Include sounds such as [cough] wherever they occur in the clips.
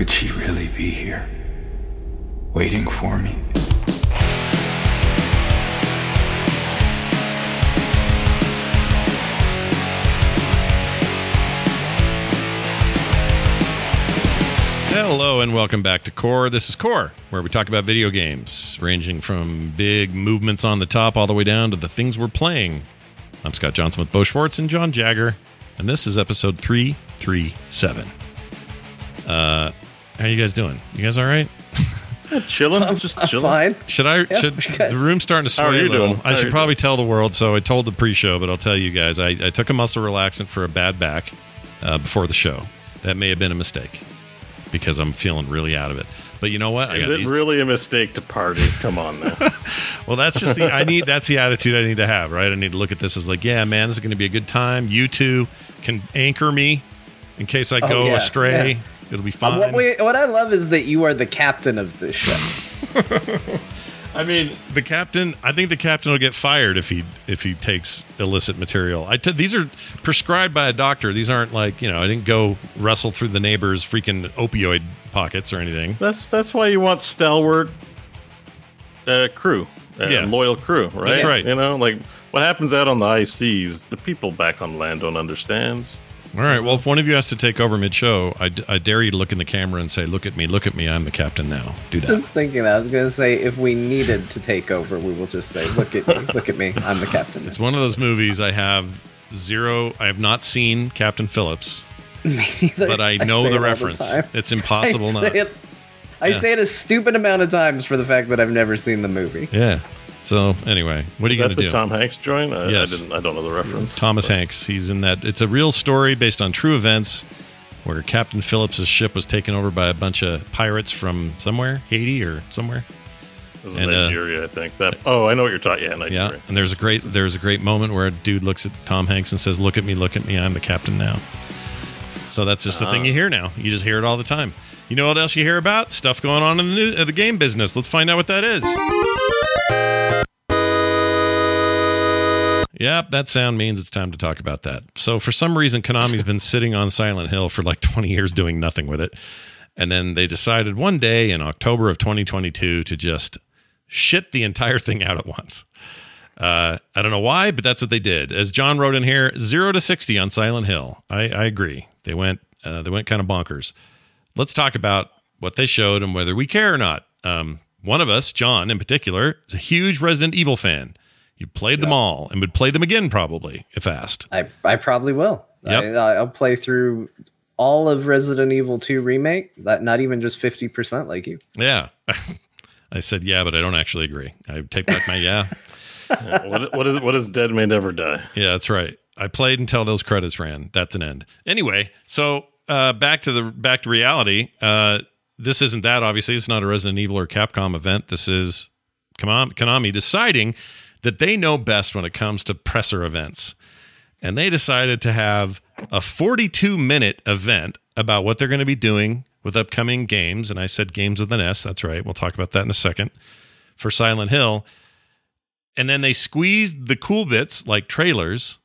Could she really be here? Waiting for me? Hello and welcome back to Core. This is Core, where we talk about video games, ranging from big movements on the top all the way down to the things we're playing. I'm Scott Johnson with Bo Schwartz and John Jagger, and this is episode 337. Uh, how you guys doing? You guys all right? chilling, I'm just chilling. Fine. Should I? should the room's starting to sway How are you a little? doing? I How should you probably tell the world. So I told the pre-show, but I'll tell you guys. I, I took a muscle relaxant for a bad back uh, before the show. That may have been a mistake because I'm feeling really out of it. But you know what? I got it these- really a mistake to party? Come on now. [laughs] Well, that's just the I need. That's the attitude I need to have, right? I need to look at this as like, yeah, man, this is going to be a good time. You two can anchor me in case I go yeah, astray. yeah. It'll be Uh, fine. What, we, what I love is that you are the captain of this show. [laughs] I mean, the captain. I think the captain will get fired if he if he takes illicit material. I t- these are prescribed by a doctor. These aren't like you know. I didn't go wrestle through the neighbor's freaking opioid pockets or anything. That's that's why you want stalwart uh, crew, uh, Yeah. loyal crew, right? That's right. You know, like what happens out on the high seas, the people back on land don't understand. All right. Well, if one of you has to take over mid-show, I, d- I dare you to look in the camera and say, "Look at me, look at me. I'm the captain now." Do that. Just thinking that I was going to say, if we needed to take over, we will just say, "Look at me, look at me, I'm the captain." It's one of those movies I have zero. I have not seen Captain Phillips, [laughs] but I know say the reference. time. it's [laughs] impossible I not. it, I Yeah. say it a stupid amount of times for the fact that I've never seen the movie. Yeah. So anyway, what are Is you that going the to do? Tom Hanks joint? I, Yes. I, didn't, I don't know the reference. Thomas But Hanks. He's in that. It's a real story based on true events, where Captain Phillips' ship was taken over by a bunch of pirates from somewhere, Haiti or somewhere. It was and, uh, Nigeria, I think. That. Oh, I know what you're talking. Yeah, Nigeria. Yeah. And there's a great there's a great moment where a dude looks at Tom Hanks and says, "Look at me, look at me. I'm the captain now." So that's just the thing you hear now. You just hear it all the time. You know what else you hear about? Stuff going on in the new, uh, the game business. Let's find out what that is. Yep, that sound means it's time to talk about that. So, for some reason, Konami's been sitting on Silent Hill for like [laughs] 20 years doing nothing with it. And then they decided one day in October of 2022 to just shit the entire [laughs] thing out at once. Uh, I don't know why, but that's what they did. As John wrote in here, zero to 60 on Silent Hill. I, I agree. They went, uh, they went kind of bonkers. Let's talk about what they showed and whether we care or not. Um, one of us, John in particular, is a huge Resident Evil fan. You played them all and would play them again probably if asked. I, I probably will. Yep. I, I'll play through all of Resident Evil 2 remake. That not even just 50% like you. Yeah. [laughs] I said yeah, but I don't actually agree. I take back my yeah. [laughs] Yeah, what, what is what is dead may never die? Yeah, that's right. I played until those credits ran. That's an end. Anyway, so uh, back to the back to reality. Uh, this isn't that. Obviously, it's not a Resident Evil or Capcom event. This is Konami, Konami deciding that they know best when it comes to presser events, and they decided to have a 42 minute event about what they're going to be doing with upcoming games. And I said games with an S. That's right. We'll talk about that in a second. For Silent Hill, and then they squeezed the cool bits like trailers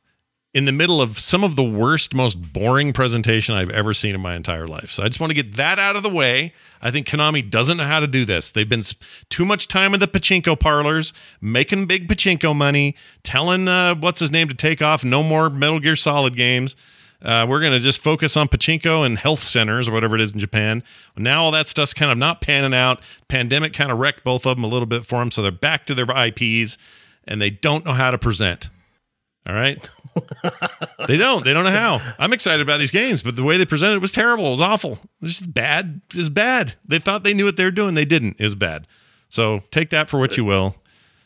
in the middle of some of the worst, most boring presentation I've ever seen in my entire life. So I just want to get that out of the way. I think Konami doesn't know how to do this. They've been sp- too much time in the pachinko parlors, making big pachinko money, telling uh, what's his name to take off. No more Metal Gear Solid games. Uh, we're going to just focus on pachinko and health centers or whatever it is in Japan. Now all that stuff's kind of not panning out. Pandemic kind of wrecked both of them a little bit for them, so they're back to their IPs and they don't know how to present. All right. They don't. They don't know how. I'm excited about these games, but the way they presented it was terrible. It was awful. It was just bad. It was bad. They thought they knew what they were doing. They didn't. It was bad. So take that for what you will.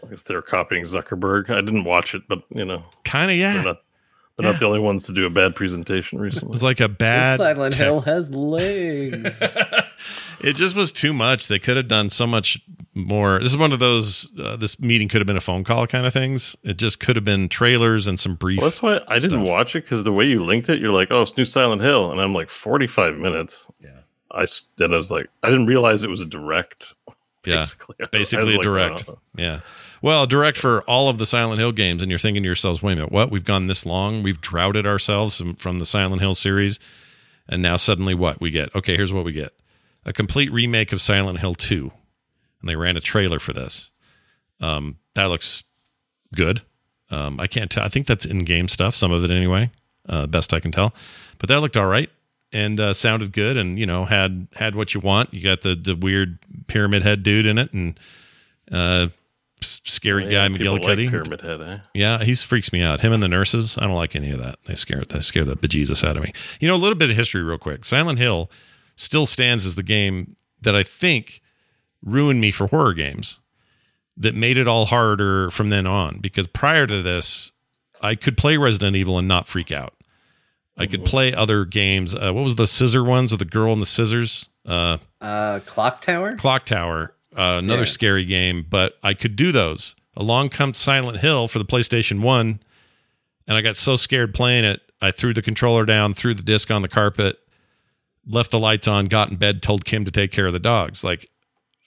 I guess they're copying Zuckerberg. I didn't watch it, but you know, Kind of, yeah. not they're not the only ones to do a bad presentation It recently. was like a This bad. Silent tech- Hill has legs. [laughs] It just was too much. They could have done so much more. This is one of those. Uh, this meeting could have been a phone call kind of things. It just could have been trailers and some brief. Well, that's why I didn't watch it because the way you linked it, you're like, "Oh, it's new Silent Hill," and I'm like, "45 minutes." Yeah. I then I was like, I didn't realize it was a direct. Yeah, [laughs] basically. It's basically a like, direct. oh. Yeah. Well, direct for all of the Silent Hill games, and you're thinking to yourselves, wait a minute, what? We've gone this long. We've droughted ourselves from, the Silent Hill series, and now suddenly what we get? Okay, here's what we get: a complete remake of Silent Hill 2. And they ran a trailer for this. Um, that looks good. Um, I can't tell. I think that's in game stuff, some of it anyway, uh, best I can tell. But that looked all right and uh, sounded good and, you know, had had what you want. You got the, the weird pyramid head dude in it and uh, scary Yeah, guy people McGillicuddy. Like Pyramid Head, eh? Yeah, he freaks me out. Him and the nurses, I don't like any of that. They scare they scare the bejesus out of me. You know, a little bit of history, real quick. Silent Hill still stands as the game that I think ruined me for horror games. That made it all harder from then on. Because prior to this, I could play Resident Evil and not freak out. I could play other games. Uh, what was the scissor ones with the girl and the scissors? Uh, Uh, Clock Tower. Clock Tower, uh, another Yeah. scary game, but I could do those. Along comes Silent Hill for the PlayStation 1, and I got so scared playing it, I threw the controller down, threw the disc on the carpet, left the lights on, got in bed, told Kim to take care of the dogs. Like,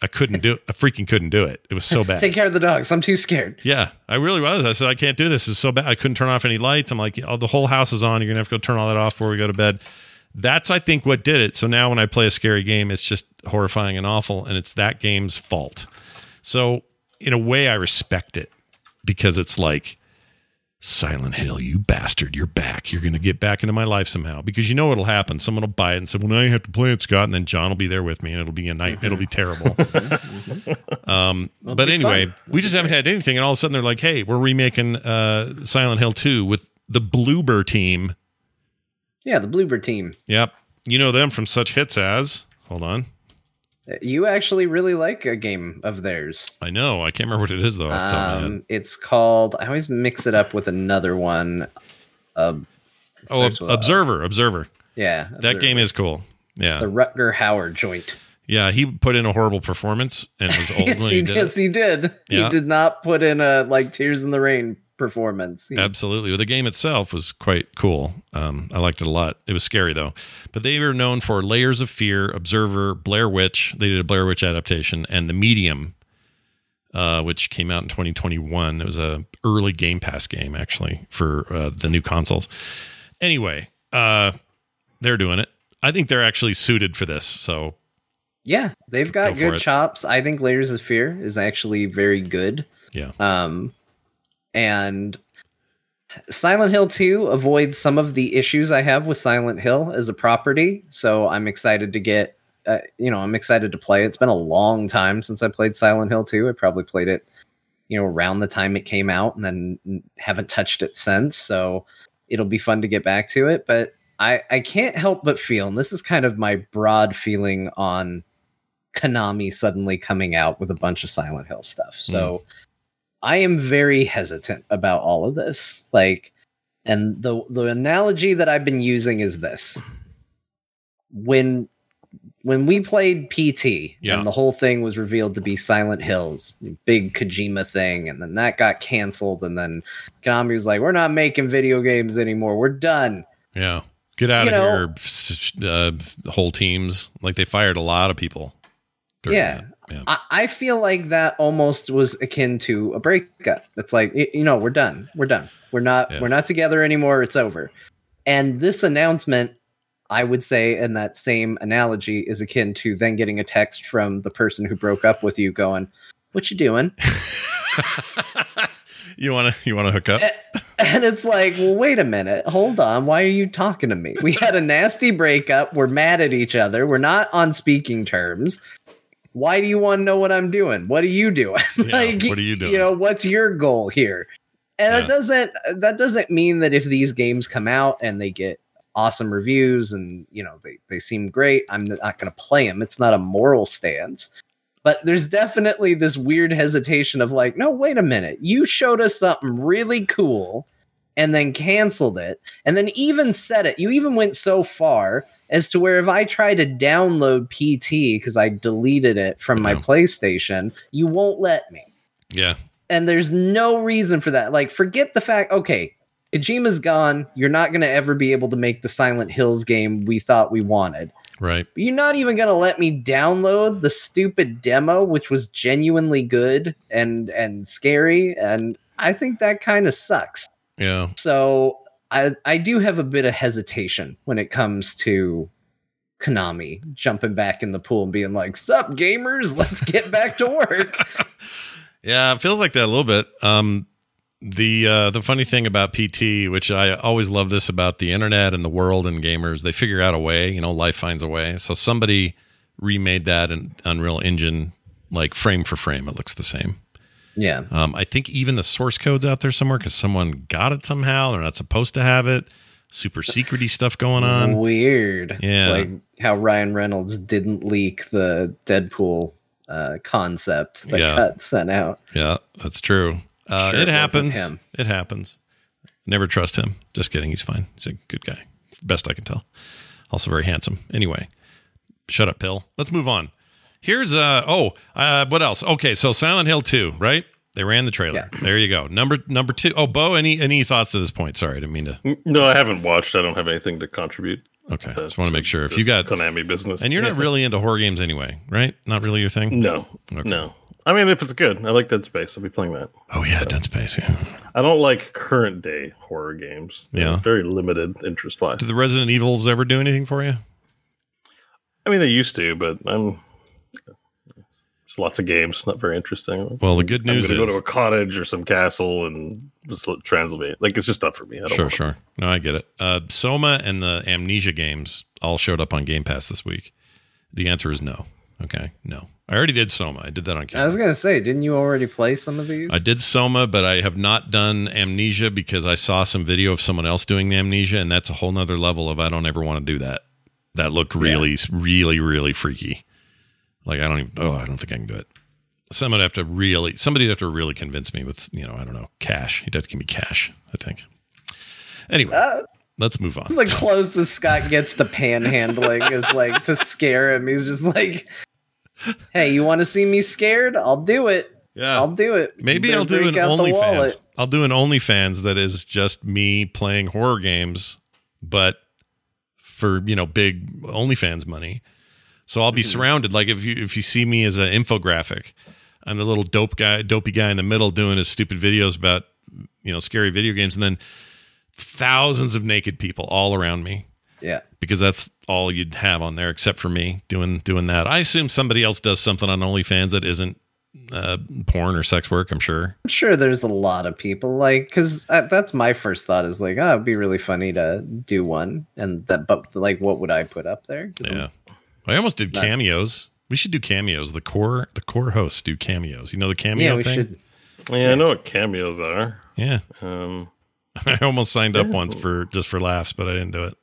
I couldn't do I freaking couldn't do it. It was so bad. [laughs] Take care of the dogs. I'm too scared. Yeah, I really was. I said, I can't do this. It's so bad. I couldn't turn off any lights. I'm like, oh, the whole house is on. You're going to have to go turn all that off before we go to bed. That's, I think, what did it. So now when I play a scary game, it's just horrifying and awful, and it's that game's fault. So in a way, I respect it because it's like, Silent Hill, you bastard, you're back. You're going to get back into my life somehow because you know what'll happen. Someone will buy it and say, well, now you have to play it, Scott. And then John will be there with me and it'll be a night. It'll be terrible. [laughs] um, It'll but anyway, fun. we just haven't had anything. And all of a sudden they're like, hey, we're remaking uh, Silent Hill 2 with the Bloober team. Yeah, the Bluebird team. Yep. You know them from such hits as, hold on. You actually really like a game of theirs. I know. I can't remember what it is though. Off the top of. Um, it's called. I always mix it up with another one. Uh, Oh, a- Observer, Observer. yeah, That game is cool. Yeah. the Rutger Hauer joint. Yeah, he put in a horrible performance and was old [laughs] yes, he, did yes, he did. Yeah. He did not put in a like Tears in the Rain performance. Absolutely. Well, the game itself was quite cool. Um, I liked it a lot. It was scary though. But they were known for Layers of Fear, Observer, Blair Witch. They did a Blair Witch adaptation, and The Medium, uh, which came out in 2021. It was a early Game Pass game actually for uh, the new consoles. Anyway, uh, they're doing it. I think they're actually suited for this. So yeah, they've got Go good chops. I think Layers of Fear is actually very good. yeah, Um, and Silent Hill 2 avoids some of the issues I have with Silent Hill as a property. So I'm excited to get, uh, you know, I'm excited to play. It's been a long time since I played Silent Hill 2. I probably played it, you know, around the time it came out and then haven't touched it since. So it'll be fun to get back to it. But I, I can't help but feel, and this is kind of my broad feeling on Konami suddenly coming out with a bunch of Silent Hill stuff. So I am very hesitant about all of this. Like, and the the analogy that I've been using is this: when when we played PT Yeah. and the whole thing was revealed to be Silent Hills, big Kojima thing, and then that got canceled, and then Konami was like, "We're not making video games anymore. We're done." yeah. Get out You of know- here, uh, whole teams. Like they fired a lot of people. Yeah. that. Yeah. I, I feel like that almost was akin to a breakup. It's like you know we're done. We're done. We're not. Yeah. We're not together anymore. It's over. And this announcement, I would say, in that same analogy, is akin to then getting a text from the person who broke up with you, going, "What you doing?" [laughs] you want to you want to hook up? And it's like, well, wait a minute. Hold on. Why are you talking to me? We had a nasty breakup. We're mad at each other. We're not on speaking terms. Why do you want to know what I'm doing? What are you doing? [laughs] Yeah, what are you doing? You know, what's your goal here? And Yeah. that doesn't that doesn't mean that if these games come out and they get awesome reviews and you know they, they seem great, I'm not going to play them. It's not a moral stance. But there's definitely this weird hesitation of like, no, wait a minute. You showed us something really cool and then canceled it and then even said it. You even went so far as to where if I try to download PT because I deleted it from my Yeah. PlayStation, you won't let me. Yeah. And there's no reason for that. Like, forget the fact, okay, Kojima's gone. You're not going to ever be able to make the Silent Hills game we thought we wanted. Right. But you're not even going to let me download the stupid demo, which was genuinely good and and scary. And I think that kind of sucks. Yeah. So I I do have a bit of hesitation when it comes to Konami jumping back in the pool and being like, "Sup, gamers? [laughs] Let's get back to work." [laughs] Yeah, it feels like that a little bit. Um, the uh, the funny thing about PT, which I always love this about the internet and the world and gamers, they figure out a way. You know, life finds a way. So somebody remade that in Unreal Engine, like frame for frame. It looks the same. Yeah, Um, I think even the source code's out there somewhere because someone got it somehow. They're not supposed to have it. Super secrety stuff going on. weird. Yeah. like how Ryan Reynolds didn't leak the Deadpool uh, concept that Yeah. Cut sent out. Yeah, that's true. Uh, Sure it it happens. It happens. Never trust him. Just kidding. He's fine. He's a good guy. Best I can tell. Also very handsome. Anyway, shut up, Pill. Let's move on. Here's uh oh uh what else? Okay, so Silent Hill 2, right? They ran the trailer. Yeah. There you go. Number number two. Oh, Bo, any any thoughts to this point? Sorry, I didn't mean to. No, I haven't watched. I don't have anything to contribute. Okay, uh, just want to make sure if you got Konami business, and you're not [laughs] really into horror games anyway, right? Not really your thing. No, Okay. no. I mean, if it's good, I like Dead Space. I'll be playing that. Oh yeah, Dead Space. Yeah. I don't like current day horror games. They're Yeah. very limited interest wise. Did the Resident Evils ever do anything for you? I mean, they used to, but I'm. There's lots of games, not very interesting. Well, the good I'm news going to is go to a cottage or some castle and just let- translate. Like it's just not for me. I don't Sure, want sure. No, I get it. Uh, Soma and the Amnesia games all showed up on Game Pass this week. The answer is no. Okay, no. I already did Soma. I did that on Game I was gonna say, didn't you already play some of these? I did Soma, but I have not done Amnesia because I saw some video of someone else doing Amnesia, and that's a whole nother level of I don't ever want to do that. That looked really, really, really freaky. Like I don't even. Oh, I don't think I can do it. Someone would have to really. Somebody'd have to really convince me with you know I don't know cash. He'd have to give me cash. I think. Anyway, Uh, let's move on. the closest Scott gets to panhandling is like to scare him. He's just like, "Hey, you want to see me scared? I'll do it. Yeah. I'll do it. Maybe I'll do an OnlyFans. I'll do an OnlyFans that is just me playing horror games, but for you know big OnlyFans money. So I'll Mm-hmm. be surrounded. Like if you if you see me as an infographic, I'm the little dope guy, dopey guy in the middle doing his stupid videos about you know scary video games, and then thousands of naked people all around me Yeah. because that's all you'd have on there except for me doing doing that. I assume somebody else does something on OnlyFans that isn't uh, porn or sex work. I'm sure. I'm sure there's a lot of people like because uh, that's my first thought is like, oh, it'd be really funny to do one, and that, but like, what would I put up there? 'Cause I'm- Yeah. I almost did Nice. cameos. We should do cameos. The core the core hosts do cameos. You know the cameo yeah, we thing? should. Yeah, I know what cameos are. Yeah. Um, [laughs] I almost signed up once for just for laughs, but I didn't do it.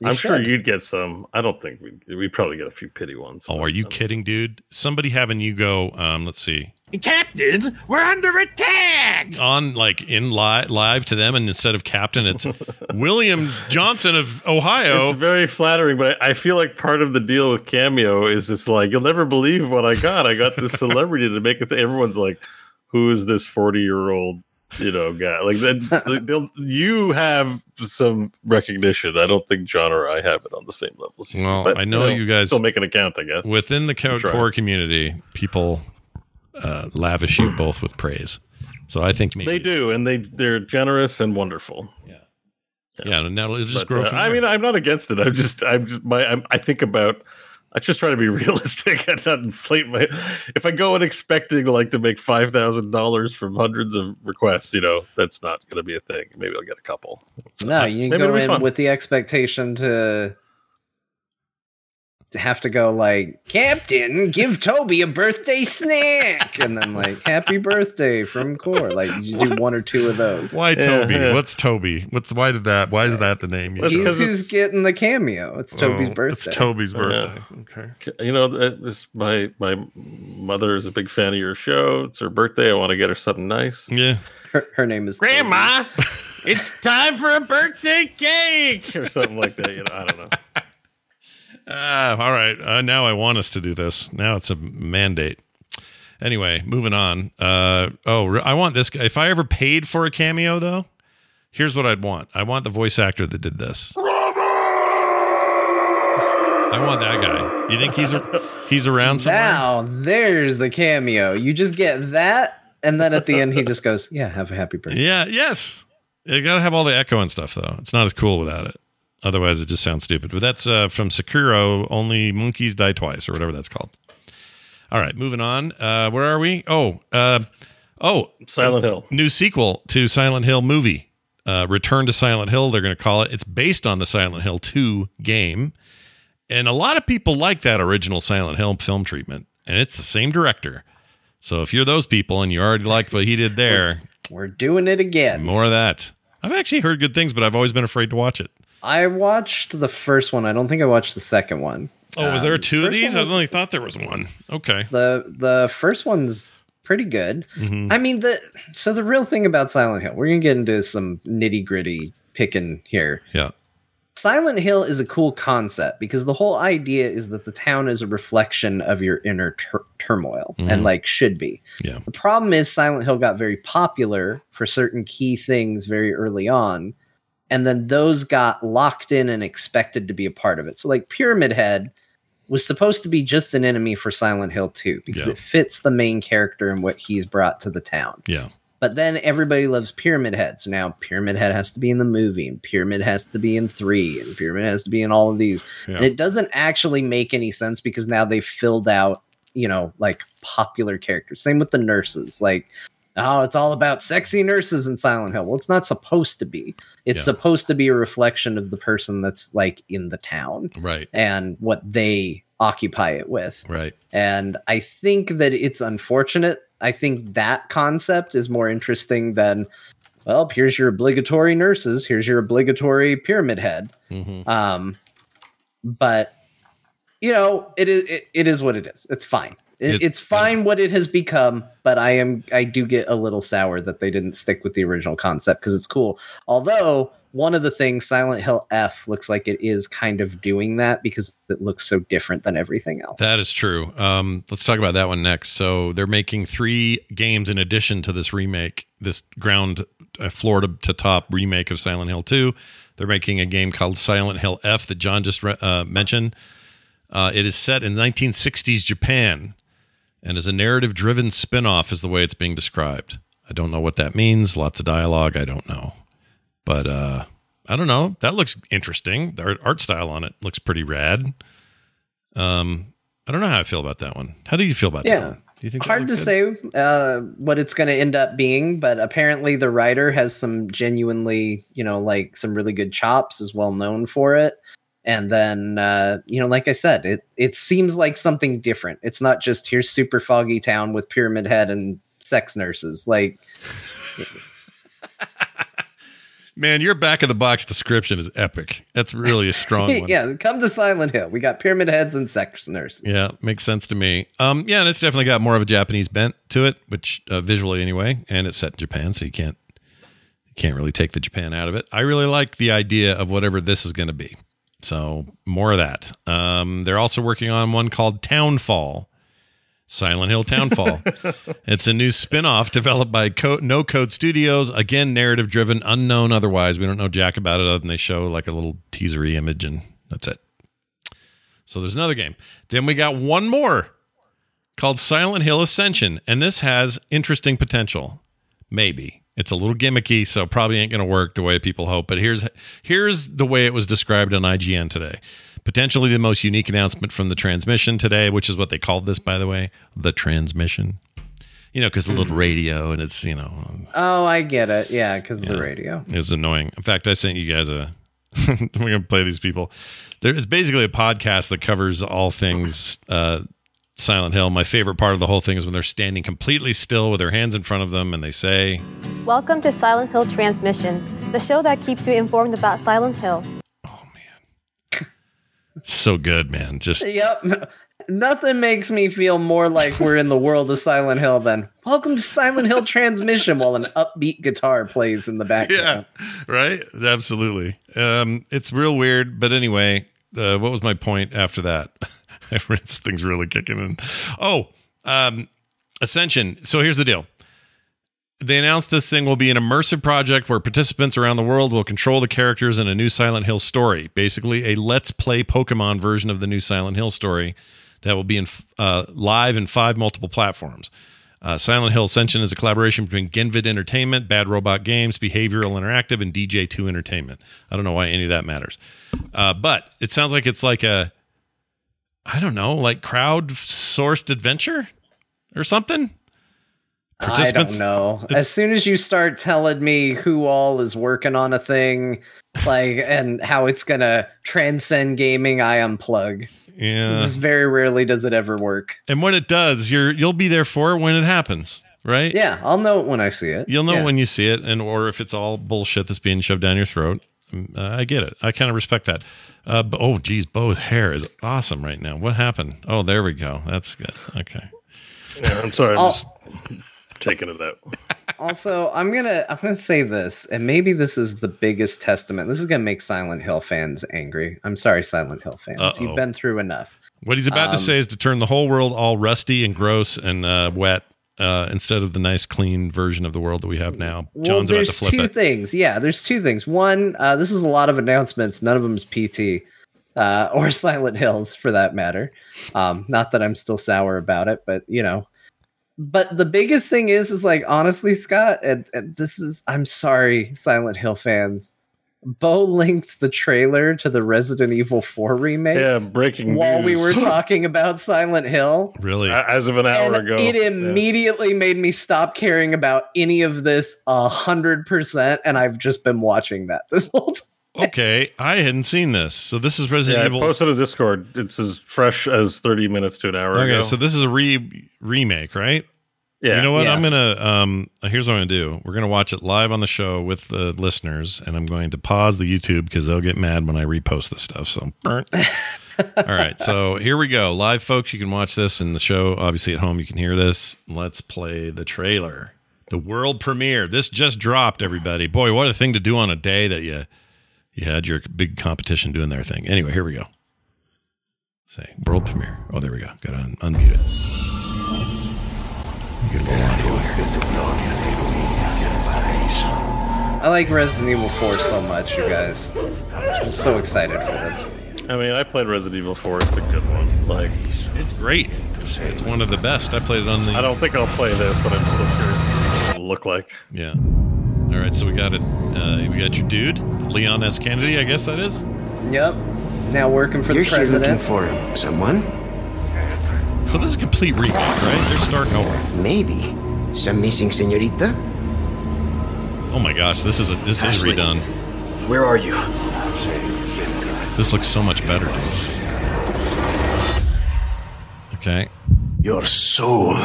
You I'm sure you'd get some. I don't think we we probably get a few pity ones. Oh, are you kidding, dude? Somebody having you go, um, let's see. Captain, we're under attack! On like in live live to them and instead of captain, it's [laughs] William Johnson of Ohio. It's very flattering, but I I feel like part of the deal with Cameo is it's like you'll never believe what I got. I got this [laughs] celebrity to make it. Th- everyone's like, "Who is this forty year old?" [laughs] You know, guy. Like then they'll you have some recognition. I don't think John or I have it on the same level. as you. Well, I know you guys- still make an account. I guess. Within the core community, people uh, lavish you both with praise. So I think maybe They do, and they they're generous and wonderful. Yeah, Yeah, and now it'll just But, grow uh, I mean, I'm not against it. I'm just, I'm just, my, I'm, I think about, I just try to be [laughs] realistic and not inflate my. If I go in expecting like to make five thousand dollars from hundreds of requests, you know, that's not going to be a thing. Maybe I'll get a couple. No, uh, you Maybe go in fun. with the expectation to have to go like, Captain, give Toby a birthday snack, and then like, Happy birthday from Core. Like you do one or two of those. Why Toby? yeah. What's Toby? What's why did that? Why is that the name? you That's He's who's getting the cameo. It's oh, Toby's Oh, birthday. It's Toby's Yeah. birthday. Okay. You know, that is my my mother is a big fan of your show. It's her birthday. I want to get her something nice. Yeah. her, her name is Toby. Grandma, it's time for a birthday cake! or something like that. You know, I don't know. Ah, all right. Uh, now I want us to do this. Now it's a mandate. Anyway, moving on. Uh, oh, I want this. guy. If I ever paid for a cameo, though, here's what I'd want. I want the voice actor that did this. I want that guy. Do you think he's he's around somewhere? Now there's the cameo. You just get that, and then at the end he just goes, "Yeah, have a happy birthday." Yeah. Yes. You got to have all the echo and stuff, though. It's not as cool without it. Otherwise, it just sounds stupid. But that's uh, from Sekiro. Only monkeys die twice, or whatever that's called. All right, moving on. Uh, where are we? Oh, uh, oh, Silent Hill. new sequel to Silent Hill movie. Uh, Return to Silent Hill, they're going to call it. It's based on the Silent Hill 2 game. And a lot of people like that original Silent Hill film treatment. And it's the same director. So if you're those people and you already liked what he did there, We're doing it again. more of that. I've actually heard good things, but I've always been afraid to watch it. I watched the first one. I don't think I watched the second one. Oh, was there Um, two of these? I only thought there was one. Okay. The the first one's pretty good. Mhm. I mean the so the real thing about Silent Hill, we're gonna get into some nitty gritty picking here. Yeah. Silent Hill is a cool concept because the whole idea is that the town is a reflection of your inner tur- turmoil Mhm. and like should be. Yeah. The problem is Silent Hill got very popular for certain key things very early on and then those got locked in and expected to be a part of it. So like Pyramid Head was supposed to be just an enemy for Silent Hill 2 because Yeah. it fits the main character and what he's brought to the town. Yeah. But then everybody loves Pyramid Head. So now Pyramid Head has to be in the movie, and Pyramid has to be in three, and Pyramid has to be in all of these. Yeah. And it doesn't actually make any sense because now they've filled out, you know, like popular characters. Same with the nurses. Like, oh, it's all about sexy nurses in Silent Hill. Well, it's not supposed to be. It's Yeah. supposed to be a reflection of the person that's like in the town Right. and what they occupy it with. Right. And I think that it's unfortunate. I think that concept is more interesting than, well, here's your obligatory nurses, here's your obligatory pyramid head. hmm Um, but you know, it is it, it is what it is. It's fine. It, It- it's fine what it has become, but I am I do get a little sour that they didn't stick with the original concept because it's cool. Although one of the things Silent Hill F looks like it is kind of doing that because it looks so different than everything else. That is true. Um, let's talk about that one next. So they're making three games in addition to this remake, this ground uh, floor to, to top remake of Silent Hill 2. They're making a game called Silent Hill F that John just re- uh, mentioned. Uh, it is set in 1960s Japan and is a narrative driven spin off, is the way it's being described. I don't know what that means. Lots of dialogue. I don't know. But uh, I don't know. That looks interesting. The art, style on it looks pretty rad. Um, I don't know how I feel about that one. How do you feel about that Yeah. one? Do you think that hard to good? say uh, what it's going to end up being, but apparently the writer has some genuinely, you know, like some really good chops, is well known for it. And then, uh, you know, like I said, it it seems like something different. It's not just here's super foggy town with pyramid head and sex nurses. Like, [laughs] Man, your back of the box description is epic. That's really a strong [laughs] one. yeah, come to Silent Hill. We got pyramid heads and sex nurses. Yeah, makes sense to me. Um, yeah, and it's definitely got more of a Japanese bent to it, which uh, visually anyway, and it's set in Japan, so you can't you can't really take the Japan out of it. I really like the idea of whatever this is going to be. So more of that. Um, they're also working on one called Townfall, Silent Hill Townfall. [laughs] it's a new spin-off developed by Co- No Code Studios. Again, narrative driven, unknown otherwise. We don't know jack about it other than they show like a little teasery image and that's it. So there's another game. Then we got one more called Silent Hill Ascension, and this has interesting potential. Maybe. It's a little gimmicky, so probably ain't going to work the way people hope, but here's here's the way it was described on IGN today. Potentially the most unique announcement from the transmission today, which is what they called this by the way, the transmission. You know, cuz the little radio and it's, you know, Oh, I get it. Yeah, because the radio. it was annoying. In fact, I sent you guys a. [laughs] we're gonna play these people. There is basically a podcast that covers all things uh, Silent Hill. My favorite part of the whole thing is when they're standing completely still with their hands in front of them and they say, Welcome to Silent Hill Transmission, the show that keeps you informed about Silent Hill. Oh, man. "It's so good, man." Just Yep. Nothing makes me feel more like we're in the world of Silent Hill than welcome to Silent Hill Transmission while an upbeat guitar plays in the background. yeah, right. Absolutely. Um, it's real weird, but anyway, uh, what was my point after that? [laughs] [laughs] this thing's really kicking in. Oh, um, Ascension. So here's the deal. They announced this thing will be an immersive project where participants around the world will control the characters in a new Silent Hill story. Basically, a let's play Pokemon version of the new Silent Hill story that will be in uh, live in five multiple platforms. Uh, Silent Hill Ascension is a collaboration between Genvid Entertainment, Bad Robot Games, Behavioral Interactive, and DJ2 Entertainment. I don't know why any of that matters. Uh, but it sounds like it's like a, I don't know, like crowd-sourced adventure or something. I don't know. As soon as you start telling me who all is working on a thing, like [laughs] and how it's gonna transcend gaming, I unplug. Yeah. This very rarely does it ever work. And when it does, you're you'll be there for it when it happens, right? Yeah, I'll know it when I see it. You'll know Yeah. when you see it, and or if it's all bullshit that's being shoved down your throat. Mm, Uh, I get it. I kind of respect that. Uh, oh, geez, Bo's hair is awesome right now. What happened? Oh, there we go. That's good. Okay. Yeah, I'm sorry. I'm I'll- just taking it out. [laughs] Also, I'm gonna I'm gonna say this, and maybe this is the biggest testament. This is gonna make Silent Hill fans angry. I'm sorry, Silent Hill fans. Uh-oh. You've been through enough. What he's about to Um, say is to turn the whole world all rusty and gross and uh, wet uh, instead of the nice, clean version of the world that we have now. Well, John's about to flip two it. things. Yeah, there's two things. One, uh, this is a lot of announcements. None of them is PT uh, [laughs] or Silent Hills for that matter. Um, not that I'm still sour about it, but you know. But the biggest thing is, is like honestly, Scott, and, and this is I'm sorry, Silent Hill fans. Bo linked the trailer to the Resident Evil 4 remake Yeah, breaking while we were [laughs] talking about Silent Hill. Really? as of an hour And ago. it Yeah. immediately made me stop caring about any of this a hundred percent, and I've just been watching that this whole time. okay. I hadn't seen this. So this is Resident Yeah, I Evil. posted a Discord. It's as fresh as 30 minutes to an hour Okay, ago. so this is a re remake, right? Yeah, You know what? Yeah. I'm gonna um. Here's what I'm gonna do. We're gonna watch it live on the show with the listeners, and I'm going to pause the YouTube because they'll get mad when I repost this stuff. So, burnt. [laughs] all right. So here we go, live, folks. You can watch this in the show. Obviously, at home, you can hear this. Let's play the trailer. The world premiere. This just dropped, everybody. Boy, what a thing to do on a day that you you had your big competition doing their thing. Anyway, here we go. Say world premiere. Oh, there we go. Got to un- unmute it. I like Resident Evil 4 so much, you guys. I'm so excited for this. I mean, I played Resident Evil 4. It's a good one. Like, It's great. It's one of the best. I played it on the. I don't think I'll play this, but I'm still curious what it'll look like. Yeah. All right. So we got it. Uh, we got your dude, Leon S. Kennedy. I guess that is. Yep. Now working for You're the here looking president. for someone? So this is a complete remake, right? They're starting over. Maybe. Some missing senorita? Oh my gosh, this is a this Ashley. is redone. Where are you? This looks so much better. Dude. Okay. Your soul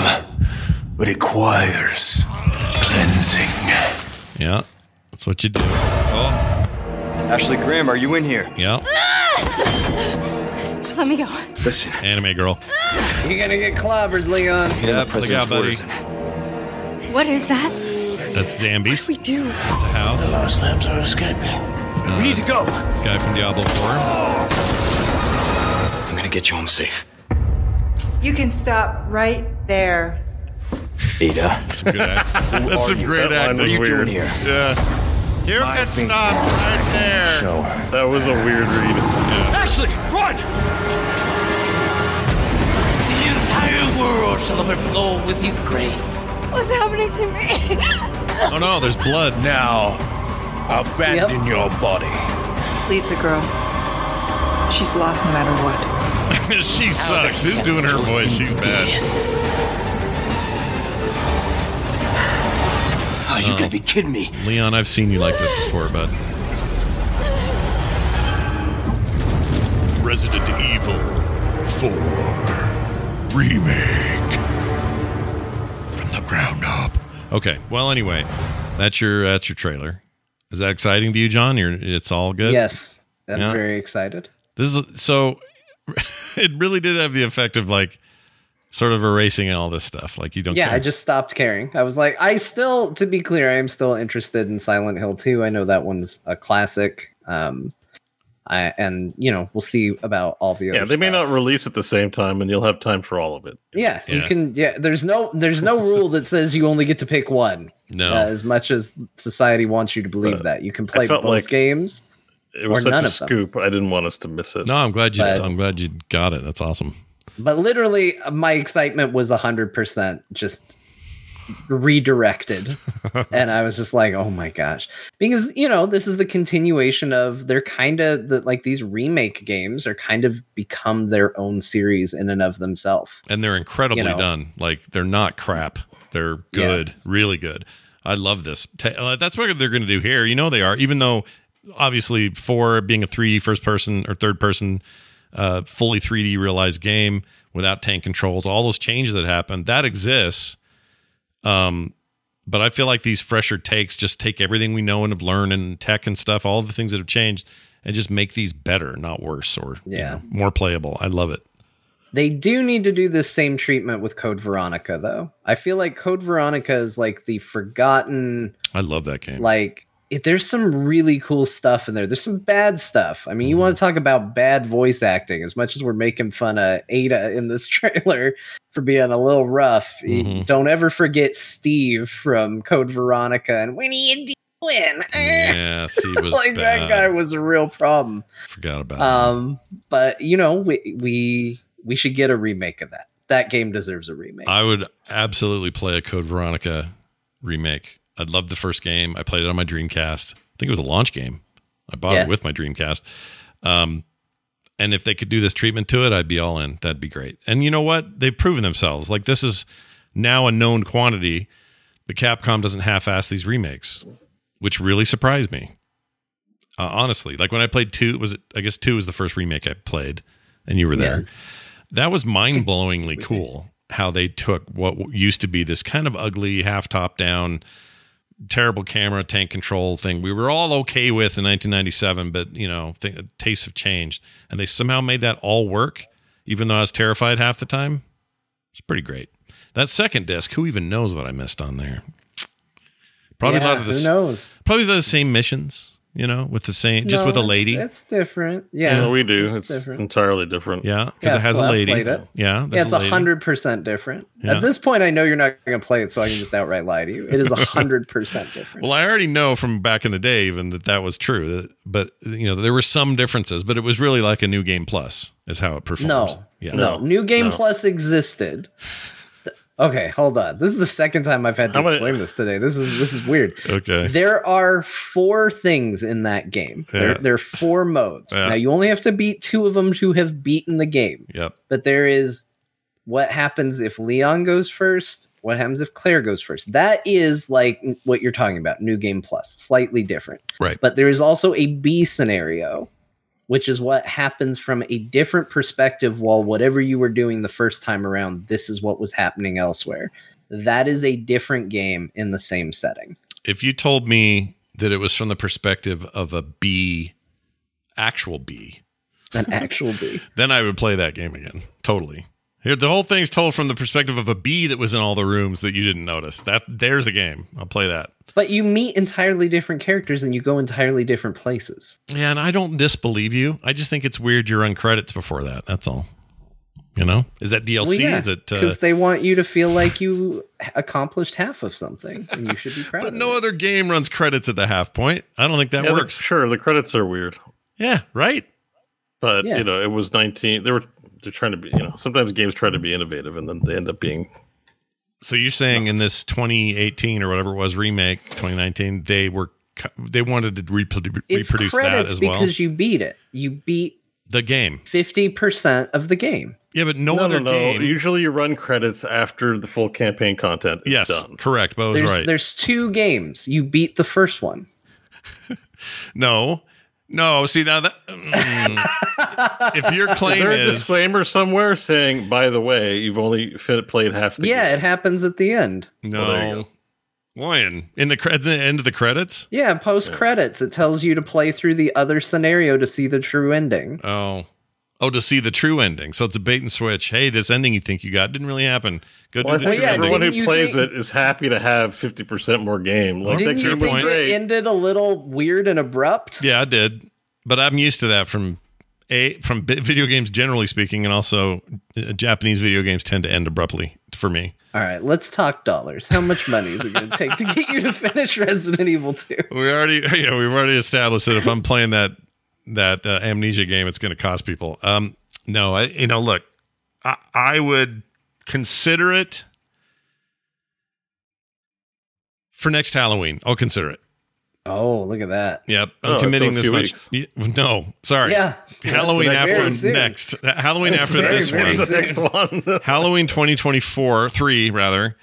requires cleansing. Yeah. That's what you do. Oh. Ashley Graham, are you in here? Yeah. [laughs] Just let me go. Listen, Anime girl. You're gonna get clobbered, Leon. Yep. Look out, buddy. What is that? That's Zambies. We do. It's a house. Muslims are escaping. Uh, we need to go. Guy from Diablo 4. I'm gonna get you home safe. You can stop right there. Ada. Some good act- That's some great That acting. was What are you weird. doing here? Yeah. You can stop right there. Show her. That was a weird read. Ashley, run! Entire world shall overflow with his grace. What's happening to me? [laughs] Oh no, there's blood. Now, abandon Yep. your body. Leave the girl. She's lost no matter what. [laughs] she sucks. Who's doing her voice? She's bad. [sighs] Oh, you oh. gotta be kidding me. Leon, I've seen you like this before, but. Resident Evil 4 Remake from the ground up. Okay, well, anyway, that's your that's your trailer. Is that exciting to you, John? You're it's all good. Yes. I'm Yeah. very excited. This is so. [laughs] it really did have the effect of like sort of erasing all this stuff. Like you don't. Yeah, care. I just stopped caring. I was like, I still, to be clear, I am still interested in Silent Hill 2. I know that one's a classic. Um, I and you know we'll see about all the other. Yeah, they may stuff. not release at the same time, and you'll have time for all of it. Yeah, you can. Yeah, there's no there's no rule that says you only get to pick one. No. uh, as much as society wants you to believe But that you can play both like- games. It was Or such none a of them. scoop. I didn't want us to miss it. No, I'm glad you. But- I'm glad you got it. That's awesome. But literally, my excitement was hundred percent just redirected [laughs] and i was just like oh my gosh because you know this is the continuation of they're kind of the, like these remake games are kind of become their own series in and of themselves and they're incredibly You know. done. Like they're not crap. They're good, really good. I love this. Uh, That's what they're going to do here. You know they are, even though obviously for being a 3D first person or third person, uh, fully 3D realized game without tank controls, all those changes that happen that exists. Um, but I feel like these fresher takes just take everything we know and have learned and tech and stuff, all the things that have changed, and just make these better, not worse, or you Yeah. know, more playable. I love it. They do need to do this same treatment with Code Veronica, though. I feel like Code Veronica is like the forgotten, I love that game. like, there's some really cool stuff in there. There's some bad stuff. I mean, you want to talk about bad voice acting, as much as we're making fun of Ada in this [laughs] trailer for being a little rough. Mhm. Don't ever forget Steve from Code Veronica and when you doing? [laughs] yeah, was like that guy was a real problem. Forgot about it. Um, but you know, we we we should get a remake of that. That game deserves a remake. I would absolutely play a Code Veronica remake. I loved the first game. I played it on my Dreamcast. I think it was a launch game. I bought Yeah. it with my Dreamcast. Um, and if they could do this treatment to it, I'd be all in. That'd be great. And you know what? They've proven themselves. Like this is now a known quantity. But Capcom doesn't half-ass these remakes, which really surprised me. Uh, honestly, like when I played two, was it? I guess two was the first remake I played, and you were there. Yeah. That was mind-blowingly [laughs] cool. How they took what used to be this kind of ugly, half top down, terrible camera tank control thing we were all okay with in 1997, but you know, th- tastes have changed, and they somehow made that all work, even though I was terrified half the time. It's pretty great. That second disc, who even knows what I missed on there? Probably a lot of the who knows? probably the same missions, you know, with the same just No, with a lady. That's different. Yeah, No, we do. It's It's, different. entirely different. yeah, because Yeah, it has well, a I've lady. it. Yeah, yeah, it's a a lady. hundred percent different. Yeah. At this point, I know you're not going to play it, so I can just outright lie to you. It is a hundred [laughs] percent different. Well, I already know from back in the day even that that was true. But you know, there were some differences, but it was really like a new game plus is how it performs. No, yeah, no, New Game no. Plus existed. Th- Okay, hold on. This is the second time I've had to How many- explain this today. This is this is weird. Okay. There are four things in that game. There, there are four modes. Yeah. Now you only have to beat two of them to have beaten the game. Yep. But there is what happens if Leon goes first. What happens if Claire goes first? That is like what you're talking about. New Game Plus, slightly different. Right. But there is also a B scenario, which is what happens from a different perspective while whatever you were doing the first time around, this is what was happening elsewhere. That is a different game in the same setting. If you told me that it was from the perspective of a bee, actual bee, An actual bee, [laughs] then I would play that game again. Totally. Here, the whole thing's told from the perspective of a bee that was in all the rooms that you didn't notice. That there's a game. I'll play that. But you meet entirely different characters and you go entirely different places. Yeah, and I don't disbelieve you. I just think it's weird you run credits before that. That's all. You know, is that DLC? Is it? Uh, because they want you to feel like you accomplished half of something, and you should be proud. but of no it. other game runs credits at the half point. I don't think that Yeah, the- works. Sure, the credits are weird, Yeah, right. but Yeah. you know, it was 19. There were they're trying to be. You know, sometimes games try to be innovative, and then they end up being. So you're saying in this 2018 or whatever it was remake 2019, they were they wanted to reprodu- reproduce that credits as well. because you beat it. You beat the game. fifty percent of the game. Yeah, but no, No, other no, no. game. Usually, you run credits after the full campaign content is yes, done. correct. Bo was There's right. there's two games. You beat the first one. [laughs] No, no. See now that mm. if your Is claim there a is disclaimer somewhere saying, "By the way, you've only fit, played half the yeah, game"? it happens at the end. no, there you. Lion in the credits, end of the credits. Yeah, post credits, it tells you to play through the other scenario to see the true ending. Oh, oh, to see the true ending. So it's a bait and switch. Hey, this ending you think you got didn't really happen. Go Well, I do the think true yeah, ending. everyone who plays think- it is happy to have fifty percent more game. Like Didn't you think great. it ended a little weird and abrupt? Yeah, I did, but I'm used to that from a from video games generally speaking, and also uh, Japanese video games tend to end abruptly for me. All right, let's talk dollars. How much money is it going to take to get you to finish Resident Evil 2? We already, [laughs] yeah, we've already established that if I'm playing that that uh, amnesia game, it's going to cost people. Um, no, I, you know, look, I, I would consider it for next Halloween. I'll consider it. Oh, look at that. Yep, I'm Oh, committing this much. weeks. No, sorry. Yeah. Halloween after next one. Halloween That's after very, this very one. Next one? Halloween 2024, three rather.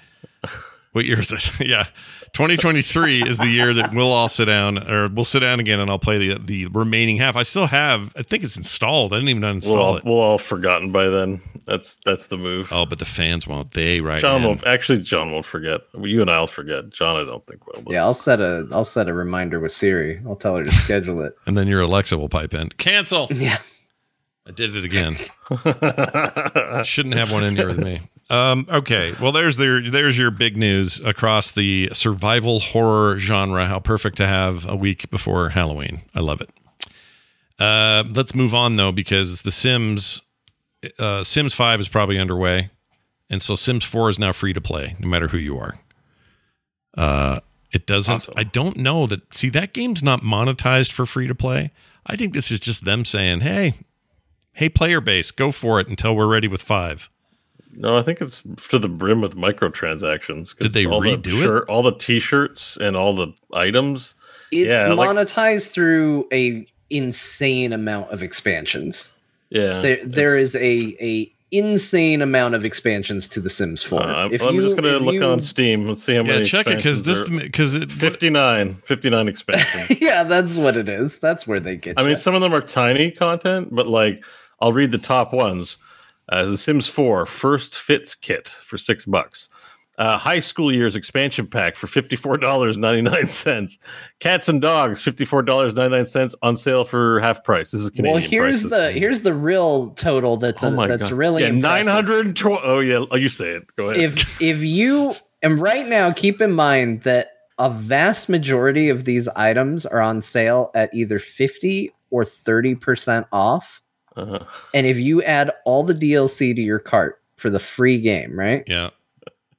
What year is it? [laughs] yeah. 2023 is the year that we'll all sit down or we'll sit down again and I'll play the the remaining half. I still have I think it's installed. I didn't even uninstall we'll all, it. we'll all forgotten by then. That's that's the move. Oh, but the fans won't. They right. John in. won't. Actually, John won't forget. You and I'll forget. John, I don't think will. but- Yeah, I'll set a I'll set a reminder with Siri. I'll tell her to schedule it. [laughs] And then your Alexa will pipe in. Cancel. Yeah. I did it again. [laughs] Shouldn't have one in here with me. Um, okay, well, there's their there's your big news across the survival horror genre. How perfect to have a week before Halloween. I love it. Uh, let's move on though, because the Sims uh, Sims Five is probably underway, and so Sims Four is now free to play, no matter who you are. Uh, it doesn't. Awesome. I don't know that. See, that game's not monetized for free to play. I think this is just them saying, "Hey, hey, player base, go for it until we're ready with five. No, I think it's to the brim with microtransactions. 'cause Did they all the redo it? All the T-shirts and all the items. It's Yeah, like- monetized through a insane amount of expansions. Yeah, There there it's- is a a insane amount of expansions to The Sims 4. Uh, I'm, If I'm you- just gonna if look you- on Steam. Let's see how Yeah, many. Yeah, check it because this expansions because it 59, 59 expansions. [laughs] yeah, that's what it is. That's where they get. I mean, some of them are tiny content, but like I'll read the top ones. Uh, the Sims 4 First Fits Kit for six bucks. Uh, high school years expansion pack for fifty four dollars ninety nine cents. Cats and dogs fifty four dollars ninety nine cents on sale for half price. This is Canadian. well, here's prices. the here's the real total that's Oh a, my that's God. really yeah impressive. nine hundred twelve. Oh yeah, oh, you say it. Go ahead. if if you and right now keep in mind that a vast majority of these items are on sale at either 50 or 30% off uh, and if you add all the DLC to your cart for the free game right yeah.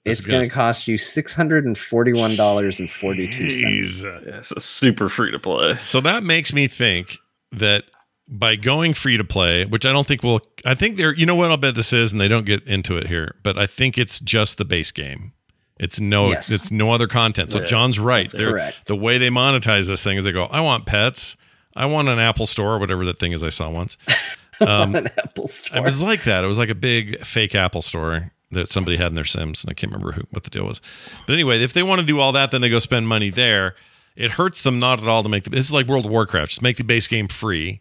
This it's going to cost you $641.42 Jeez. yeah, it's a super free to play. So that makes me think that by going free to play, which I don't think will, I think they're, you know what I'll bet this is, and they don't get into it here, but I think it's just the base game. It's no, Yes. it's no other content. So Yeah, John's right. They're, correct. the way they monetize this thing is they go, I want pets, I want an Apple Store, or whatever that thing is I saw once. [laughs] Um, an Apple Store. It was like that. It was like a big fake Apple store that somebody had in their Sims, and I can't remember who, what the deal was. But anyway, if they want to do all that, then they go spend money there. It hurts them not at all to make the. This is like World of Warcraft. Just make the base game free,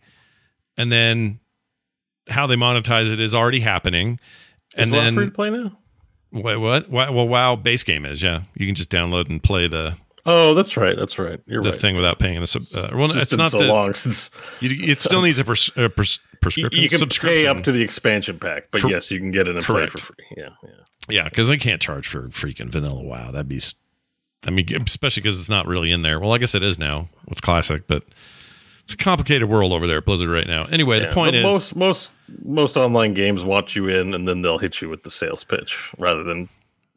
and then how they monetize it is already happening. Is And WoW then free to play now? what, what? What? Well, WoW base game is yeah. You can just download and play the Oh, that's right. That's right. You're the right. thing without paying a sub. Uh, well, It's, it's, not so the. long since You, it still needs a, pres, a pres, prescription. you can pay up to the expansion pack, but Cor- yes, you can get it and play for free. Yeah, yeah. Yeah, because they can't charge for freaking vanilla WoW. That'd be, I mean, especially because it's not really in there. Well, I guess it is now with classic, but it's a complicated world over there at Blizzard right now. Anyway, Yeah, the point is, most most most online games want you in, and then they'll hit you with the sales pitch rather than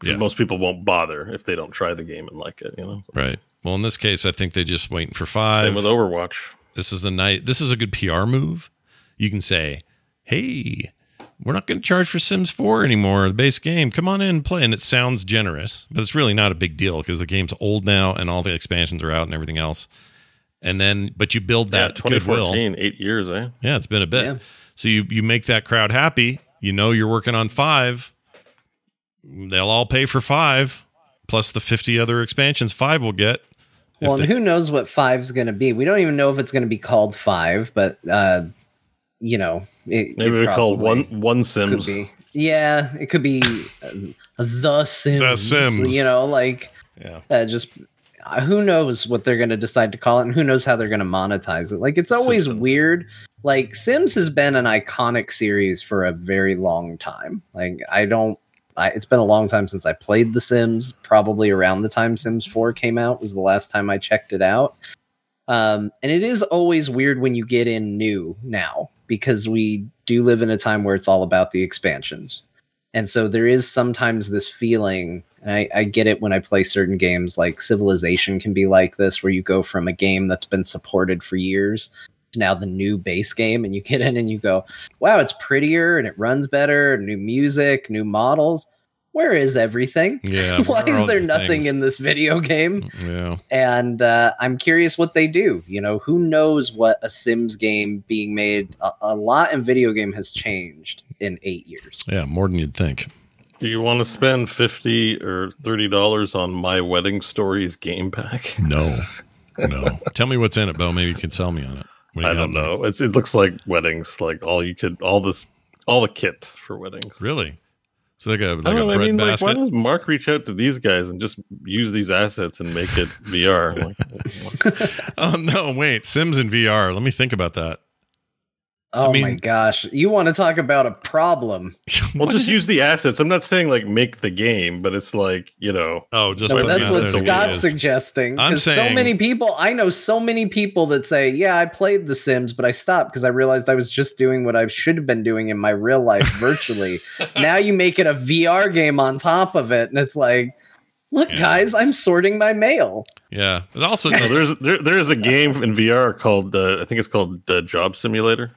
Yeah. most people won't bother if they don't try the game and like it. You know, right? Well, in this case, I think they just waiting for five. same five. with Overwatch. This is a night. This is a good PR move. You can say, "Hey, we're not going to charge for Sims 4 anymore. The base game. Come on in and play." And it sounds generous, but it's really not a big deal because the game's old now and all the expansions are out and everything else. And then, but you build Yeah, that goodwill. eight years, eh? Yeah, it's been a bit. Yeah. So you you make that crowd happy. You know you're working on five. They'll all pay for five, plus the fifty other expansions five will get. If Well, they- and who knows what five's going to be? We don't even know if it's going to be called five, but uh, you know, it, Maybe it we call one one Sims. Yeah, it could be uh, the Sims. The Sims. You know, like Yeah. uh, just uh, who knows what they're going to decide to call it, and who knows how they're going to monetize it. Like it's always Simpsons. weird. Like Sims has been an iconic series for a very long time. Like I don't. I, it's been a long time since I played The Sims. Probably around the time Sims 4 came out was the last time I checked it out. Um, and it is always weird when you get in new now because we do live in a time where it's all about the expansions. And so there is sometimes this feeling, and I, I get it when I play certain games like Civilization can be like this, where you go from a game that's been supported for years now the new base game, and you get in and you go, wow, it's prettier and it runs better, new music, new models. where is everything? [laughs] Yeah. Why where are all is there the nothing things? in this video game? Yeah. And uh, I'm curious what they do. You know, who knows what a Sims game being made? A, a lot in video game has changed in eight years. Yeah. More than you'd think. Do you want to spend fifty or thirty dollars on my wedding stories game pack? No. No. Tell me what's in it, Bo. Maybe you can sell me on it. What do you I don't there? know. It's, it looks like weddings, like all you could, all this, all the kit for weddings. Really? So like a I like don't a know, bread I mean, like, why does Mark reach out to these guys and just use these assets and make it VR? Like, oh no! Wait, Sims in VR. Let me think about that. Oh mean- my gosh. You want to talk about a problem? [laughs] well, just use the assets. I'm not saying like make the game, but it's like you know, Oh, just No, that's what there the way it Scott's suggesting. I'm 'cause so many people, I know so many people that say, "Yeah, I played The Sims, but I stopped because I realized I was just doing what I should have been doing in my real life virtually." [laughs] now you make it a VR game on top of it, and it's like, "Look, Yeah. guys, I'm sorting my mail." Yeah, it also [laughs] No, there's there, there is a game in VR called uh, I think it's called uh, Job Simulator.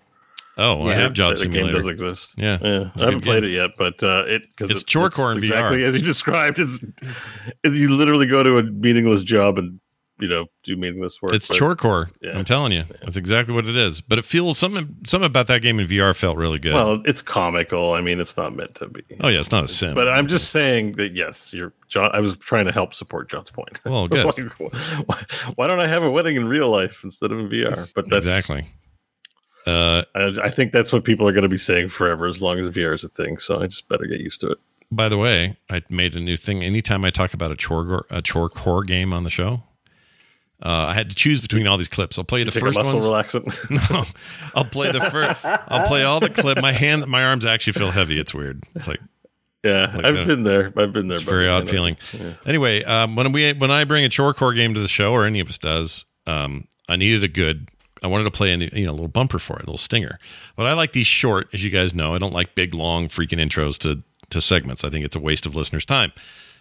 Oh, I have Job the game Simulator. does exist. Yeah, yeah. it's a I haven't played game. it yet, but uh, it because It's Chorecore in VR. exactly as you [laughs] described. It's, it's you literally go to a meaningless job and you know do meaningless work. It's but- Chorecore. Yeah. I'm telling you, that's exactly what it is. But it feels something something about that game in VR felt really good. Well, it's comical. I mean, it's not meant to be. oh yeah, it's not a sim. But I'm just saying that yes, you're John. I was trying to help support John's point. Well, [laughs] good. Like, why, why don't I have a wedding in real life instead of in VR? But that's exactly. Uh, I, I think that's what people are going to be saying forever as long as VR is a thing. So I just better get used to it. by the way, I made a new thing. Anytime I talk about a chore a chore core game on the show, uh, I had to choose between all these clips. I'll play the Take first ones. relaxant. [laughs] [laughs] No, I'll play the first. I'll play all the clip. My hand, my arms actually feel heavy. It's weird. It's like yeah, Like I've that. been there. I've been there. it's very odd feeling. Yeah. Anyway, um, when we when I bring a chore core game to the show, or any of us does, um, I needed a good. I wanted to play a new- you know a little bumper for it, a little stinger. But I like these short, as you guys know. I don't like big, long, freaking intros to to segments. I think it's a waste of listeners' time.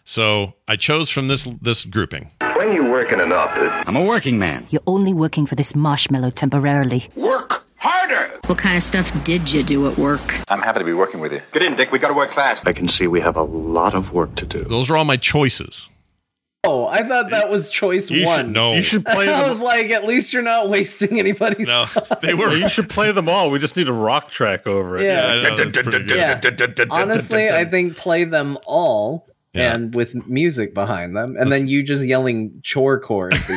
So I chose from this this grouping. When you work in an office, I'm a working man. You're only working for this marshmallow temporarily. work harder. What kind of stuff did you do at work? I'm happy to be working with you. Get in, Dick. We got to work fast. I can see we have a lot of work to do. Those are all my choices. Oh, I thought that was choice You one. should, No. you should play [laughs] I was like, at least you're not wasting anybody's No, time. [laughs] they were. You should play them all. We just need a rock track over it. Yeah. I know, that's pretty good. Yeah. Honestly, I [laughs] think play them all Yeah. and with music behind them, and then you just yelling chore core at the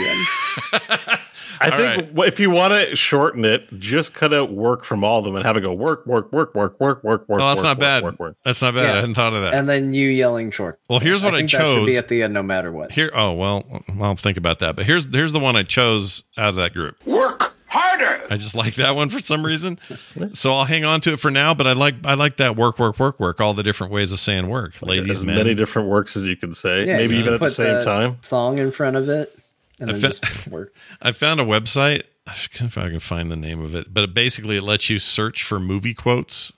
end. I All think right. if you want to shorten it, just cut out work from all of them and have it go work, work, work, work, work, work, work. Oh, that's work, not work, bad. Work, work. That's not bad. Yeah. I hadn't thought of that. and then you yelling chore. Well, here's what I think That should chose. be at the end, no matter what. Here, oh well, I'll think about that. But here's here's the one I chose out of that group. Work harder. I just like that one for some reason, [laughs] so I'll hang on to it for now. But I like I like that work, work, work, work. All the different ways of saying work, ladies, as men. many different works as you can say, Yeah, maybe even at the same time. Song in front of it, and I then fe- just work. [laughs] I found a website. I don't know if I can find the name of it, but it basically it lets you search for movie quotes,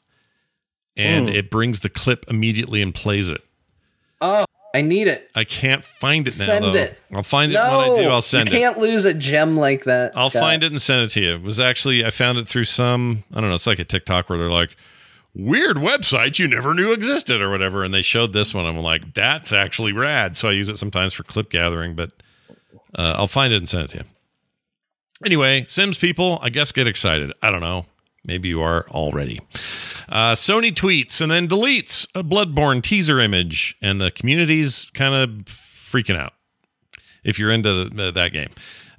and Hmm. it brings the clip immediately and plays it. Oh, I need it. I can't find it now Send though. it. I'll find it no, when I do. I'll send it. you can't lose a gem like that. I'll Scott. find it and send it to you. It was actually I found it through some I don't know. It's like a TikTok where they're like weird websites you never knew existed or whatever, and they showed this one. I'm like, that's actually rad. So I use it sometimes for clip gathering, but uh, I'll find it and send it to you. Anyway, Sims people, I guess get excited. I don't know. Maybe you are already. Uh, Sony tweets and then deletes a Bloodborne teaser image, and the community's kind of freaking out if you're into the, that game.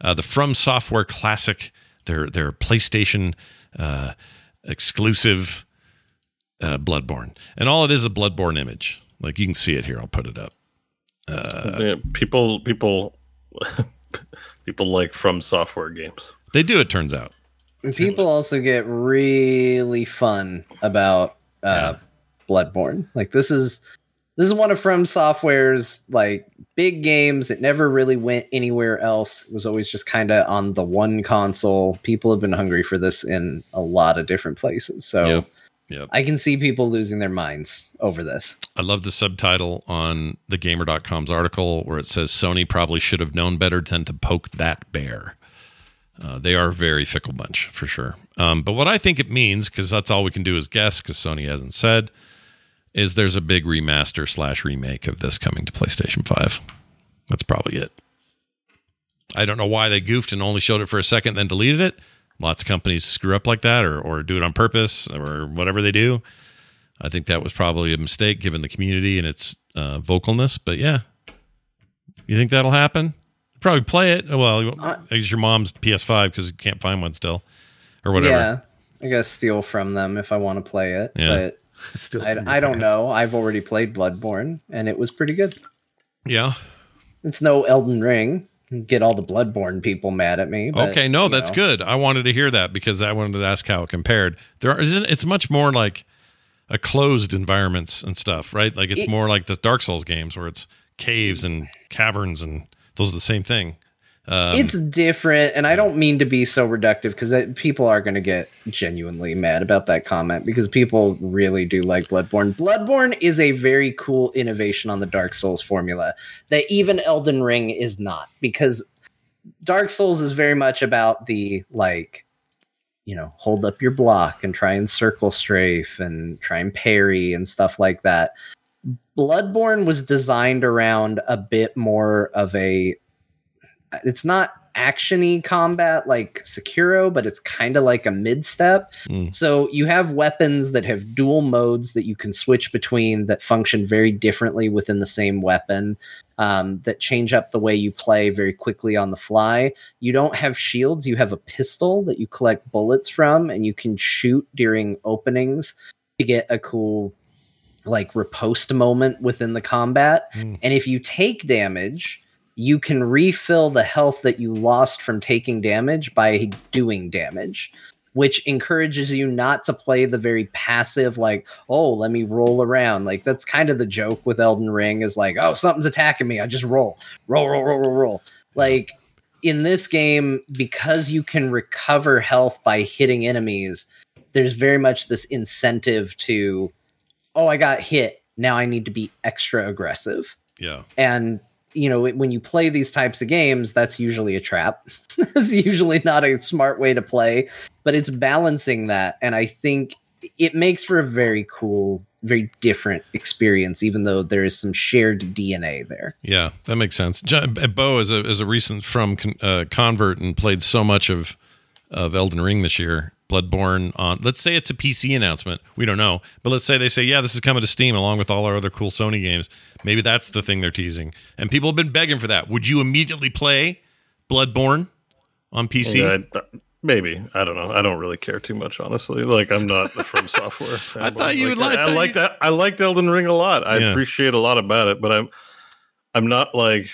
Uh, the From Software classic, their their PlayStation uh, exclusive uh, Bloodborne, and all it is a Bloodborne image. Like you can see it here. I'll put it up. Uh, people, people, [laughs] people like from software games. they do. It turns out. And People also get really fun about uh, Bloodborne. Like this is this is one of From Software's like big games. It never really went anywhere else. It was always just kind of on the one console. People have been hungry for this in a lot of different places. So Yep. Yep. I can see people losing their minds over this. I love the subtitle on the gamer.com's article where it says Sony probably should have known better than to poke that bear. Uh, they are a very fickle bunch for sure. Um, but what I think it means, because that's all we can do is guess, because Sony hasn't said, is there's a big remaster slash remake of this coming to PlayStation 5. That's probably it. I don't know why they goofed and only showed it for a second, then deleted it. Lots of companies screw up like that or, or do it on purpose or whatever they do. I think that was probably a mistake given the community and its uh, vocalness. But yeah, you think that'll happen? Probably play it. Well, I guess your mom's PS5 because you can't find one still or whatever. Yeah, I guess steal from them if I want to play it. Yeah. But I, I don't know. I've already played Bloodborne and it was pretty good. Yeah. It's no Elden Ring. Get all the Bloodborne people mad at me. but, okay, no, that's know. good. I wanted to hear that because I wanted to ask how it compared. There are, isn't- it's much more like a closed environments and stuff, right? Like it's It- more like the Dark Souls games where it's caves and caverns and those are the same thing. Um, it's different, and I don't mean to be so reductive because people are going to get genuinely mad about that comment because people really do like Bloodborne. Bloodborne is a very cool innovation on the Dark Souls formula that even Elden Ring is not because Dark Souls is very much about the like, you know, hold up your block and try and circle strafe and try and parry and stuff like that. Bloodborne was designed around a bit more of a it's not actiony combat like Sekiro, but it's kind of like a mid step. Mm. So you have weapons that have dual modes that you can switch between that function very differently within the same weapon. Um, that change up the way you play very quickly on the fly. You don't have shields, you have a pistol that you collect bullets from, and you can shoot during openings to get a cool like riposte moment within the combat. Mm. And if you take damage, you can refill the health that you lost from taking damage by doing damage, which encourages you not to play the very passive, like, oh, let me roll around. Like, that's kind of the joke with Elden Ring is like, oh, something's attacking me. I just roll, roll, roll, roll, roll, roll. Like, in this game, because you can recover health by hitting enemies, there's very much this incentive to, oh, I got hit. Now I need to be extra aggressive yeah. and you know when you play these types of games that's usually a trap [laughs] it's usually not a smart way to play but it's balancing that and i think it makes for a very cool very different experience even though there is some shared dna there Yeah, that makes sense. Uh, Bo is a is a recent from con- uh, convert and played so much of of Elden Ring this year. Bloodborne on. Let's say it's a PC announcement. We don't know, but let's say they say, yeah, this is coming to Steam along with all our other cool Sony games. Maybe that's the thing they're teasing, and people have been begging for that. Would you immediately play Bloodborne on PC? Yeah, I- uh, maybe I don't know. I don't really care too much, honestly. Like I'm not From Software. [laughs] [laughs] I thought you would like. like- I, I like that. I liked Elden Ring a lot. I Yeah. appreciate a lot about it, but I'm I'm not like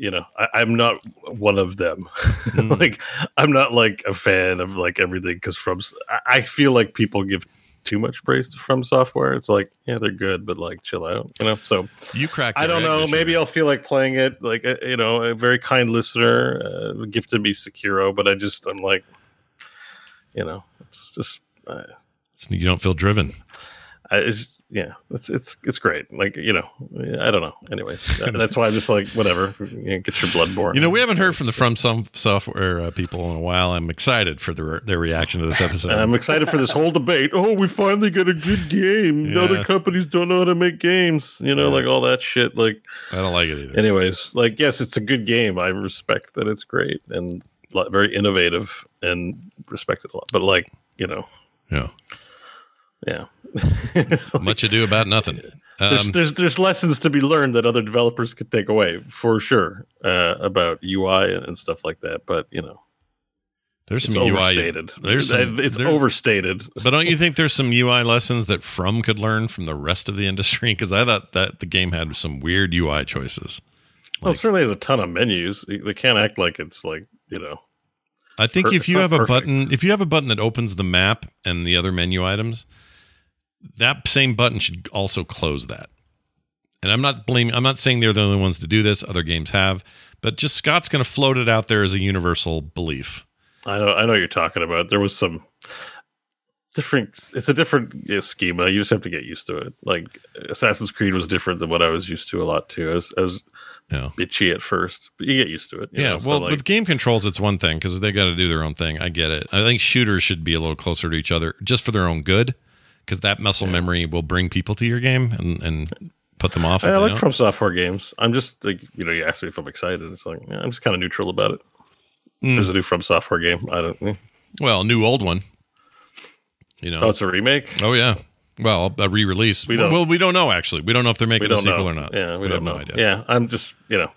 you know I, I'm not one of them. [laughs] Mm. like I'm not like a fan of like everything because from I feel like people give too much praise to From Software. It's like yeah they're good, but like chill out, you know. So You crack I don't know. Maybe. I'll feel like playing it. Like uh, you know, a very kind listener uh, gifted me Sekiro, but I just I'm like, you know, it's just uh, you don't feel driven. I, it's yeah, it's it's it's great. Like you know, I don't know. Anyways, [laughs] that's why I'm just like whatever. You know, get your bloodborne. You know, we haven't heard from the From Some Software uh, people in a while. I'm excited for their their reaction to this [laughs] episode. And I'm excited for this whole debate. Oh, we finally got a good game. [laughs] Yeah. Other companies don't know how to make games. You know, like all that shit. Like I don't like it either. anyways like yes it's a good game i respect that it's great and very innovative and respect it a lot but like you know Yeah. yeah [laughs] like- Much ado about nothing. there's, Um, there's there's lessons to be learned that other developers could take away for sure uh, about ui and, and stuff like that but you know there's it's some UI. overstated There's some, it's there- overstated But don't you think there's some UI lessons that From could learn from the rest of the industry? [laughs] Because I thought that the game had some weird UI choices. well it certainly has a ton of menus they can't act like it's like you know I think Per- if you have a button, if you have a button that opens the map and the other menu items, that same button should also close that. And I'm not blaming. I'm not saying they're the only ones to do this. Other games have, but just Scott's going to float it out there as a universal belief. I know, I know what you're talking about. There was some different. It's a different schema. You just have to get used to it. Like Assassin's Creed was different than what I was used to a lot too. I was, I was Yeah. bitchy at first, but you get used to it. Yeah, know? So, well, like, with game controls, it's one thing because they got to do their own thing. I get it. I think shooters should be a little closer to each other just for their own good. Because that muscle memory will bring people to your game and, and put them off. I like from software games. I'm just like you know, you asked me if I'm excited. It's like yeah, I'm just kind of neutral about it. Mm. There's a new from software game. I don't. eh. well, new old one. You know. Oh, it's a remake. Oh yeah. Well, a re-release. We don't- well, we don't know actually. We don't know if they're making a sequel know. or not. Yeah, we, have don't no know. idea. Yeah, I'm just you know,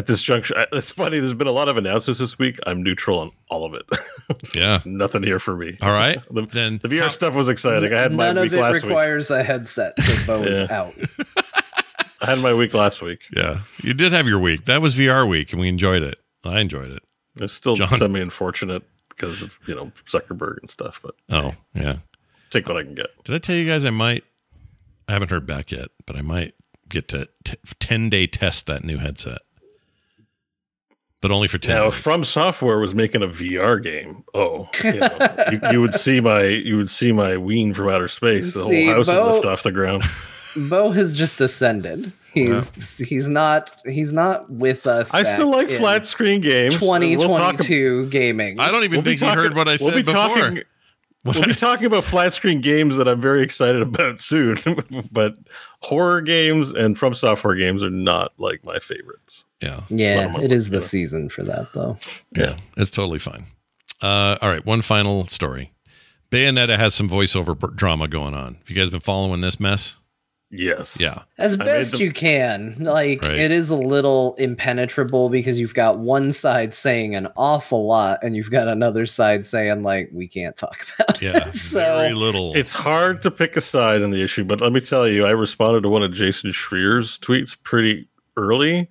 at this juncture, it's funny. There's been a lot of announcements this week. I'm neutral on all of it. [laughs] Yeah. Nothing here for me. All right. [laughs] The, Then the VR stuff was exciting. I had my None week of it last week. requires a headset, so Bo is Yeah. out. [laughs] I had my week last week. Yeah. You did have your week. That was VR week, and we enjoyed it. I enjoyed it. It's still John. semi unfortunate because of you know Zuckerberg and stuff, but Oh yeah. take what I can get. Did I tell you guys I might? I haven't heard back yet, but I might get to t- ten day test that new headset, but only for ten. Now, days. if From Software was making a VR game, oh, you, know, you, you would see my you would see my ween from outer space. The See, whole house Bo- would lift off the ground. [laughs] Bo has just ascended. He's he's not he's not with us. I still like flat screen games. We'll talk- 2022 gaming. I don't even we'll be think he heard what I we'll said be before. talking- We'll be [laughs] talking about flat screen games that I'm very excited about soon, [laughs] but horror games and From Software games are not like my favorites. yeah, Yeah, it is work, the season for that though. yeah, it's totally fine. Uh, all right, one final story. Bayonetta has some voiceover br- drama going on. Have you guys been following this mess? Yes. Yeah. As best them- you can. Like Right. it is a little impenetrable because you've got one side saying an awful lot and you've got another side saying like we can't talk [laughs] about Yeah, it. [laughs] So very little. It's hard to pick a side in the issue, but let me tell you, I responded to one of Jason Schreier's tweets pretty early.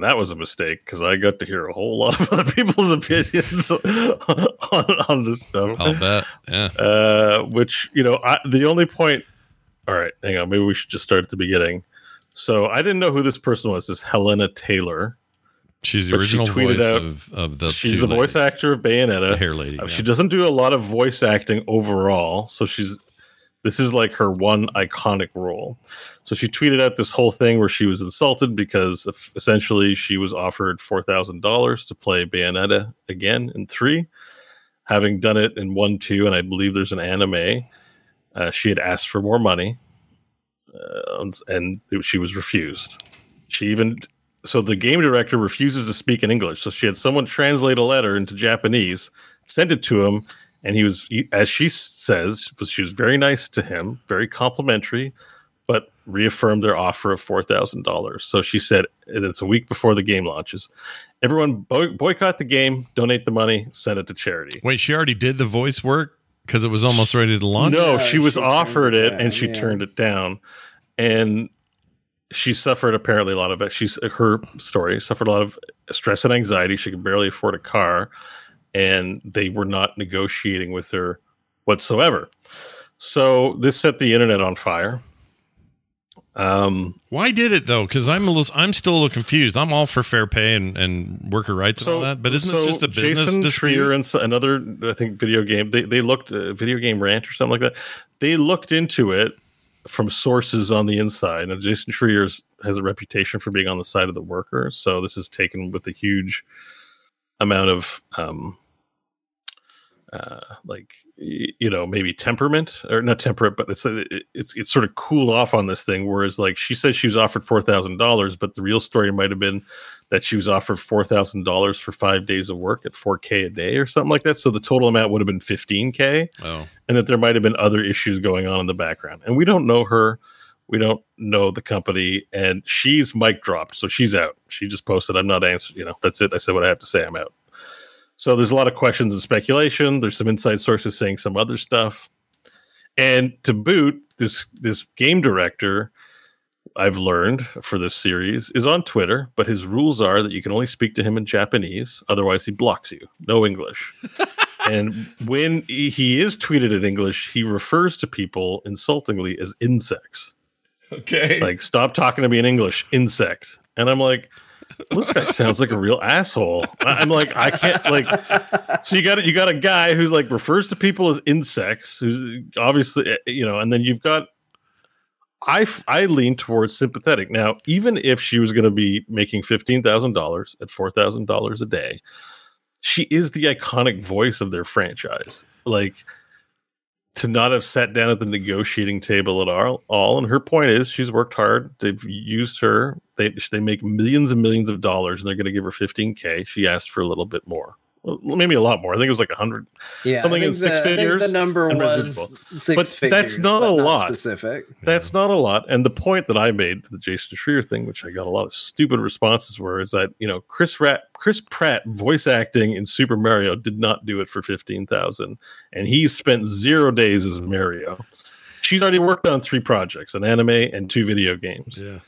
That was a mistake because I got to hear a whole lot of [laughs] other people's opinions on, on this stuff. I'll bet. Yeah. Uh, which you know, I, the only point. All right, hang on. Maybe we should just start at the beginning. So I didn't know who this person was. This Hellena Taylor. She's the But she original voice out- of, of the she's the voice actor of Bayonetta. The hair lady, Uh, yeah. She doesn't do a lot of voice acting overall, so she's this is like her one iconic role. So she tweeted out this whole thing where she was insulted because essentially she was offered four thousand dollars to play Bayonetta again in three, having done it in one, two, and I believe there's an anime. Uh, she had asked for more money, uh, and she was refused. She even so the game director refuses to speak in English. So she had someone translate a letter into Japanese, send it to him, and he was, he- as she says, she was very nice to him, very complimentary, but reaffirmed their offer of four thousand dollars. So she said, and it's a week before the game launches. Everyone boy- boycott the game, donate the money, send it to charity. Wait, she already did the voice work because it was almost ready to launch. No, she was she offered it it and she yeah. turned it down. And she suffered apparently a lot of it. She's her story suffered a lot of stress and anxiety. She could barely afford a car, and they were not negotiating with her whatsoever. So this set the internet on fire. Um, Why did it though? Because I'm a little, I'm still a little confused. I'm all for fair pay and, and worker rights and all that, but isn't so this just a business Jason dispute? Schreier and so- another, I think, video game. They they looked uh, video game rant or something like that. They looked into it from sources on the inside, and Jason Schreier has a reputation for being on the side of the worker. So this is taken with a huge amount of um, uh, like you know maybe temperament or not temperate, but it's it's it's sort of cooled off on this thing. Whereas like she says she was offered four thousand dollars, but the real story might have been that she was offered four thousand dollars for five days of work at four k a day or something like that. So the total amount would have been fifteen k, Oh, and that there might have been other issues going on in the background. And we don't know her. We don't know the company, and she's mic dropped, so she's out. She just posted, "I'm not answering." You know, that's it. I said what I have to say. I'm out. So there's a lot of questions and speculation. There's some inside sources saying some other stuff. And to boot, this this game director I've learned for this series is on Twitter, but his rules are that you can only speak to him in Japanese, otherwise he blocks you. No English. [laughs] and when he he is tweeted in English, he refers to people insultingly as insects. okay. Like, stop talking to me in English, insect. And I'm like, this guy sounds like a real asshole. I'm like, I can't like. So you got you got a guy who like refers to people as insects, who's obviously eh, you know, and then you've got. I I lean towards sympathetic now. Even if she was going to be making fifteen thousand dollars at four thousand dollars a day, she is the iconic voice of their franchise. Like to not have sat down at the negotiating table at all. all. And her point is, she's worked hard. They've used her. They they make millions and millions of dollars, and they're going to give her 15k. She asked for a little bit more, maybe a lot more. I think it was like a hundred, Yeah, something in think six the, figures. The number was six but figures, that's not but a lot. specific. That's not a lot. And the point that I made to the Jason Schreier thing, which I got a lot of stupid responses were, is that you know Chris Rat, Chris Pratt voice acting in Super Mario did not do it for fifteen thousand, and he spent zero days as Mario. She's already worked on three projects: an anime and two video games. Yeah.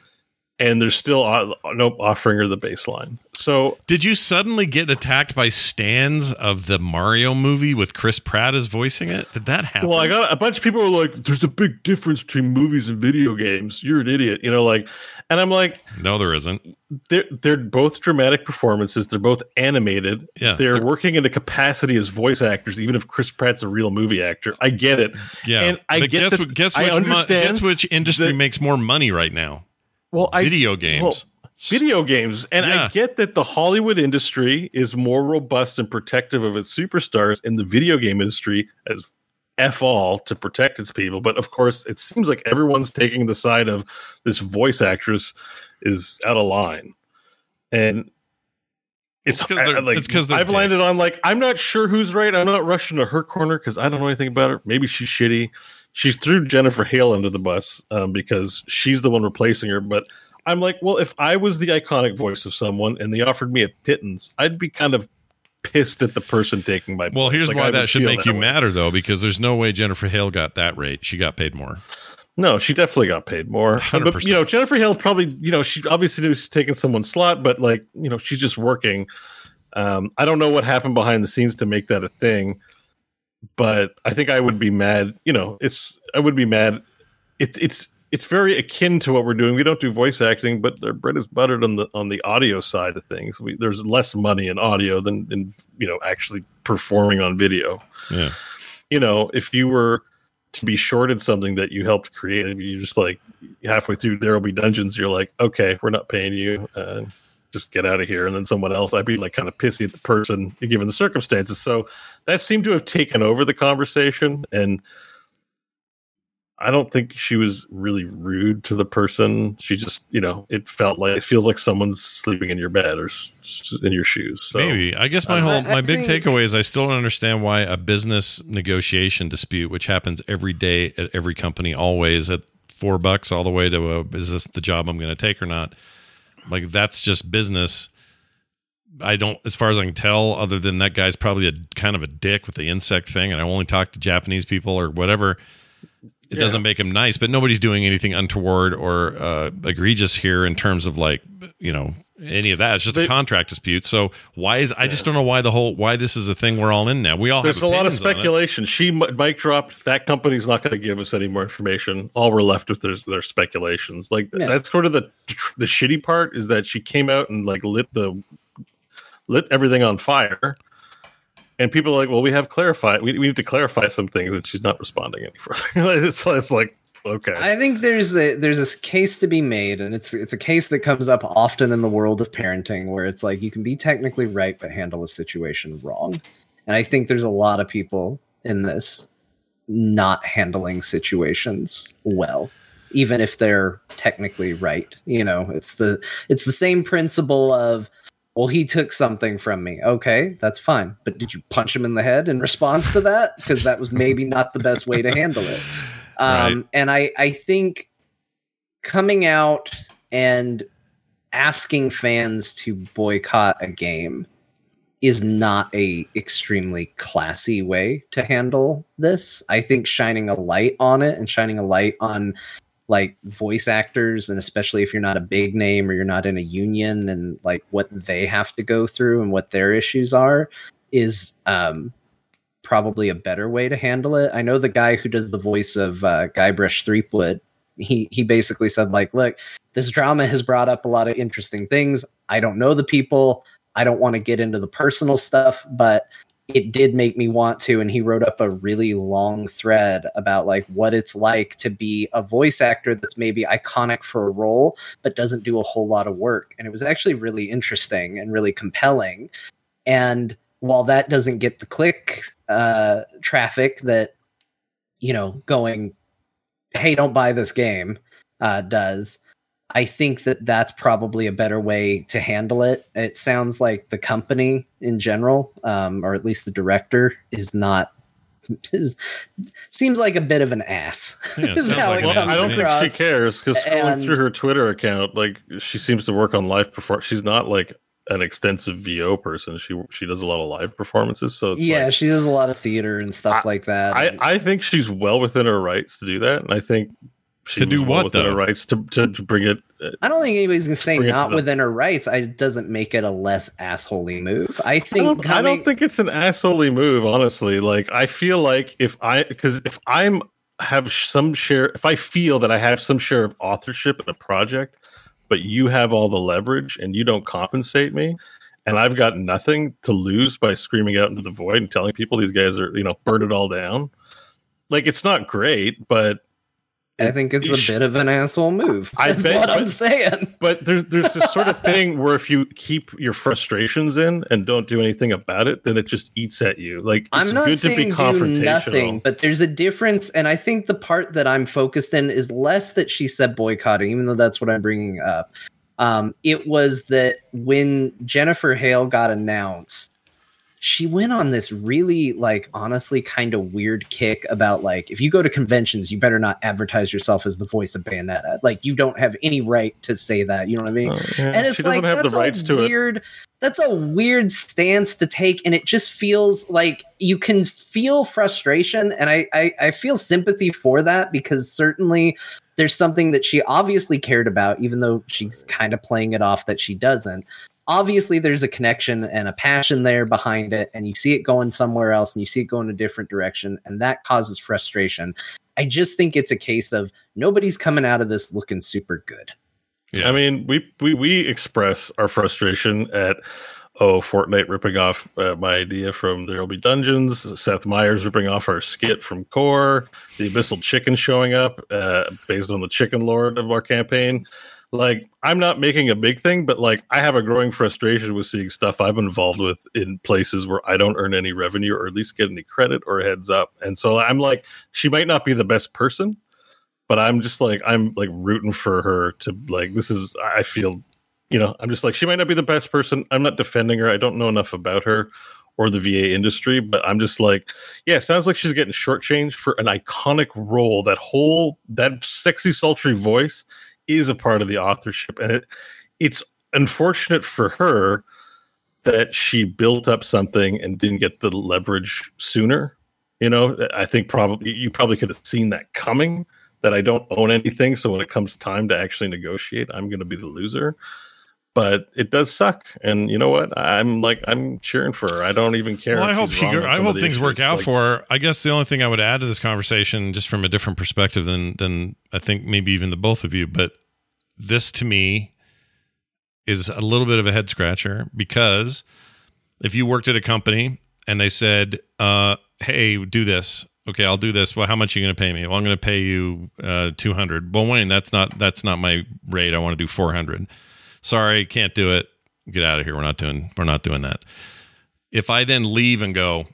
And they're still uh, no offering her the baseline. So Did you suddenly get attacked by stands of the Mario movie with Chris Pratt as voicing it? Did that happen? Well, I got a bunch of people were like, "There's a big difference between movies and video games. You're an idiot," you know, like, and I'm like, no, there isn't. they're they're both dramatic performances. They're both animated. Yeah, they're, they're- working in the capacity as voice actors, even if Chris Pratt's a real movie actor. I get it. Yeah, and I but get guess that-? Guess I which? mo- understand guess which industry that- makes more money right now? well, I, Video games. well, video games, and Yeah. I get that the Hollywood industry is more robust and protective of its superstars, and the video game industry as f all to protect its people. But of course, it seems like everyone's taking the side of this voice actress is out of line, and it's because they're- like it's 'cause they're I've landed on like I'm not sure who's right. I'm not rushing to her corner because I don't know anything about her. Maybe she's shitty. She threw Jennifer Hale under the bus um, because she's the one replacing her. But I'm like, well, if I was the iconic voice of someone and they offered me a pittance, I'd be kind of pissed at the person taking my. Well, place. here's Like, why I that should make that you way. matter, though, because there's no way Jennifer Hale got that rate. She got paid more. No, she definitely got paid more. But 100%. you know, Jennifer Hale probably, you know, she obviously knew she's taking someone's slot, but like, you know, she's just working. Um, I don't know what happened behind the scenes to make that a thing, but I think I would be mad. You know, it's I would be mad. It, it's it's very akin to what we're doing. We don't do voice acting, but their bread is buttered on the on the audio side of things. We, there's less money in audio than in you know actually performing on video Yeah. you know, if you were to be shorted something that you helped create, you just like halfway through there will be dungeons, you're like, okay, we're not paying you. Uh, just get out of here. And then someone else, I'd be like kind of pissy at the person given the circumstances. So that seemed to have taken over the conversation. And I don't think she was really rude to the person. She just, you know, it felt like it feels like someone's sleeping in your bed or s- s- in your shoes. So Maybe. I guess my uh, whole my big takeaway is I still don't understand why a business negotiation dispute, which happens every day at every company, always at four bucks all the way to a, is this the job I'm going to take or not? Like that's just business. I don't, as far as I can tell, other than that guy's probably a kind of a dick with the insect thing, and I only talk to Japanese people or whatever. It doesn't make him nice, but nobody's doing anything untoward or uh, egregious here in terms of like you know any of that. It's just a contract dispute. So why is I just don't know why the whole why this is a thing we're all in now. We all There's have a lot of opinions on it. speculation. She m- mic dropped. That company's not going to give us any more information. All we're left with is their speculations. Like Yeah. that's sort of the the shitty part is that she came out and like lit the lit everything on fire. And people are like, well, we have clarified. We, we need to clarify some things, and she's not responding any further. [laughs] it's, it's like, okay, I think there's a there's this case to be made, and it's it's a case that comes up often in the world of parenting, where it's like you can be technically right but handle a situation wrong, and I think there's a lot of people in this not handling situations well, even if they're technically right. You know, it's the it's the same principle of. Well, he took something from me. Okay, that's fine. But did you punch him in the head in response to that? Because that was maybe not the best way to handle it. [laughs] Um, Right. And I, I think coming out and asking fans to boycott a game is not a extremely classy way to handle this. I think shining a light on it and shining a light on like voice actors and especially if you're not a big name or you're not in a union and like what they have to go through and what their issues are is um probably a better way to handle it. I know the guy who does the voice of uh, Guybrush Threepwood. He he basically said like, look, this drama has brought up a lot of interesting things. I don't know the people. I don't want to get into the personal stuff, but it did make me want to. And he wrote up a really long thread about like what it's like to be a voice actor that's maybe iconic for a role, but doesn't do a whole lot of work. And it was actually really interesting and really compelling. And while that doesn't get the click uh, traffic that you know, going, "Hey, don't buy this game," uh, does. I think that that's probably a better way to handle it. It sounds like the company in general, um, or at least the director, is not. Is, seems like a bit of an ass. Yeah, [laughs] is sounds how like an ass I don't think she cares because scrolling And- through her Twitter account, like she seems to work on live perform. She's not like an extensive VO person. She she does a lot of live performances. So it's yeah, like, she does a lot of theater and stuff like that. I I think she's well within her rights to do that, and I think To do well what, within though? her rights to, to to bring it. uh, I don't think anybody's gonna say bring it to not the- within her rights. I it doesn't make it a less assholey move. I I think don't, I don't think it's an assholey move, honestly. Like I feel like if I because if I'm have some share, if I feel that I have some share of authorship in a project, but you have all the leverage and you don't compensate me, and I've got nothing to lose by screaming out into the void and telling people these guys are you know burn it all down. Like it's not great, but I think it's a bit of an asshole move. I That's bet- what I'm but- saying. but there's there's this sort of [laughs] thing where if you keep your frustrations in and don't do anything about it, then it just eats at you. Like it's I'm not good to be saying do confrontational. nothing, but there's a difference, and I think the part that I'm focused in is less that she said boycotting, even though that's what I'm bringing up. Um, it was that when Jennifer Hale got announced, she went on this really, like, honestly, kind of weird kick about like, if you go to conventions, you better not advertise yourself as the voice of Bayonetta. Like, you don't have any right to say that. You know what I mean? Oh, yeah. and it's she like that's the rights a to it. weird that's a weird stance to take and it just feels like you can feel frustration and I, I i feel sympathy for that because certainly there's something that she obviously cared about even though she's kind of playing it off that she doesn't obviously there's a connection and a passion there behind it and you see it going somewhere else and you see it going a different direction and that causes frustration i just think it's a case of nobody's coming out of this looking super good Yeah. I mean, we we we express our frustration at oh Fortnite ripping off uh, my idea from There'll Be Dungeons, Seth Meyers ripping off our skit from Core, the Abyssal Chicken showing up uh, based on the Chicken Lord of our campaign. Like, I'm not making a big thing, but like, I have a growing frustration with seeing stuff I'm involved with in places where I don't earn any revenue or at least get any credit or heads up. And so I'm like, she might not be the best person, but I'm just like I'm like rooting for her to like this is I feel you know I'm just like she might not be the best person. I'm not defending her. I don't know enough about her or the VA industry but I'm just like yeah sounds like she's getting shortchanged for an iconic role. That whole that sexy sultry voice is a part of the authorship and it it's unfortunate for her that she built up something and didn't get the leverage sooner you know I think probably you probably could have seen that coming that I don't own anything. So when it comes time to actually negotiate, I'm going to be the loser. But it does suck, and you know what? I'm like I'm cheering for her. I don't even care. Well, I hope she. wrong Go, on I hope things work out Like, for her. I guess the only thing I would add to this conversation, just from a different perspective than than I think maybe even the both of you, but this to me is a little bit of a head scratcher because if you worked at a company and they said, uh, "Hey, do this," okay, I'll do this. Well, how much are you going to pay me? Well, I'm going to pay you uh, 200. Well, Wayne, that's not that's not my rate. I want to do 400. Sorry, can't do it. Get out of here. We're not doing we're not doing that. If I then leave and go,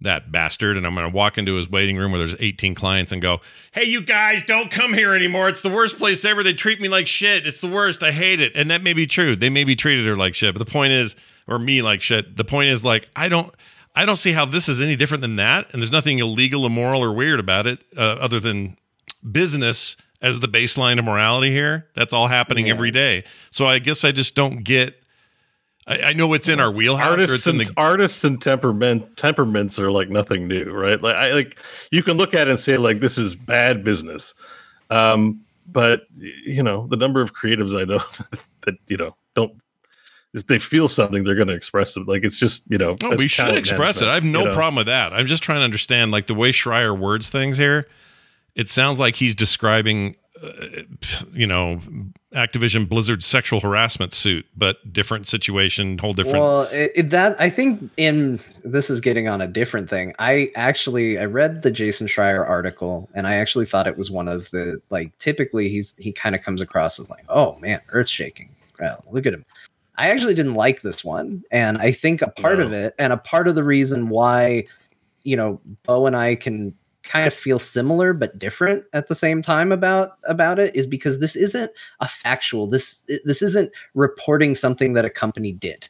that bastard, and I'm going to walk into his waiting room where there's 18 clients and go, "Hey, you guys, don't come here anymore. It's the worst place ever. They treat me like shit. It's the worst. I hate it." And that may be true. They may be treated her like shit, but the point is, or me like shit. The point is, like, I don't. I don't see how this is any different than that, and there's nothing illegal, immoral, or weird about it, uh, other than business as the baseline of morality here. That's all happening Yeah. every day. So I guess I just don't get. I, I know it's in our wheelhouse, or artists it's in and the artists and temperament temperaments are like nothing new, right? Like I like you can look at it and say like this is bad business, um, but you know the number of creatives I know [laughs] that you know don't. If they feel something, they're going to express it. Like it's just you know. No, we should express it. I have no you know? problem with that. I'm just trying to understand, like the way Schreier words things here. It sounds like he's describing, uh, you know, Activision Blizzard sexual harassment suit, but different situation, whole different. Well, it, it- that I think in this is getting on a different thing. I actually I read the Jason Schreier article, and I actually thought it was one of the like. Typically, he's he kind of comes across as like, oh man, earth shaking. Look at him. I actually didn't like this one, and I think a part of it, and a part of the reason why, you know, Bo and I can kind of feel similar but different at the same time about about it is because this isn't a factual this this isn't reporting something that a company did.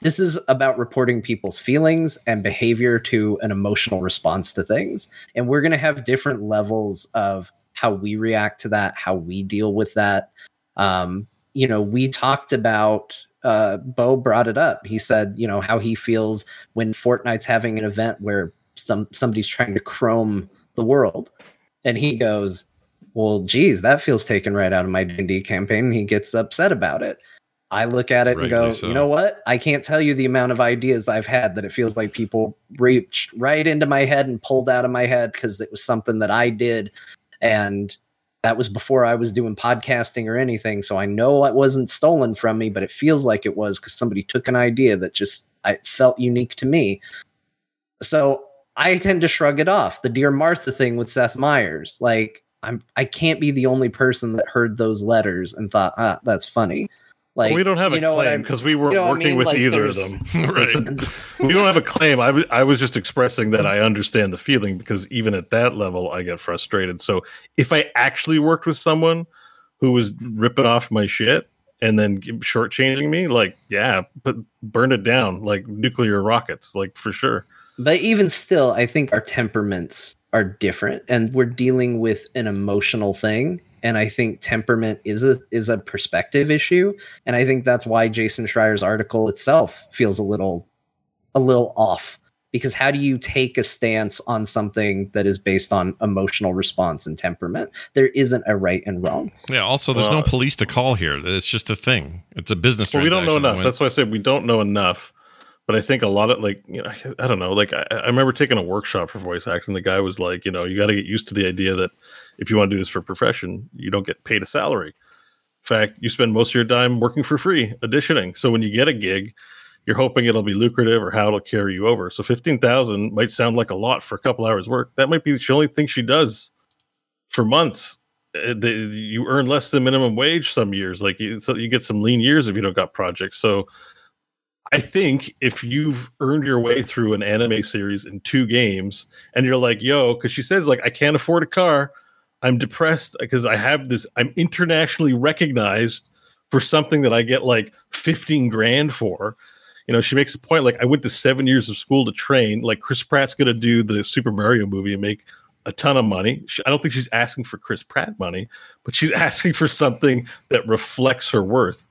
This is about reporting people's feelings and behavior to an emotional response to things. And we're going to have different levels of how we react to that how we deal with that. Um, you know we talked about uh, bo brought it up. He said you know how he feels when fortnite's having an event where some somebody's trying to chrome the world. And he goes well geez that feels taken right out of my d&d campaign. And he gets upset about it. I look at it and go so. you know what? I can't tell you the amount of ideas i've had that it feels like people reached right into my head and pulled out of my head because it was something that i did. And that was before i was doing podcasting or anything. So i know it wasn't stolen from me but it feels like it was because somebody took an idea that just i felt unique to me. So I tend to shrug it off. The Dear Martha thing with Seth Meyers, like I'm, I can't be the only person that heard those letters and thought, ah, that's funny. Like we don't have a know claim because we weren't you know what I working mean? with Like, either of them. [laughs] right. we don't have a claim. I was I was just expressing that I understand the feeling because even at that level, I get frustrated. So if I actually worked with someone who was ripping off my shit and then shortchanging me, like yeah, but burn it down like nuclear rockets, like for sure. But even still, I think our temperaments are different, and we're dealing with an emotional thing. And I think temperament is a is a perspective issue, and I think that's why Jason Schreier's article itself feels a little a little off. Because how do you take a stance on something that is based on emotional response and temperament? There isn't a right and wrong. Yeah. Also, there's no police to call here. It's just a thing. It's a business. Well, we don't know enough. When- That's why I said we don't know enough. But I think a lot of like you know, [sighs] I don't know. Like I, I remember taking a workshop for voice acting. The guy was like, you know, you got to get used to the idea that if you want to do this for a profession, you don't get paid a salary. In fact, you spend most of your time working for free, auditioning. So when you get a gig, you're hoping it'll be lucrative or how it'll carry you over. So fifteen thousand might sound like a lot for a couple hours work. That might be the only thing she does for months. Uh, You earn less than minimum wage some years. Like so you get some lean years if you don't got projects. So I think if you've earned your way through an anime series in two games and you're like, yo, because she says, like, I can't afford a car. I'm depressed because I have this, I'm internationally recognized for something that I get like 15 grand for. You know, she makes a point like, I went to seven years of school to train. Like, Chris Pratt's going to do the Super Mario movie and make a ton of money. She, I don't think she's asking for Chris Pratt money, but she's [laughs] asking for something that reflects her worth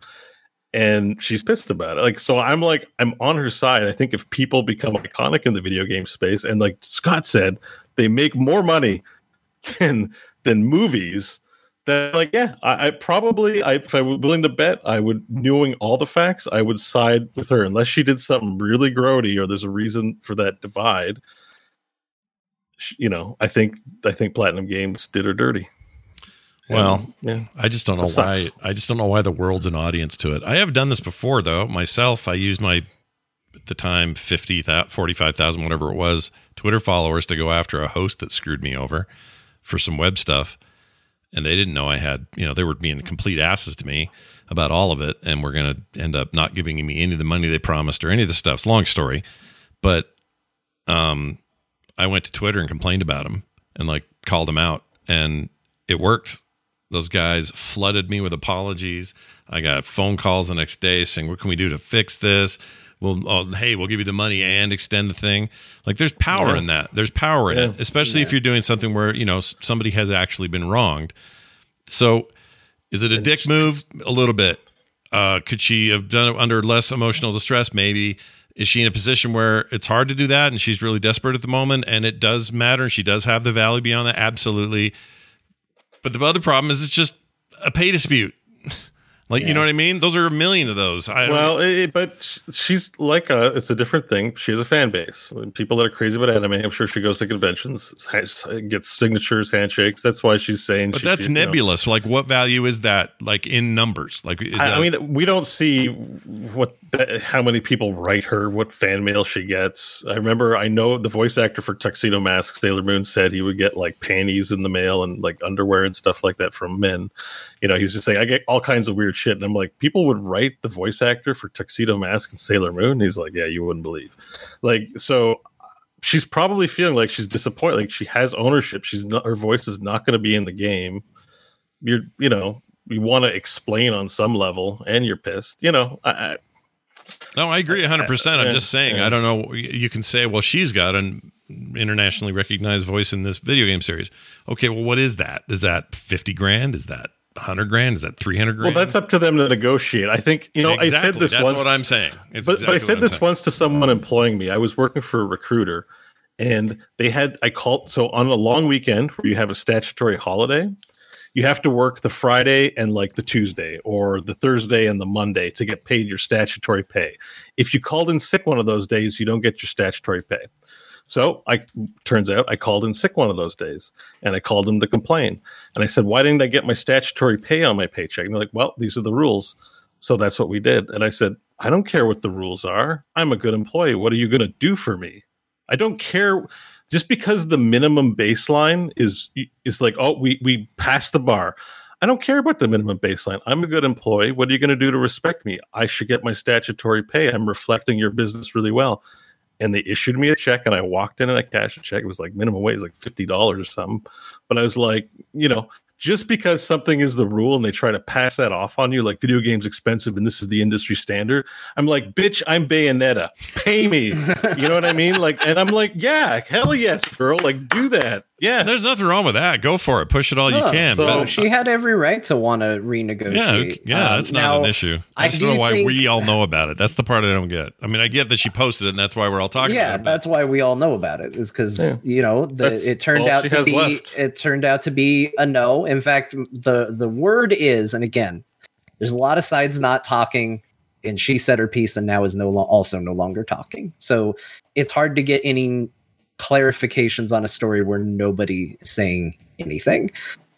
and she's pissed about it. Like, so I'm like, I'm on her side. I think if people become iconic in the video game space, and like Scott said, they make more money than than movies. Then, like, yeah, I, I probably, I, if I were willing to bet, I would, knowing all the facts, I would side with her, unless she did something really grody or there's a reason for that divide. You know, I think, I think Platinum Games did her dirty. Well, yeah, I just don't know why. I just don't know why the world's an audience to it. I have done this before, though. Myself, I used my at the time 50, 45,000, whatever it was, Twitter followers to go after a host that screwed me over for some web stuff. And they didn't know I had, you know, they were being complete asses to me about all of it. And we're going to end up not giving me any of the money they promised or any of the stuff. It's a long story. But um, I went to Twitter and complained about them and like called them out. And it worked. Those guys flooded me with apologies. I got phone calls the next day saying, "What can we do to fix this?" Well, oh, hey, we'll give you the money and extend the thing. Like, there's power Yeah. in that. There's power in it, especially if you're doing something where you know somebody has actually been wronged. So, is it a dick move? A little bit. Uh, could she have done it under less emotional distress? Maybe. Is she in a position where it's hard to do that, and she's really desperate at the moment, and it does matter, and she does have the value beyond that? Absolutely. But the other problem is it's just a pay dispute. Like, you know what I mean? Those are a million of those. I well, it, but she's like a, it's a different thing. She has a fan base. People that are crazy about anime. I'm sure she goes to conventions, gets signatures, handshakes. That's why she's saying. but she- that's you know. nebulous. Like, what value is that? Like in numbers? Like, is I, that? I mean, we don't see what that, how many people write her, what fan mail she gets. I remember, I know the voice actor for Tuxedo Mask, Sailor Moon, said he would get like panties in the mail and like underwear and stuff like that from men. You know, he was just saying, I get all kinds of weird shit. And I'm like, people would write the voice actor for Tuxedo Mask and Sailor Moon. He's like, yeah, you wouldn't believe. Like, so she's probably feeling like she's disappointed. Like she has ownership. She's not. Her voice is not going to be in the game. You're, you know, you want to explain on some level, and you're pissed. You know, I, I No, I agree 100%. I'm Yeah, just saying. I don't know. You can say, well, she's got an internationally recognized voice in this video game series. Okay, well, what is that? Is that 50 grand? Is that 100 grand? Is that 300 grand? well, that's up to them to negotiate. I think you know. I said this That's once. what I'm saying. It's but, exactly but I said this saying. once to someone employing me. I was working for a recruiter, and they had I called so on a long weekend where you have a statutory holiday, you have to work the Friday and like the Tuesday or the Thursday and the Monday to get paid your statutory pay. If you called in sick one of those days, you don't get your statutory pay. So I turns out I called in sick one of those days and I called them to complain. And I said, Why didn't I get my statutory pay on my paycheck? And they're like, Well, these are the rules. So that's what we did. And I said, I don't care what the rules are. I'm a good employee. What are you going to do for me? I don't care just because the minimum baseline is is like, oh, we we passed the bar. I don't care about the minimum baseline. I'm a good employee. What are you going to do to respect me? I should get my statutory pay. I'm reflecting your business really well. And they issued me a check, and I walked in and I cashed a check. It was like minimum wage, like fifty dollars or something. But I was like, you know, just because something is the rule and they try to pass that off on you, like video games expensive and this is the industry standard. I'm like, bitch, I'm Bayonetta. Pay me. You know what I mean? Like, and I'm like, yeah, hell yes, girl. Like, do that. Yeah. There's nothing wrong with that. Go for it. Push it all you can. so but she had every right to want to renegotiate. yeah, yeah, Um, that's not now, an issue. I I just do don't know why think- we all know about it. That's the part I don't get. I mean, I get that she posted it, and that's why we're all talking yeah, about it. that's why we all know about it. Is because Yeah. you know the, it turned out to be left. it turned out to be a no. In fact, the the word is, and again, there's a lot of sides not talking, and she said her piece, and now is no lo- also no longer talking. So it's hard to get any clarifications on a story where nobody is saying anything.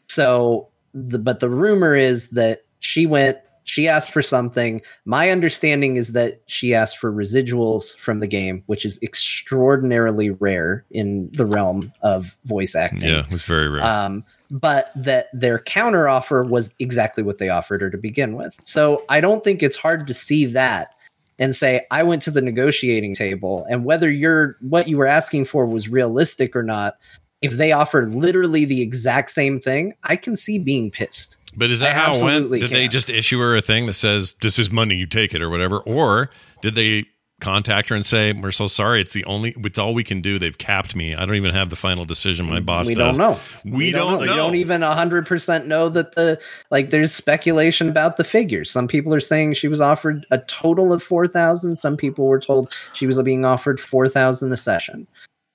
So, the, but the rumor is that she went, she asked for something. My understanding is that she asked for residuals from the game, which is extraordinarily rare in the realm of voice acting. Yeah, it's very rare. Um, but that their counter offer was exactly what they offered her to begin with. So I don't think it's hard to see that and say I went to the negotiating table and whether you're what you were asking for was realistic or not. If they offered literally the exact same thing, I can see being pissed. But is that I how it went? Did they just issue her a thing that says this is money, you take it or whatever? Or did they contact her and say, We're so sorry, it's the only it's all we can do. They've capped me. I don't even have the final decision. My boss we does. don't know. We, don't, know. We don't even hundred percent know that the like. There's speculation about the figures. Some people are saying she was offered a total of four thousand. Some people were told she was being offered four thousand a session.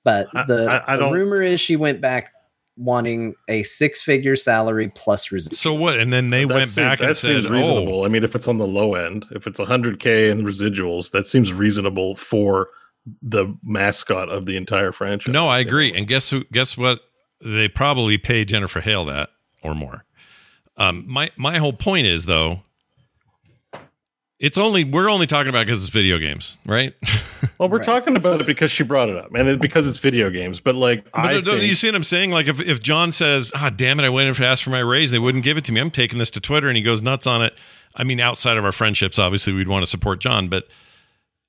But the, I- I the rumor is she went back wanting a six-figure salary plus residuals. So what? And then they That went seems- back that and said, seems "Oh, reasonable. I mean, if it's on the low end, if it's 100k and residuals, that seems reasonable for the mascot of the entire franchise. no, I agree." And guess who? Guess what? They probably paid Jennifer Hale that or more. Um, my my whole point is though, it's only we're only talking about because it's video games, right? [laughs] Well, we're Right. talking about it because she brought it up, and it, because it's video games. But like, But I don't- don't think, you see what I'm saying? Like if, if John says, "Ah, damn it, I went in to ask for my raise, they wouldn't give it to me. I'm taking this to Twitter," and he goes nuts on it. I mean, outside of our friendships, obviously, we'd want to support John, but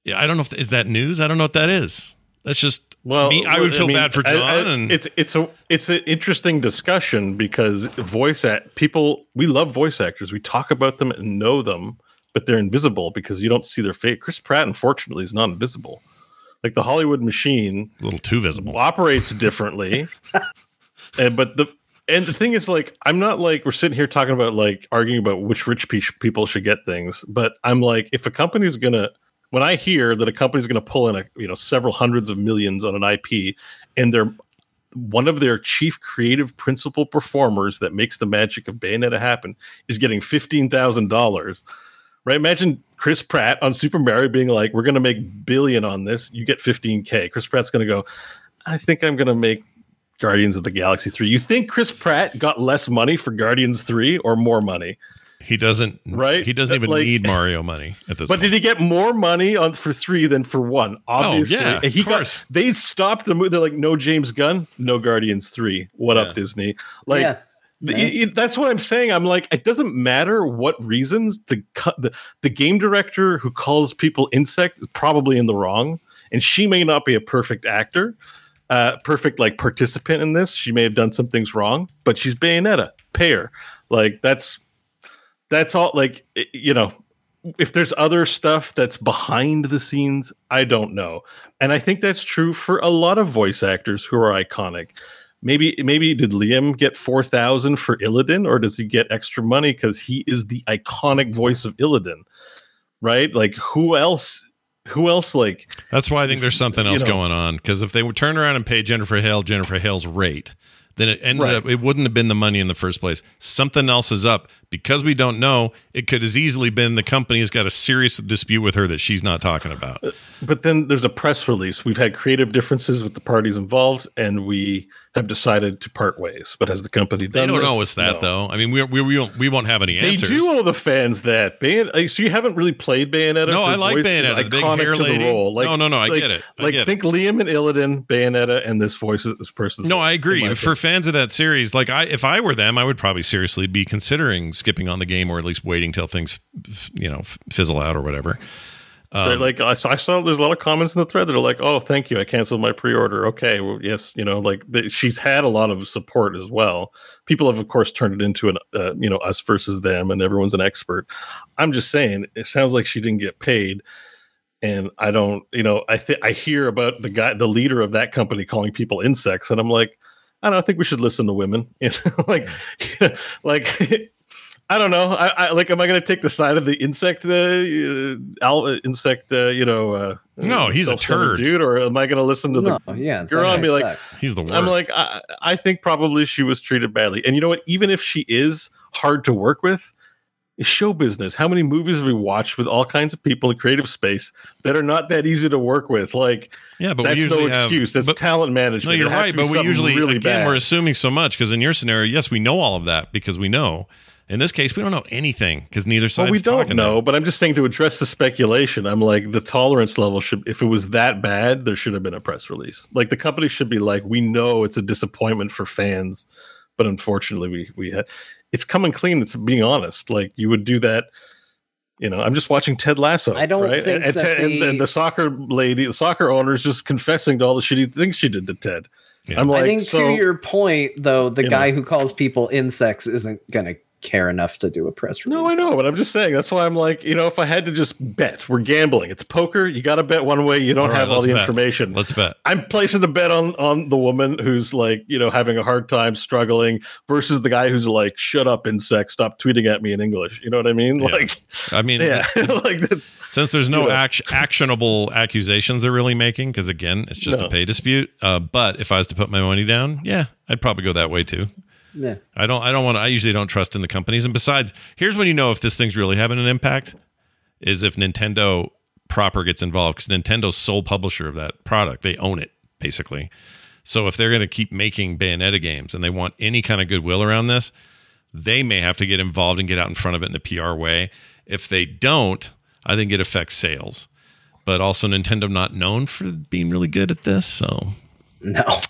yeah, I don't know if is that news. I don't know what that is. That's just well, me. I would feel mean, bad for I- John, I- and it's it's a it's an interesting discussion because voice act people we love voice actors. We talk about them and know them, but they're invisible because you don't see their face. Chris Pratt, unfortunately, is not invisible. Like the Hollywood machine a little too visible. operates differently. [laughs] and but the and the thing is like I'm not like we're sitting here talking about like arguing about which rich pe- people should get things, but I'm like if a company's going to when I hear that a company's going to pull in a you know several hundreds of millions on an IP and they're one of their chief creative principal performers that makes the magic of Bayonetta happen is getting $15,000 right? Imagine Chris Pratt on Super Mario being like, "We're going to make billion on this. You get 15k." Chris Pratt's going to go, "I think I'm going to make Guardians of the Galaxy 3." You think Chris Pratt got less money for Guardians 3 or more money? he doesn't. Right? He doesn't even Like- need Mario money at this. [laughs] But point. did he get more money on for 3 than for 1? Obviously. Oh, yeah, And he of course. got they stopped the movie. They're like, "No James Gunn, no Guardians 3. What Yeah. up Disney?" Like yeah. The- it- it- that's what I'm saying. I'm like, it doesn't matter what reasons the the the game director who calls people insect is probably in the wrong, And she may not be a perfect actor, uh, perfect like participant in this. She may have done some things wrong, but she's Bayonetta. Pay her. Like that's that's all. Like you know, if there's other stuff that's behind the scenes, I don't know. And I think that's true for a lot of voice actors who are iconic. Maybe maybe did Liam get four thousand for Illidan, or does he get extra money because he is the iconic voice of Illidan? Right? Like who else? Who else? Like That's why I think there's something you else know. going on. Because if they would turn around and pay Jennifer Hale Jennifer Hale's rate, then it ended Right. up it wouldn't have been the money in the first place. Something else is up because we don't know. It could as easily been the company's got a serious dispute with her that she's not talking about. Uh, but then there's a press release. We've had creative differences with the parties involved, and we have decided to part ways. But has the company They done? don't this? know it's that No. though. I mean, we we we won't, we won't have any answers. They do owe the fans that. Bayon- uh, so you haven't really played Bayonetta? No, I like voice Bayonetta, the iconic to lady. the role. No, no, no, I like- get it. I like get it. think Liam and Illidan, Bayonetta, and this voice, this person. No, I agree. For fans of that series, like I, if I were them, I would probably seriously be considering skipping on the game or at least waiting till things, you know, fizzle out or whatever. They're Um, like I saw, I saw there's a lot of comments in the thread that are like, "Oh, thank you, I canceled my pre-order." Okay, well, yes, you know, like the, she's had a lot of support as well. People have, of course, turned it into an, uh, you know, us versus them, and everyone's an expert. I'm just saying, it sounds like she didn't get paid, and I don't, you know, I think I hear about the guy, the leader of that company, calling people insects, and I'm like, I don't know, I think we should listen to women, [laughs] you know, like, [laughs] like. [laughs] I don't know. I, I like. Am I going to take the side of the insect, uh, uh, al- uh, insect? Uh, you know, uh, No, uh, he's a self-centered turd. dude, or am I going to listen to No, the yeah, girl that and be guy like. He's the worst. I'm like, I, I think probably she was treated badly. And you know what? Even if she is hard to work with, it's show business. How many movies have we watched with all kinds of people in creative space that are not that easy to work with? Like, yeah, but that's usually no have- excuse. That's but- talent management. No, you're right, but we usually really again bad. we're assuming so much because in your scenario, yes, we know all of that because we know. In this case, we don't know anything because neither side. Well, we don't know, but I'm just saying to address the speculation. I'm like the tolerance level should, if it was that bad, there should have been a press release. Like the company should be like, we know it's a disappointment for fans, but unfortunately, we we had it's coming clean. It's being honest. Like you would do that. You know, I'm just watching Ted Lasso. I don't right? think and, and, that and- the- and the soccer lady, the soccer owner, is just confessing to all the shitty things she did to Ted. I'm like, I think so, to your point, though, the guy know. who calls people insects isn't going to care enough to do a press release. No, I know, but I'm just saying that's why I'm like, you know, if I had to just bet, we're gambling. It's poker. You got to bet one way. You don't All right, have all the bet. information. Let's bet. I'm placing the bet on on the woman who's like, you know, having a hard time struggling versus the guy who's like, "Shut up, insect! Stop tweeting at me in English." You know what I mean? Yeah. Like, I mean, yeah, [laughs] [laughs] like that's since there's no you know. act- actionable accusations they're really making, because again, it's just No. a pay dispute. Uh, but if I was to put my money down, yeah, I'd probably go that way too. Yeah. I don't. I don't want to. I usually don't trust in the companies. And besides, here's when you know if this thing's really having an impact: is if Nintendo proper gets involved because Nintendo's sole publisher of that product. They own it basically. So if they're going to keep making Bayonetta games and they want any kind of goodwill around this, they may have to get involved and get out in front of it in a PR way. If they don't, I think it affects sales. But also Nintendo not known for being really good at this, so [laughs] no,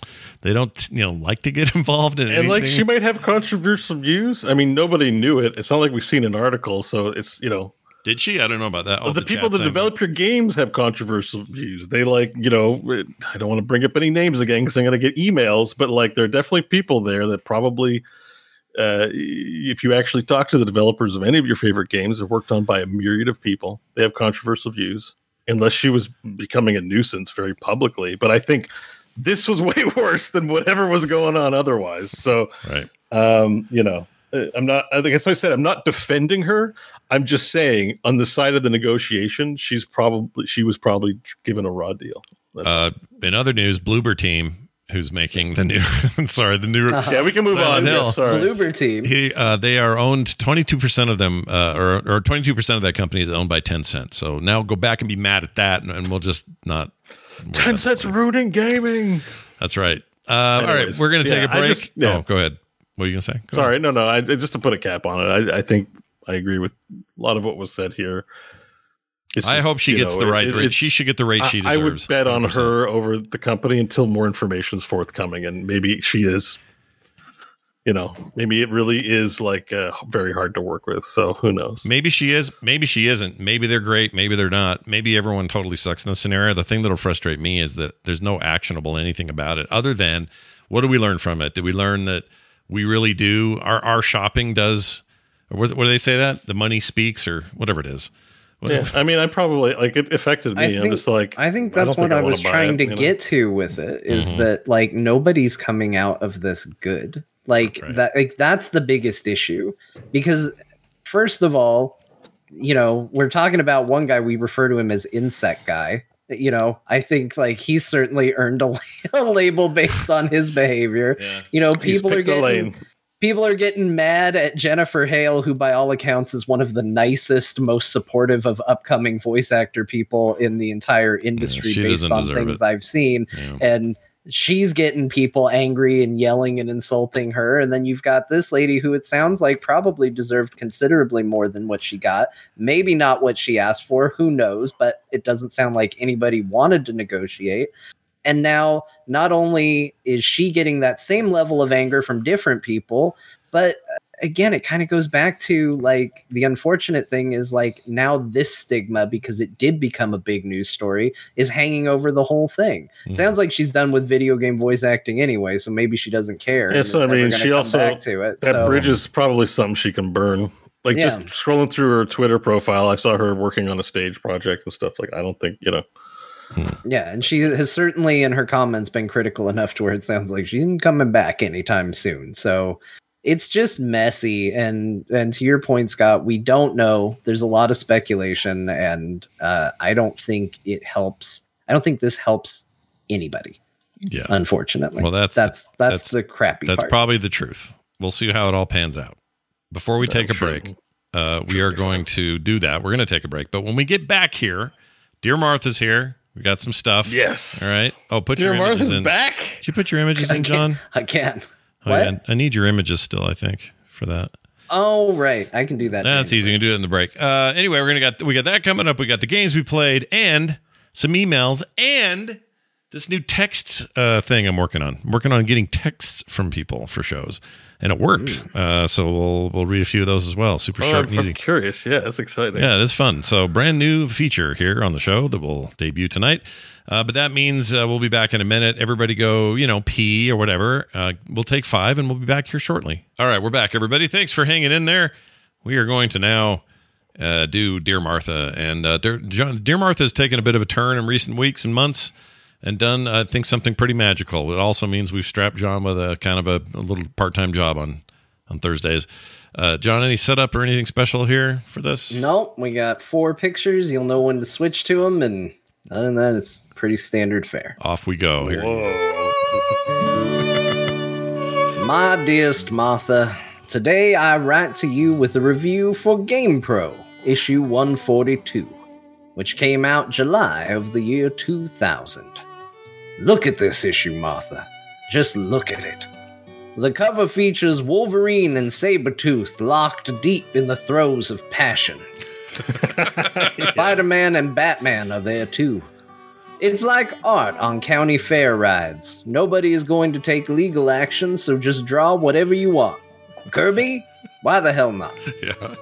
they don't you know like to get [laughs] involved in anything. and like she might have controversial views. I mean, nobody knew it. It's not like we've seen an article, so it's you know. Did she? I don't know about that. Oh, the, people that saying- develop your games have controversial views. They like, you know, I don't want to bring up any names again because I'm going to get emails, but like, there are definitely people there that probably, uh, if you actually talk to the developers of any of your favorite games, they're worked on by a myriad of people. They have controversial views, unless she was becoming a nuisance very publicly. But I think this was [laughs] way worse than whatever was going on otherwise. So, right. um, you know, uh, I'm not. I think that's what I said. I'm not defending her. I'm just saying, on the side of the negotiation, she's probably she was probably given a raw deal. Uh, in other news, Bloober Team, who's making the new, [laughs] sorry, the new, Yeah, we can move Silent on. Hill. Yeah, sorry. Bloober team. He, uh, they are owned. Twenty two percent of them, uh, or or twenty two percent of that company is owned by Tencent. So now go back and be mad at that, and, and we'll just not. Ten cents ruining gaming. That's right. Uh, all right, we're gonna take yeah, a I break. just- yeah. Oh, go ahead. What are you gonna say? Go Sorry, no, no. I just to put a cap on it. I, I think I agree with a lot of what was said here. It's I just, hope she gets know, the right it- rate. She should get the rate she I- I would bet on 100%. her over the company until more information is forthcoming, and maybe she is. You know, maybe it really is like uh, very hard to work with. So who knows? Maybe she is. Maybe she isn't. Maybe they're great. Maybe they're not. Maybe everyone totally sucks in this scenario. The thing that'll frustrate me is that there's no actionable anything about it other than what do we learn from it? Did we learn that we really do our our shopping does? Or what, what do they say that the money speaks or whatever it is? What- Yeah, I mean, I probably like it affected me. I I'm just like, I think don't that's what I, wanna was trying it, to you know? get to with it is Mhm. that like nobody's coming out of this good. Like Right. that like that's the biggest issue because first of all, you know, we're talking about one guy we refer to him as insect guy. You know, I think like he's certainly earned a, [laughs] a label based on his behavior. Yeah. You know, people are getting lane. people are getting mad at Jennifer Hale, who by all accounts is one of the nicest, most supportive of upcoming voice actor people in the entire industry she based doesn't on deserve things it. I've seen. Yeah. And she's getting people angry and yelling and insulting her. And then you've got this lady who it sounds like probably deserved considerably more than what she got. Maybe not what she asked for, who knows, but it doesn't sound like anybody wanted to negotiate. And now, not only is she getting that same level of anger from different people, but again, it kind of goes back to like the unfortunate thing is like now this stigma, because it did become a big news story, is hanging over the whole thing. Hmm. Mhm. Sounds like she's done with video game voice acting anyway, so maybe she doesn't care. Yeah, so, I mean, she also- back to it. That so, bridge is probably something she can burn. Like Yeah. just scrolling through her Twitter profile, I saw her working on a stage project and stuff. Like I don't think you know. Yeah, and she has certainly in her comments been critical enough to where it sounds like she isn't coming back anytime soon. So it's just messy and and to your point, Scott, we don't know. There's a lot of speculation, and uh, I don't think it helps. I don't think this helps anybody. Yeah. Unfortunately, Well, that's- that's that's, that's- the crappy That's part. probably the truth. We'll see how it all pans out. Before we take a sure. break, uh, we are going to do that. We're going to take a break. But when we get back here, Dear Martha's here. We got some stuff. Yes. All right. Oh, put Dear your images Martha's in. back. Did you put your images in, John? again. Oh, yeah. I need your images still, I think, for that. Oh right, I can do that. That's easy. We can do it in the break. Uh, anyway, we're gonna got we got that coming up. We got the games we played and some emails and this new text uh, thing I'm working on. I'm working on getting texts from people for shows, and it worked. Uh, so we'll we'll read a few of those as well. Super Oh, I'm, and easy. I'm curious. Yeah, that's exciting. Yeah, it is fun. So, brand new feature here on the show that will debut tonight. Uh, but that means uh, we'll be back in a minute. Everybody go, you know, pee or whatever. Uh, we'll take five and we'll be back here shortly. All right, we're back, everybody. Thanks for hanging in there. We are going to now uh, do Dear Martha. And uh, Dear, John, Dear Martha has taken a bit of a turn in recent weeks and months and done, I think, something pretty magical. It also means we've strapped John with a kind of a, a little part time job on, on Thursdays. Uh, John, any setup or anything special here for this? Nope, we got four pictures. You'll know when to switch to them, and other than that, it's pretty standard fare. Off we go here. My dearest Martha, today I write to you with a review for GamePro, issue 142, which came out July of the year 2000. Look at this issue, Martha. Just look at it. The cover features Wolverine and Sabretooth locked deep in the throes of passion. [laughs] Spider Man and Batman are there too. It's like art on county fair rides. Nobody is going to take legal action, so just draw whatever you want. Kirby? Why the hell not? [laughs] Yeah.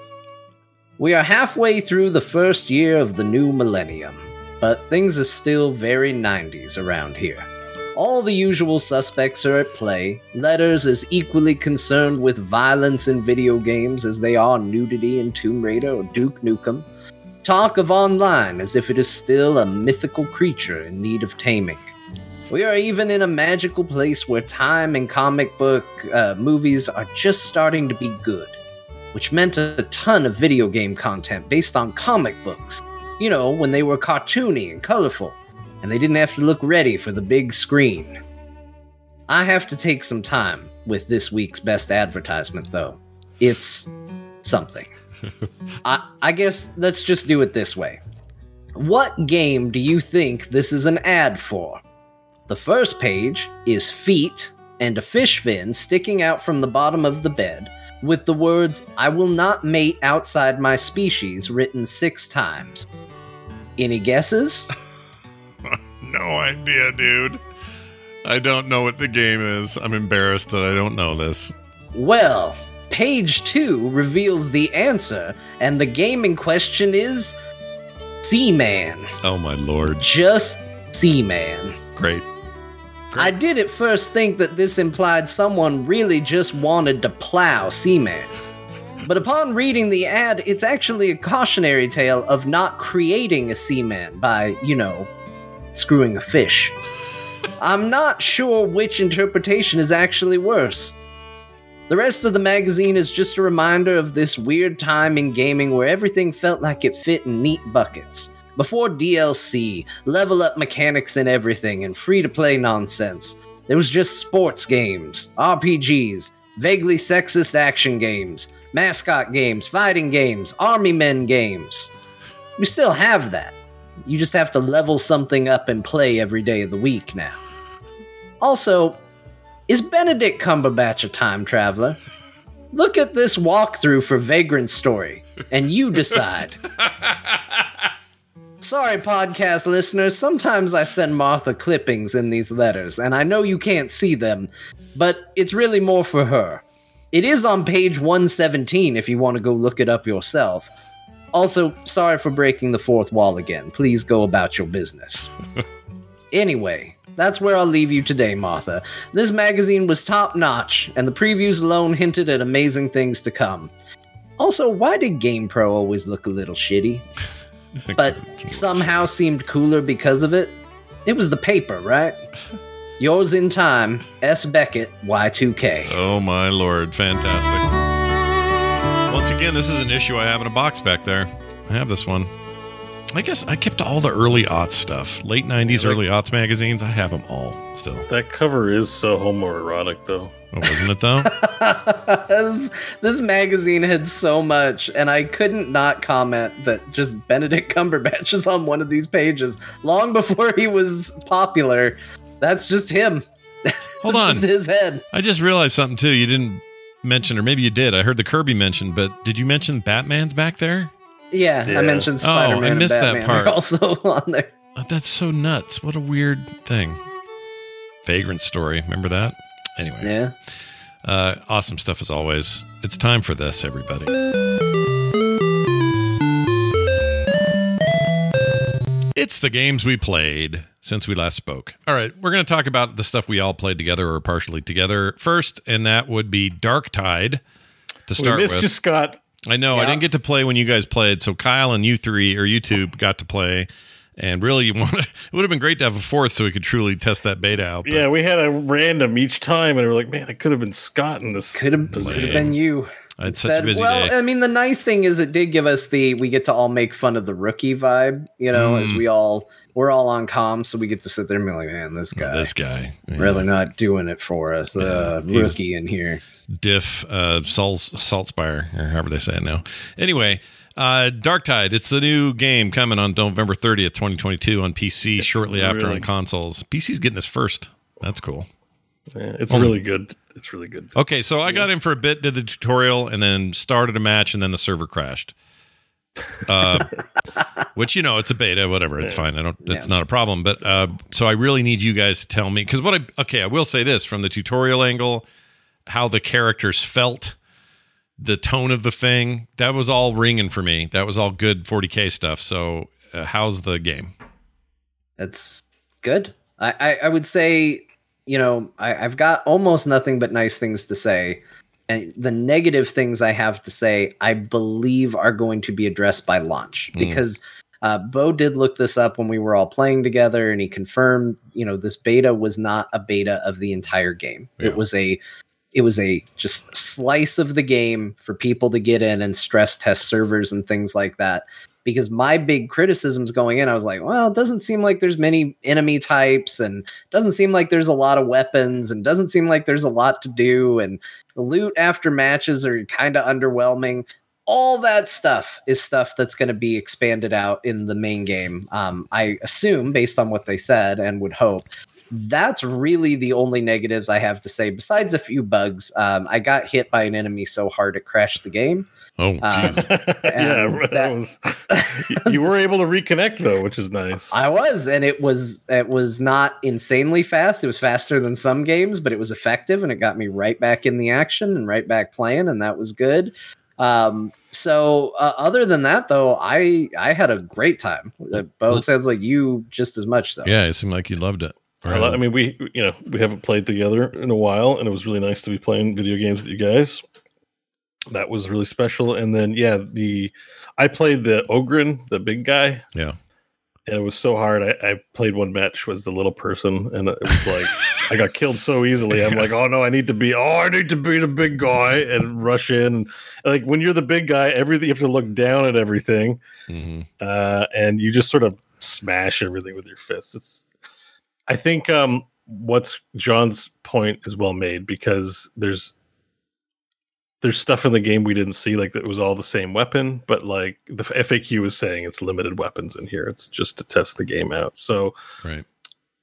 We are halfway through the first year of the new millennium, but things are still very 90s around here. All the usual suspects are at play. Letters is equally concerned with violence in video games as they are nudity in Tomb Raider or Duke Nukem. Talk of online as if it is still a mythical creature in need of taming. We are even in a magical place where time and comic book uh, movies are just starting to be good, which meant a ton of video game content based on comic books. You know, when they were cartoony and colorful, and they didn't have to look ready for the big screen. I have to take some time with this week's best advertisement, though. It's something. [laughs] I, I guess let's just do it this way. What game do you think this is an ad for? The first page is feet and a fish fin sticking out from the bottom of the bed, with the words, I will not mate outside my species, written six times. Any guesses? [laughs] No idea, dude. I don't know what the game is. I'm embarrassed that I don't know this. Well, page two reveals the answer, and the game in question is Seaman. Oh my lord. Just Seaman. Great. I did at first think that this implied someone really just wanted to plow Seaman. But upon reading the ad, it's actually a cautionary tale of not creating a seaman by, you know, screwing a fish. [laughs] I'm not sure which interpretation is actually worse. The rest of the magazine is just a reminder of this weird time in gaming where everything felt like it fit in neat buckets. Before DLC, level up mechanics and everything, and free to play nonsense, there was just sports games, RPGs, vaguely sexist action games, mascot games, fighting games, army men games. We still have that. You just have to level something up and play every day of the week now. Also, is Benedict Cumberbatch a time traveler? Look at this walkthrough for Vagrant Story, and you decide. [laughs] Sorry, podcast listeners. Sometimes I send Martha clippings in these letters, and I know you can't see them, but it's really more for her. It is on page 117 if you want to go look it up yourself. Also, sorry for breaking the fourth wall again. Please go about your business. [laughs] anyway, that's where I'll leave you today, Martha. This magazine was top notch, and the previews alone hinted at amazing things to come. Also, why did GamePro always look a little shitty? [laughs] [laughs] but somehow seemed cooler because of it? It was the paper, right? [laughs] Yours in time, S. Beckett, Y2K. Oh my lord, fantastic. Once again, this is an issue I have in a box back there. I have this one. I guess I kept all the early aughts stuff. Late 90s, early aughts magazines. I have them all still. That cover is so homoerotic, though. Oh, wasn't it, though? [laughs] this, this magazine had so much, and I couldn't not comment that just Benedict Cumberbatch is on one of these pages long before he was popular. That's just him. Hold [laughs] on. his head. I just realized something, too. You didn't mention, or maybe you did. I heard the Kirby mention, but did you mention Batman's back there? Yeah, yeah. I mentioned Spider Man. Oh, I missed that part. Also [laughs] on there. Oh, that's so nuts. What a weird thing. Vagrant story. Remember that? Anyway. Yeah. Uh, awesome stuff as always. It's time for this, everybody. It's the games we played since we last spoke. All right, we're going to talk about the stuff we all played together or partially together first, and that would be Darktide to start we missed with. You, Scott. I know yeah. I didn't get to play when you guys played, so Kyle and you three or you two got to play. And really, you [laughs] wanted, it would have been great to have a fourth so we could truly test that beta out. But. Yeah, we had a random each time, and we are like, man, it could have been Scott in this. Could have, could have been you. It's such a busy well, day. I mean, the nice thing is it did give us the we get to all make fun of the rookie vibe, you know, mm. as we all we're all on comms, so we get to sit there and be like, man, this guy, this guy, yeah. really not doing it for us. Yeah, uh, rookie in here. Diff uh, Salt Saltspire, or however they say it now. Anyway, uh, Darktide. It's the new game coming on November 30th, 2022 on PC. It's shortly really, after on consoles. PC's getting this first. That's cool. Yeah, it's oh. really good. It's really good. Okay, so I got in for a bit, did the tutorial, and then started a match, and then the server crashed. Uh, [laughs] which you know, it's a beta, whatever. It's fine. I don't. It's yeah. not a problem. But uh, so I really need you guys to tell me because what I okay, I will say this from the tutorial angle, how the characters felt, the tone of the thing, that was all ringing for me. That was all good 40k stuff. So uh, how's the game? That's good. I, I, I would say you know, I, have got almost nothing but nice things to say. And the negative things I have to say, I believe, are going to be addressed by launch mm. because uh, Bo did look this up when we were all playing together, and he confirmed, you know, this beta was not a beta of the entire game. Yeah. It was a it was a just slice of the game for people to get in and stress test servers and things like that because my big criticisms going in, I was like, well, it doesn't seem like there's many enemy types and doesn't seem like there's a lot of weapons and doesn't seem like there's a lot to do and the loot after matches are kind of underwhelming. All that stuff is stuff that's going to be expanded out in the main game. Um, I assume, based on what they said and would hope. That's really the only negatives I have to say. Besides a few bugs, um, I got hit by an enemy so hard it crashed the game. Oh, Um, [laughs] yeah, and that was. [laughs] you were able to reconnect though, which is nice. I was, and it was it was not insanely fast. It was faster than some games, but it was effective, and it got me right back in the action and right back playing, and that was good. Um, so uh, other than that, though, I I had a great time. Uh, Bo sounds like you just as much. So Yeah, it seemed like you loved it. I li- I mean, we you know we haven't played together in a while, and it was really nice to be playing video games with you guys. That was really special. And then yeah, the I played the Ogryn, the big guy, Yeah. and it was so hard. I, I played one match was the little person, and it was like I got killed so easily. I'm like, oh no, I need to be, oh, I need to be the big guy and rush in. And, like when you're the big guy, everything you have to look down at everything, Mm-hmm. uh, and you just sort of smash everything with your fists. It's, I think, um, what's John's point is well made because there's there's stuff in the game we didn't see like that was all the same weapon but like the faq was saying it's limited weapons in here. It's just to test the game out. So Right.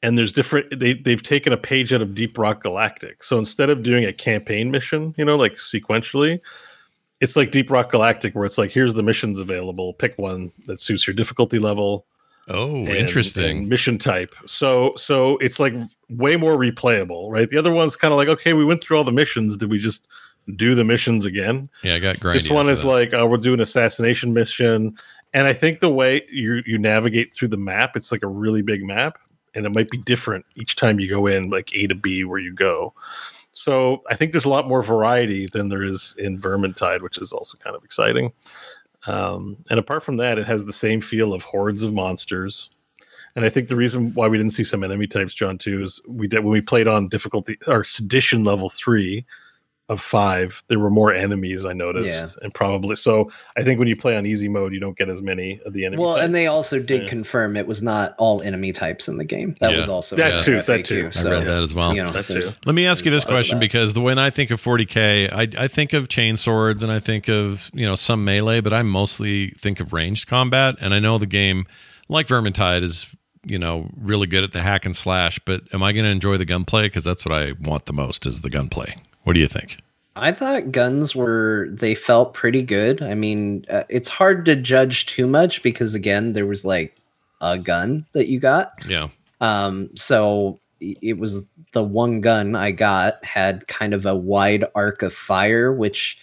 and there's different they, they've taken a page out of deep rock galactic. So instead of doing a campaign mission you know like sequentially it's like deep rock galactic where it's like here's the missions available. Pick one that suits your difficulty level Oh, and- interesting. and mission type so so it's like way more replayable right the other one's kind of like okay we went through all the missions did we just do the missions again yeah, I got grindy. this one is that. like uh, we're doing assassination mission and i think the way you you navigate through the map it's like a really big map and it might be different each time you go in like a to b where you go so i think there's a lot more variety than there is in vermintide which is also kind of exciting um, and apart from that it has the same feel of hordes of monsters. And I think the reason why we didn't see some enemy types, John, too, is we did when we played on difficulty or sedition level three of five, there were more enemies I noticed, and probably so. I think when you play on easy mode, you don't get as many of the enemy. well, and they also did Yeah. confirm it was not all enemy types in the game. That Yeah. was also That in the too, that FAQ, too. I so, read that as well. You know, That too. Let me ask you this there's a lot of question because the when I think of 40k, I, I think of chain swords and I think of you know some melee, but I mostly think of ranged combat. And I know the game, like Vermintide, is you know really good at the hack and slash. But am I going to enjoy the gunplay? Because that's what I want the most is the gunplay. What do you think? I thought guns were they felt pretty good. I mean, uh, it's hard to judge too much because again, there was like a gun that you got. Yeah, Um, so it was the one gun I got had kind of a wide arc of fire, which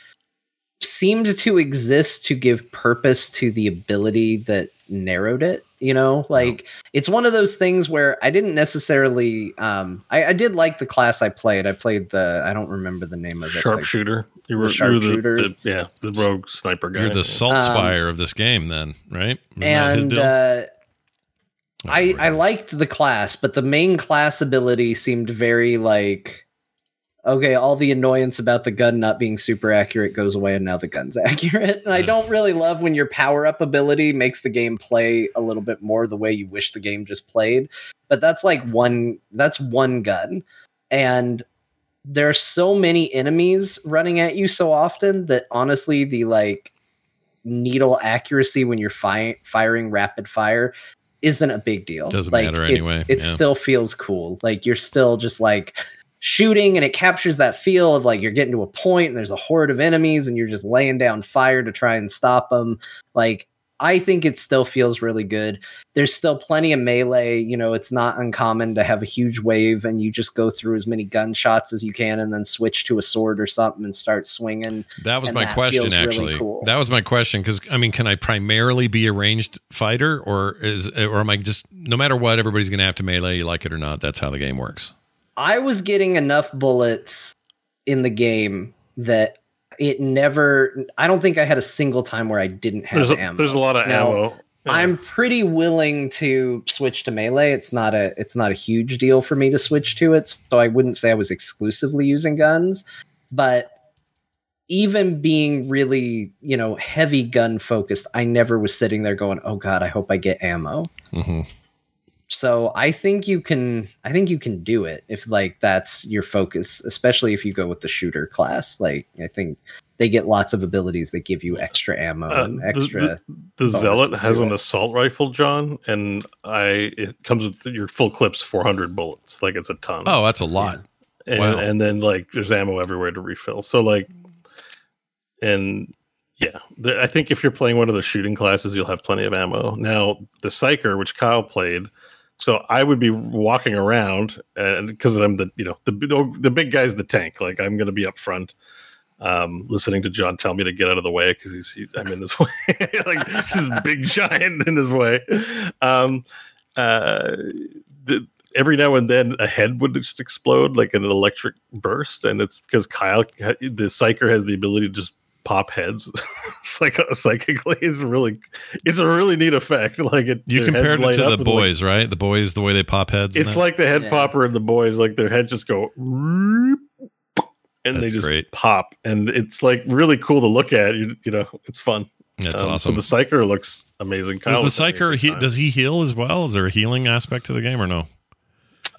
seemed to exist to give purpose to the ability that narrowed it. You know, like it's one of those things where I didn't necessarily. Um, I, I did like the class I played. I played the. I don't remember the name of it. like- sharpshooter. You were, the you were the- sharpshooter. the- yeah, the rogue sniper guy. you're the salt Um, spire of this game, then, right? Isn't his and deal? uh, I. I liked the class, but the main class ability seemed very like okay, all the annoyance about the gun not being super accurate goes away and now the gun's [laughs] accurate. And I don't really love when your power up ability makes the game play a little bit more the way you wish the game just played. But that's like one that's one gun. And there are so many enemies running at you so often that honestly the like needle accuracy when you're fi- firing rapid fire isn't a big deal. Doesn't like, matter anyway, It yeah. still feels cool. Like you're still just like shooting and it captures that feel of like you're getting to a point and there's a horde of enemies and you're just laying down fire to try and stop them. Like I think it still feels really good. There's still plenty of melee. You know, it's not uncommon to have a huge wave and you just go through as many gunshots as you can and then switch to a sword or something and start swinging. That was and my that question, feels really actually. cool. That was my question because I mean, can I primarily be a ranged fighter, or is, or am I just no matter what, everybody's going to have to melee, you like it or not? That's how the game works. I was getting enough bullets in the game that it never. I don't think I had a single time where I didn't have There's a, ammo. there's a lot of Now, ammo. Yeah. I'm pretty willing to switch to melee. It's not a it's not a huge deal for me to switch to it, so I wouldn't say I was exclusively using guns, but even being really, you know, heavy gun focused, I never was sitting there going, "Oh god, I hope I get ammo." hmm So I think you can I think you can do it if like that's your focus, especially if you go with the shooter class. Like I think they get lots of abilities that give you extra ammo Uh, and extra the, the zealot has an it. assault rifle, John, and I it comes with your full clips, four hundred bullets. Like it's a ton. Oh, that's a lot. and, wow. and then like there's ammo everywhere to refill. So like, and yeah, the, I think if you're playing one of the shooting classes, you'll have plenty of ammo. Now the psyker, which Kyle played, so I would be walking around, and because I'm the you know the the big guy's the tank. Like I'm going to be up front. Um, listening to John tell me to get out of the way because he's, he's I'm in his [laughs] way, like this is big giant in his way. Um, uh, the, every now and then a head would just explode like an electric burst, and it's because Kyle, the psyker, has the ability to just pop heads [laughs] psych- psychically. It's really, it's a really neat effect. Like it, You their heads compared it light to the and, like, boys, right? The boys, the way they pop heads. it's like the head Yeah. popper and the boys, like their heads just go, and they just great. pop, and it's like really cool to look at. You, you know, it's fun. That's Um, awesome. So the psyker looks amazing. Kyle does the having psyker he, does he heal as well? Is there a healing aspect to the game or no?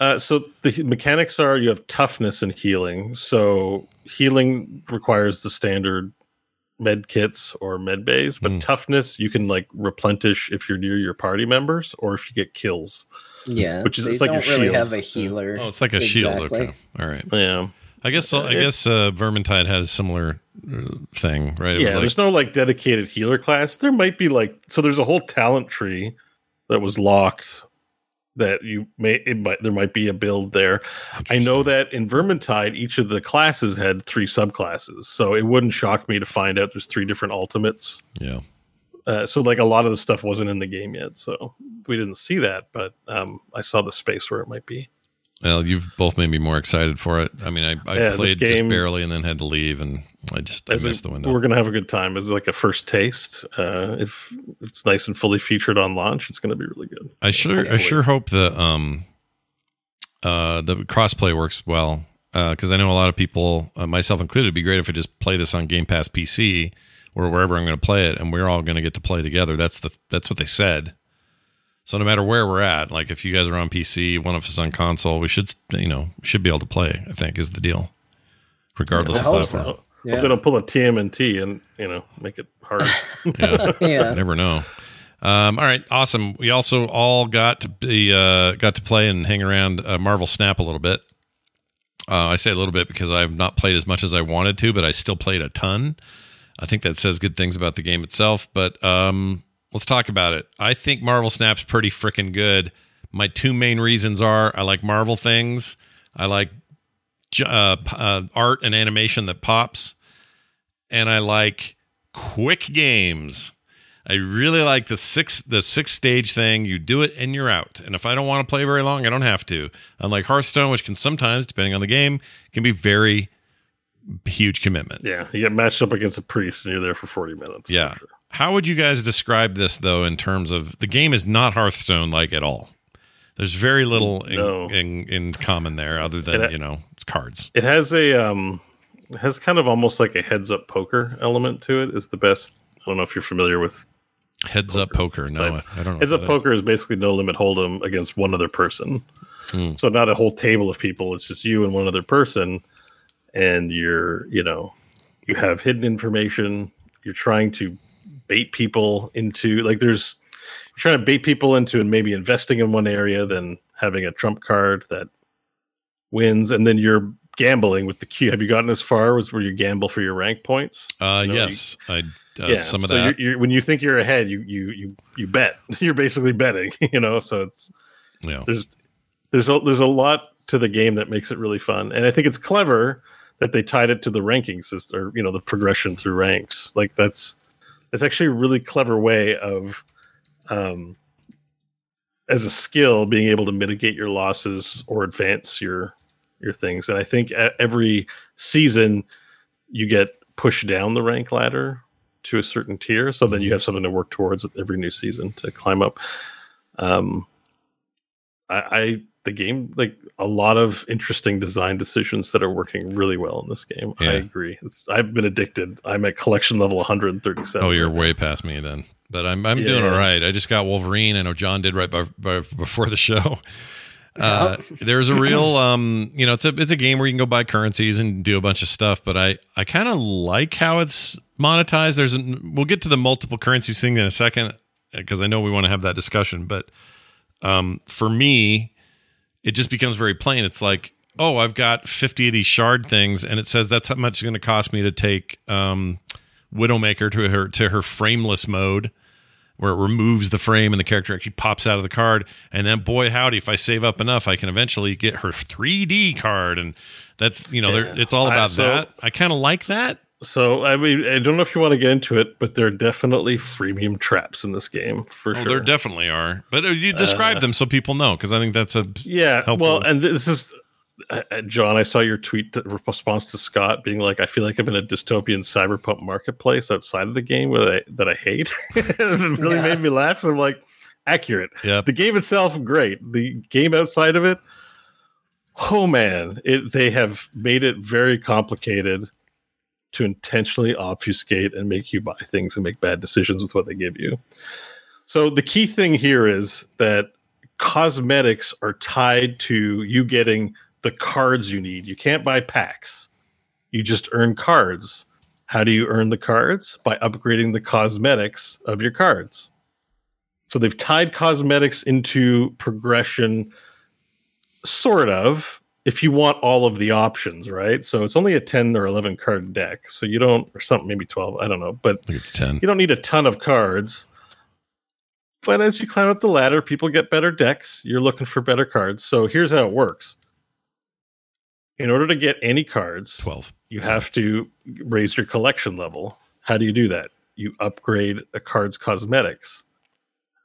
Uh, so the mechanics are you have toughness and healing. So healing requires the standard med kits or med bays, but Hmm. toughness you can like replenish if you're near your party members or if you get kills. Yeah, Which is- it's like your don't really shield. have a healer. Oh, it's like a shield. Okay, all right. Yeah, I guess I guess uh, Vermintide had a similar uh, thing, right? It yeah. was like, there's no like dedicated healer class. There might be like so. There's a whole talent tree that was locked. That you may it might there might be a build there. I know that in Vermintide, each of the classes had three subclasses, so it wouldn't shock me to find out there's three different ultimates. yeah. Uh, so like a lot of the stuff wasn't in the game yet, so we didn't see that. But um, I saw the space where it might be. Well, you've both made me more excited for it. I mean, I, I Yeah, played game- just barely and then had to leave, and I just I missed the window. We're gonna have a good time. It's like a first taste. Uh, if it's nice and fully featured on launch, it's gonna be really good. I sure I Hopefully. sure hope the um uh the crossplay works well because I know a lot of people, uh, myself included, it'd be great if I just play this on Game Pass PC or wherever I'm going to play it, and we're all going to get to play together. That's the that's what they said. So no matter where we're at, like if you guys are on PC, one of us on console, we should you know should be able to play. I think is the deal, regardless I of platform. so. Hope Yeah. they don't pull a TMNT and you know make it hard. [laughs] Yeah. Yeah. Never know. Um, all right, awesome. We also all got to be uh, got to play and hang around uh, Marvel Snap a little bit. Uh, I say a little bit because I've not played as much as I wanted to, but I still played a ton. I think that says good things about the game itself. But um, let's talk about it. I think Marvel Snap's pretty freaking good. My two main reasons are I like Marvel things. I like uh, uh, art and animation that pops, and I like quick games. I really like the six the six stage thing. You do it and you're out. And if I don't want to play very long, I don't have to. Unlike Hearthstone, which can sometimes, depending on the game, can be very huge commitment. yeah, you get matched up against a priest and you're there for forty minutes. Yeah. How would you guys describe this though in terms of the game is not Hearthstone like at all? There's very little in, No. in, in common there other than, It- you know, it's cards. It has a um, it has kind of almost like a heads up poker element to it. Is the best. I don't know if you're familiar with Heads up poker. No. I, I don't know. Heads up is. poker is basically no limit hold'em against one other person. Hmm. So not a whole table of people. It's just you and one other person, and you're you know you have hidden information. You're trying to bait people into like there's you're trying to bait people into and maybe investing in one area, then having a trump card that wins, and then you're gambling with the Q. Have you gotten as far as where you gamble for your rank points? Uh, No, you- yes, I uh, some of so that. You're, you're, when you think you're ahead, you you you you bet. [laughs] You're basically betting, [laughs] you know. So it's Yeah. there's there's a, there's a lot to the game that makes it really fun, and I think it's clever that they tied it to the ranking system, or you know, the progression through ranks. Like that's that's actually a really clever way of, um, as a skill, being able to mitigate your losses or advance your your things. And I think every season you get pushed down the rank ladder to a certain tier, so then you have something to work towards with every new season to climb up. Um, I, I the game like a lot of interesting design decisions that are working really well in this game. I agree. It's, I've been addicted. I'm at collection level 137. Oh, you're way past me then. but I'm I'm doing all right. I just got Wolverine. I know John did right by, by, before the show. [laughs] Uh, there's a real, um, you know, it's a it's a game where you can go buy currencies and do a bunch of stuff. But I I kind of like how it's monetized. There's a, we'll get to the multiple currencies thing in a second because I know we want to have that discussion. But um, for me, it just becomes very plain. It's like, oh, I've got 50 of these shard things, and it says that's how much it's going to cost me to take um, Widowmaker to her to her frameless mode, where it removes the frame and the character actually pops out of the card. And then, boy, howdy, if I save up enough, I can eventually get her 3D card, and that's you know, Yeah. it's all about so- that. I kind of like that. So I mean, I don't know if you want to get into it, but there are definitely freemium traps in this game for Oh, sure. there definitely are, but uh, you describe Uh, them so people know because I think that's a Yeah, helpful. well, and this is uh, uh, John. I saw your tweet that response to Scott being like, "I feel like I'm in a dystopian cyberpunk marketplace outside of the game that I that I hate." [laughs] it really Yeah. made me laugh. So I'm like, accurate. Yep. The game itself, great. The game outside of it, oh man, it they have made it very complicated to intentionally obfuscate and make you buy things and make bad decisions with what they give you. So the key thing here is that cosmetics are tied to you getting the cards you need. You can't buy packs. You just earn cards. How do you earn the cards? By upgrading the cosmetics of your cards. So they've tied cosmetics into progression sort of if you want all of the options, right? So it's only a 10 or 11 card deck. So you don't or something maybe 12, I don't know, but it's 10. you don't need a ton of cards. But as you climb up the ladder, people get better decks. You're looking for better cards. So here's how it works. In order to get any cards, 12. you have to raise your collection level. How do you do that? You upgrade a card's cosmetics.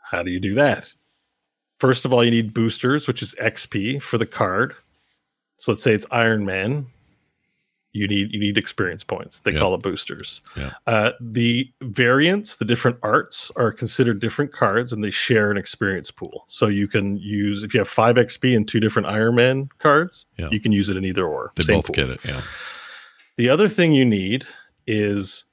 How do you do that? First of all, you need boosters, which is XP for the card. So let's say it's Iron Man. You need you need experience points. They Yeah. call it boosters. Yeah. Uh, the variants, the different arts, are considered different cards, and they share an experience pool. So you can use if you have five XP and two different Iron Man cards, Yeah. you can use it in either or. They both pool. get it. Yeah. The other thing you need is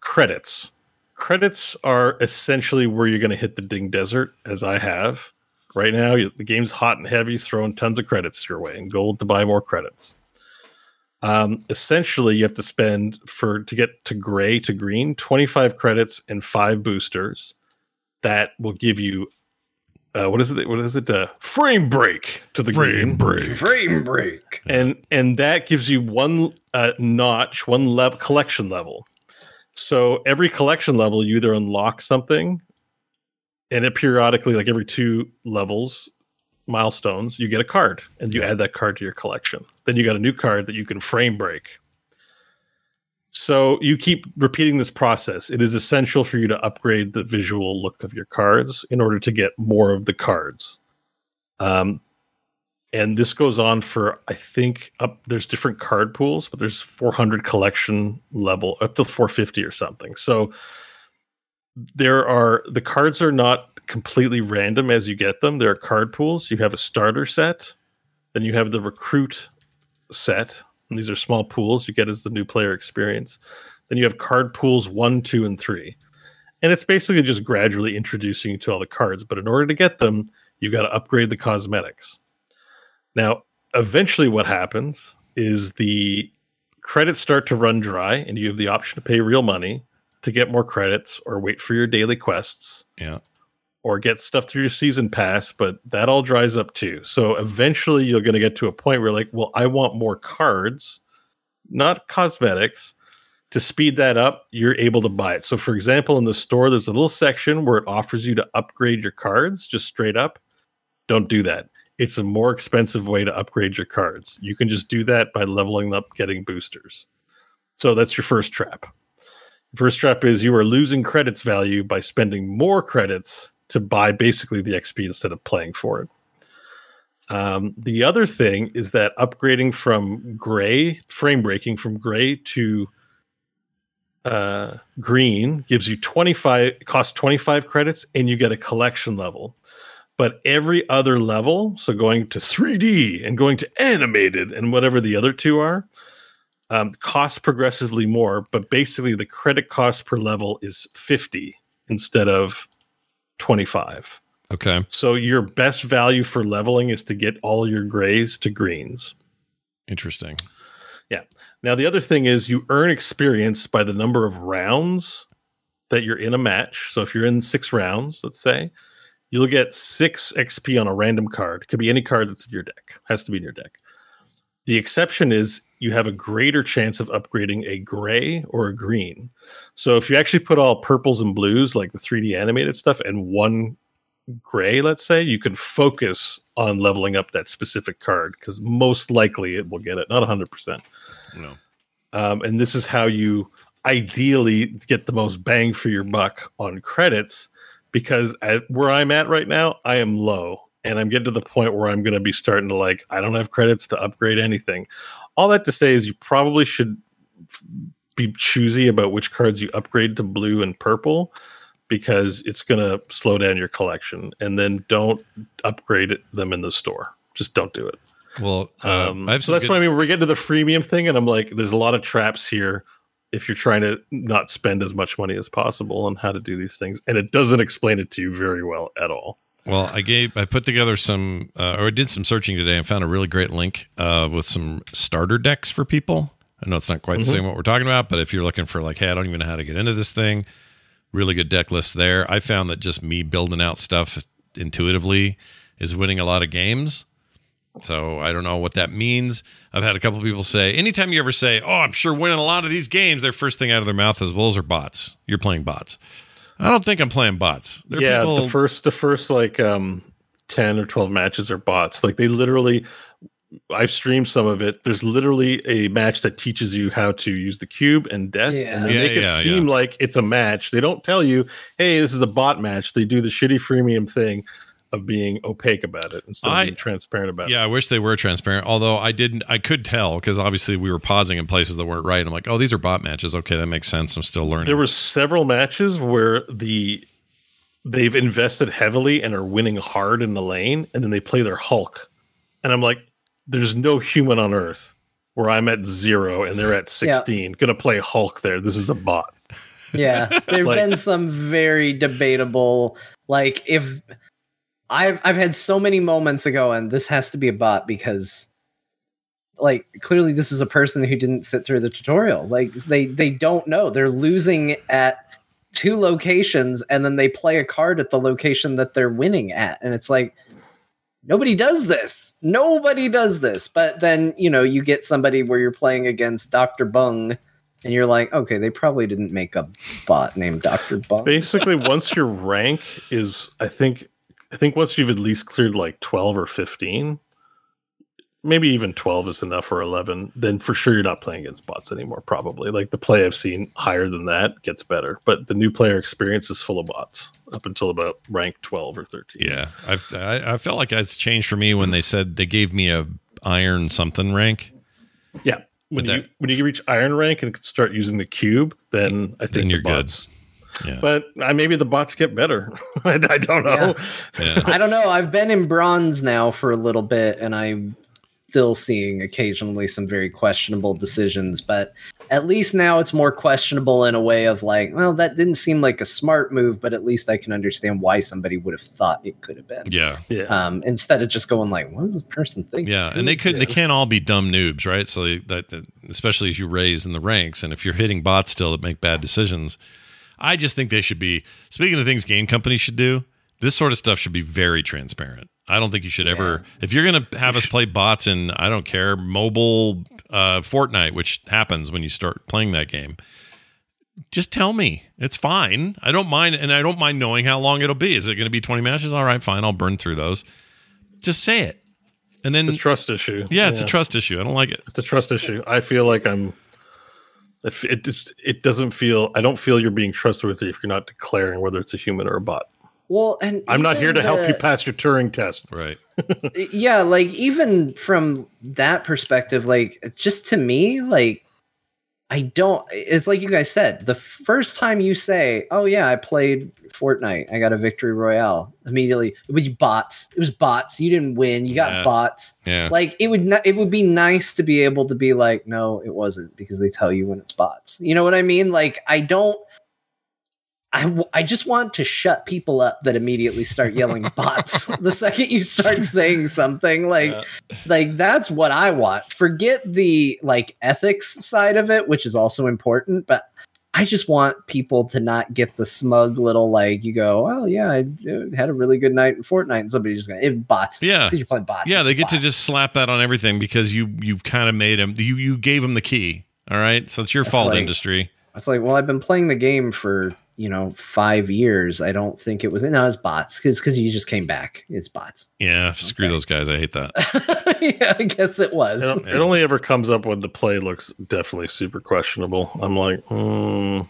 credits. Credits are essentially where you're going to hit the ding desert, as I have. Right now, you- the game's hot and heavy, throwing tons of credits your way and gold to buy more credits. Um, essentially, you have to spend for to get to gray to green 25 credits and five boosters. That will give you uh, what is it? What is it? Uh, frame break to the green break. Frame break. and and that gives you one uh, notch, one level collection level. So every collection level, you either unlock something, and it periodically, like every two levels, milestones, you get a card, and you add that card to your collection. Then you got a new card that you can frame break. So you keep repeating this process. It is essential for you to upgrade the visual look of your cards in order to get more of the cards. Um, and this goes on for I think up there's different card pools, but there's 400 collection level up to 450 or something. So there are the cards are not completely random as you get them. There are card pools. You have a starter set, then you have the recruit set, and these are small pools you get as the new player experience. Then you have card pools one, two, and three. And it's basically just gradually introducing you to all the cards. But in order to get them, you've got to upgrade the cosmetics. Now, eventually, what happens is the credits start to run dry, and you have the option to pay real money to get more credits or wait for your daily quests Yeah. or get stuff through your season pass, but that all dries up too. So eventually you're going to get to a point where, like, well, I want more cards, not cosmetics. To speed that up, you're able to buy it. So, for example, in the store, there's a little section where it offers you to upgrade your cards just straight up. Don't do that. It's a more expensive way to upgrade your cards. You can just do that by leveling up, getting boosters. So, that's your first trap. First trap is you are losing credits value by spending more credits to buy basically the XP instead of playing for it. Um, the other thing is that upgrading from gray, frame breaking from gray to uh, green gives you 25, it costs 25 credits and you get a collection level. But every other level, so going to 3D and going to animated and whatever the other two are, um, costs progressively more, but basically the credit cost per level is 50 instead of 25. Okay. So your best value for leveling is to get all your grays to greens. Interesting. Yeah. Now the other thing is you earn experience by the number of rounds that you're in a match. So if you're in 6 rounds, let's say, you'll get 6 XP on a random card. It could be any card that's in your deck. Has to be in your deck. The exception is you have a greater chance of upgrading a gray or a green. So if you actually put all purples and blues, like the 3D animated stuff, and one gray, let's say, you can focus on leveling up that specific card because most likely it will get it, not 100%. No. Um, and this is how you ideally get the most bang for your buck on credits because at, where I'm at right now, I am low and I'm getting to the point where I'm going to be starting to like, I don't have credits to upgrade anything. All that to say is you probably should be choosy about which cards you upgrade to blue and purple because it's going to slow down your collection. And then don't upgrade them in the store. Just don't do it. Well, uh, Um, so that's good- why I mean we're getting to the freemium thing, and I'm like, there's a lot of traps here if you're trying to not spend as much money as possible on how to do these things, and it doesn't explain it to you very well at all. Well, I gave I put together some uh, or I did some searching today and found a really great link uh, with some starter decks for people. I know it's not quite the Mhm. same what we're talking about, but if you're looking for like, hey, I don't even know how to get into this thing, really good deck list there. I found that just me building out stuff intuitively is winning a lot of games. So I don't know what that means. I've had a couple people say, anytime you ever say, "Oh, I'm sure winning a lot of these games," their first thing out of their mouth is, "Well, those are bots. You're playing bots." I don't think I'm playing bots. There are yeah, people- the first the first like um ten or twelve matches are bots. Like they literally, I've streamed some of it. There's literally a match that teaches you how to use the cube and death, and they Yeah, make it yeah, seem yeah. like it's a match. They don't tell you, "Hey, this is a bot match." They do the shitty freemium thing of being opaque about it instead I- of being transparent about it. Yeah, I wish they were transparent. Although I didn't, I could tell because obviously we were pausing in places that weren't right. I'm like, oh, these are bot matches. Okay, that makes sense. I'm still learning. There were several matches where the they've invested heavily and are winning hard in the lane, and then they play their Hulk, and I'm like, there's no human on Earth where I'm at zero and they're at 16 gonna play Hulk there. This is a bot. Yeah, there've [laughs] Like- been some very debatable. Like if I've I've had so many moments ago, and this has to be a bot because, like, clearly this is a person who didn't sit through the tutorial. Like they they don't know they're losing at two locations, and then they play a card at the location that they're winning at, and it's like nobody does this. Nobody does this. But then you know you get somebody where you're playing against Doctor Bung. And you're like, okay, they probably didn't make a bot named Dr. Bung. Basically, once your rank is, I think, I think once you've at least cleared like 12 or 15, maybe even 12 is enough or 11, then for sure you're not playing against bots anymore. Probably like the play I've seen higher than that gets better, but the new player experience is full of bots up until about rank 12 or 13. yeah, I've, I I felt like it's changed for me when they said they gave me a iron something rank. Yeah. When you, that- when you reach iron rank and start using the cube, then I think Then you're good. Bots. Yeah. But uh, maybe the bots get better. [laughs] I, I don't know. Yeah. I don't know. I've been in bronze now for a little bit, and I'm still seeing occasionally some very questionable decisions. But at least now it's more questionable in a way of like, well, that didn't seem like a smart move, but at least I can understand why somebody would have thought it could have been. Yeah. Yeah. Um, instead of just going like, what does this person think? Yeah, and they is could they can't all be dumb noobs, right? So that, that especially as you raise in the ranks, and if you're hitting bots still that make bad decisions, I just think they should be. Speaking of things game companies should do, this sort of stuff should be very transparent. I don't think you should ever, if you're going to have us play bots in, I don't care, mobile uh, Fortnite, which happens when you start playing that game. Just tell me. It's fine. I don't mind, and I don't mind knowing how long it'll be. Is it going to be 20 matches? All right, fine. I'll burn through those. Just say it. And then It's a trust issue. yeah, it's a trust issue. I don't like it. It's a trust issue. I feel like I'm. If it just it doesn't feel. I don't feel you're being trustworthy if you're not declaring whether it's a human or a bot. Well, and I'm not here to help you pass your Turing test. Right. [laughs] yeah like even from that perspective like just to me like i don't it's like you guys said the first time you say oh yeah i played fortnite i got a victory royale immediately it was bots it was bots you didn't win you got Yeah. bots Yeah. like it would not, it would be nice to be able to be like no it wasn't because they tell you when it's bots you know what i mean like i don't I, w- I just want to shut people up that immediately start yelling [laughs] bots the second you start [laughs] saying something like Yeah. like that's what I want. Forget the like ethics side of it, which is also important, but I just want people to not get the smug little like you go, oh yeah, I uh, had a really good night in Fortnite, and somebody just going, it bots, Yeah. you're playing bots, Yeah, they get to just slap that on everything because you you've kind of made him you you gave him the key. All right, so it's your That's fault, like- industry. It's like, well, I've been playing the game for you know five years. I don't think it was no, it's bots because because you just came back. It's bots. Yeah, screw those guys. I hate that. [laughs] yeah, I guess it was. It, it only ever comes up when the play looks definitely super questionable. I'm like, mm,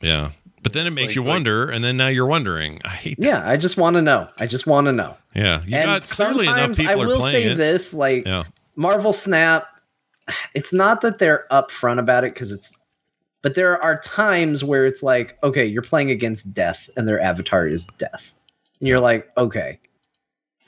Yeah, but then it makes Like- you like- wonder, and then now you're wondering. I hate that. yeah, I just want to know. I just want to know. Yeah, you and got clearly enough sometimes people I are will playing say it. this: like Yeah, Marvel Snap, it's not that they're upfront about it because it's, but there are times where it's like, okay, you're playing against death, and their avatar is death, and you're like, okay,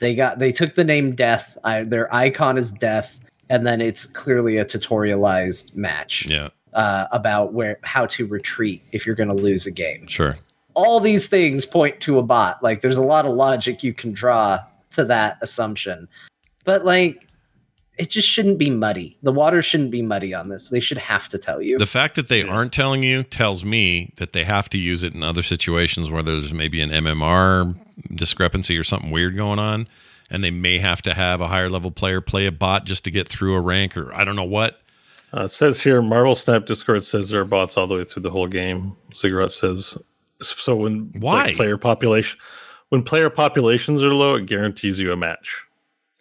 they got they took the name Death. I, their icon is Death, and then it's clearly a tutorialized match yeah, uh, about where how to retreat if you're going to lose a game sure. all these things point to a bot. Like there's a lot of logic you can draw to that assumption. But like it just shouldn't be muddy. The water shouldn't be muddy on this. They should have to tell you. The fact that they aren't telling you tells me that they have to use it in other situations where there's maybe an MMR discrepancy or something weird going on, and they may have to have a higher level player play a bot just to get through a rank or I don't know what. uh, it says here, Marvel Snap Discord says there are bots all the way through the whole game. Cigarette says so when Why? like, player population when player populations are low, it guarantees you a match.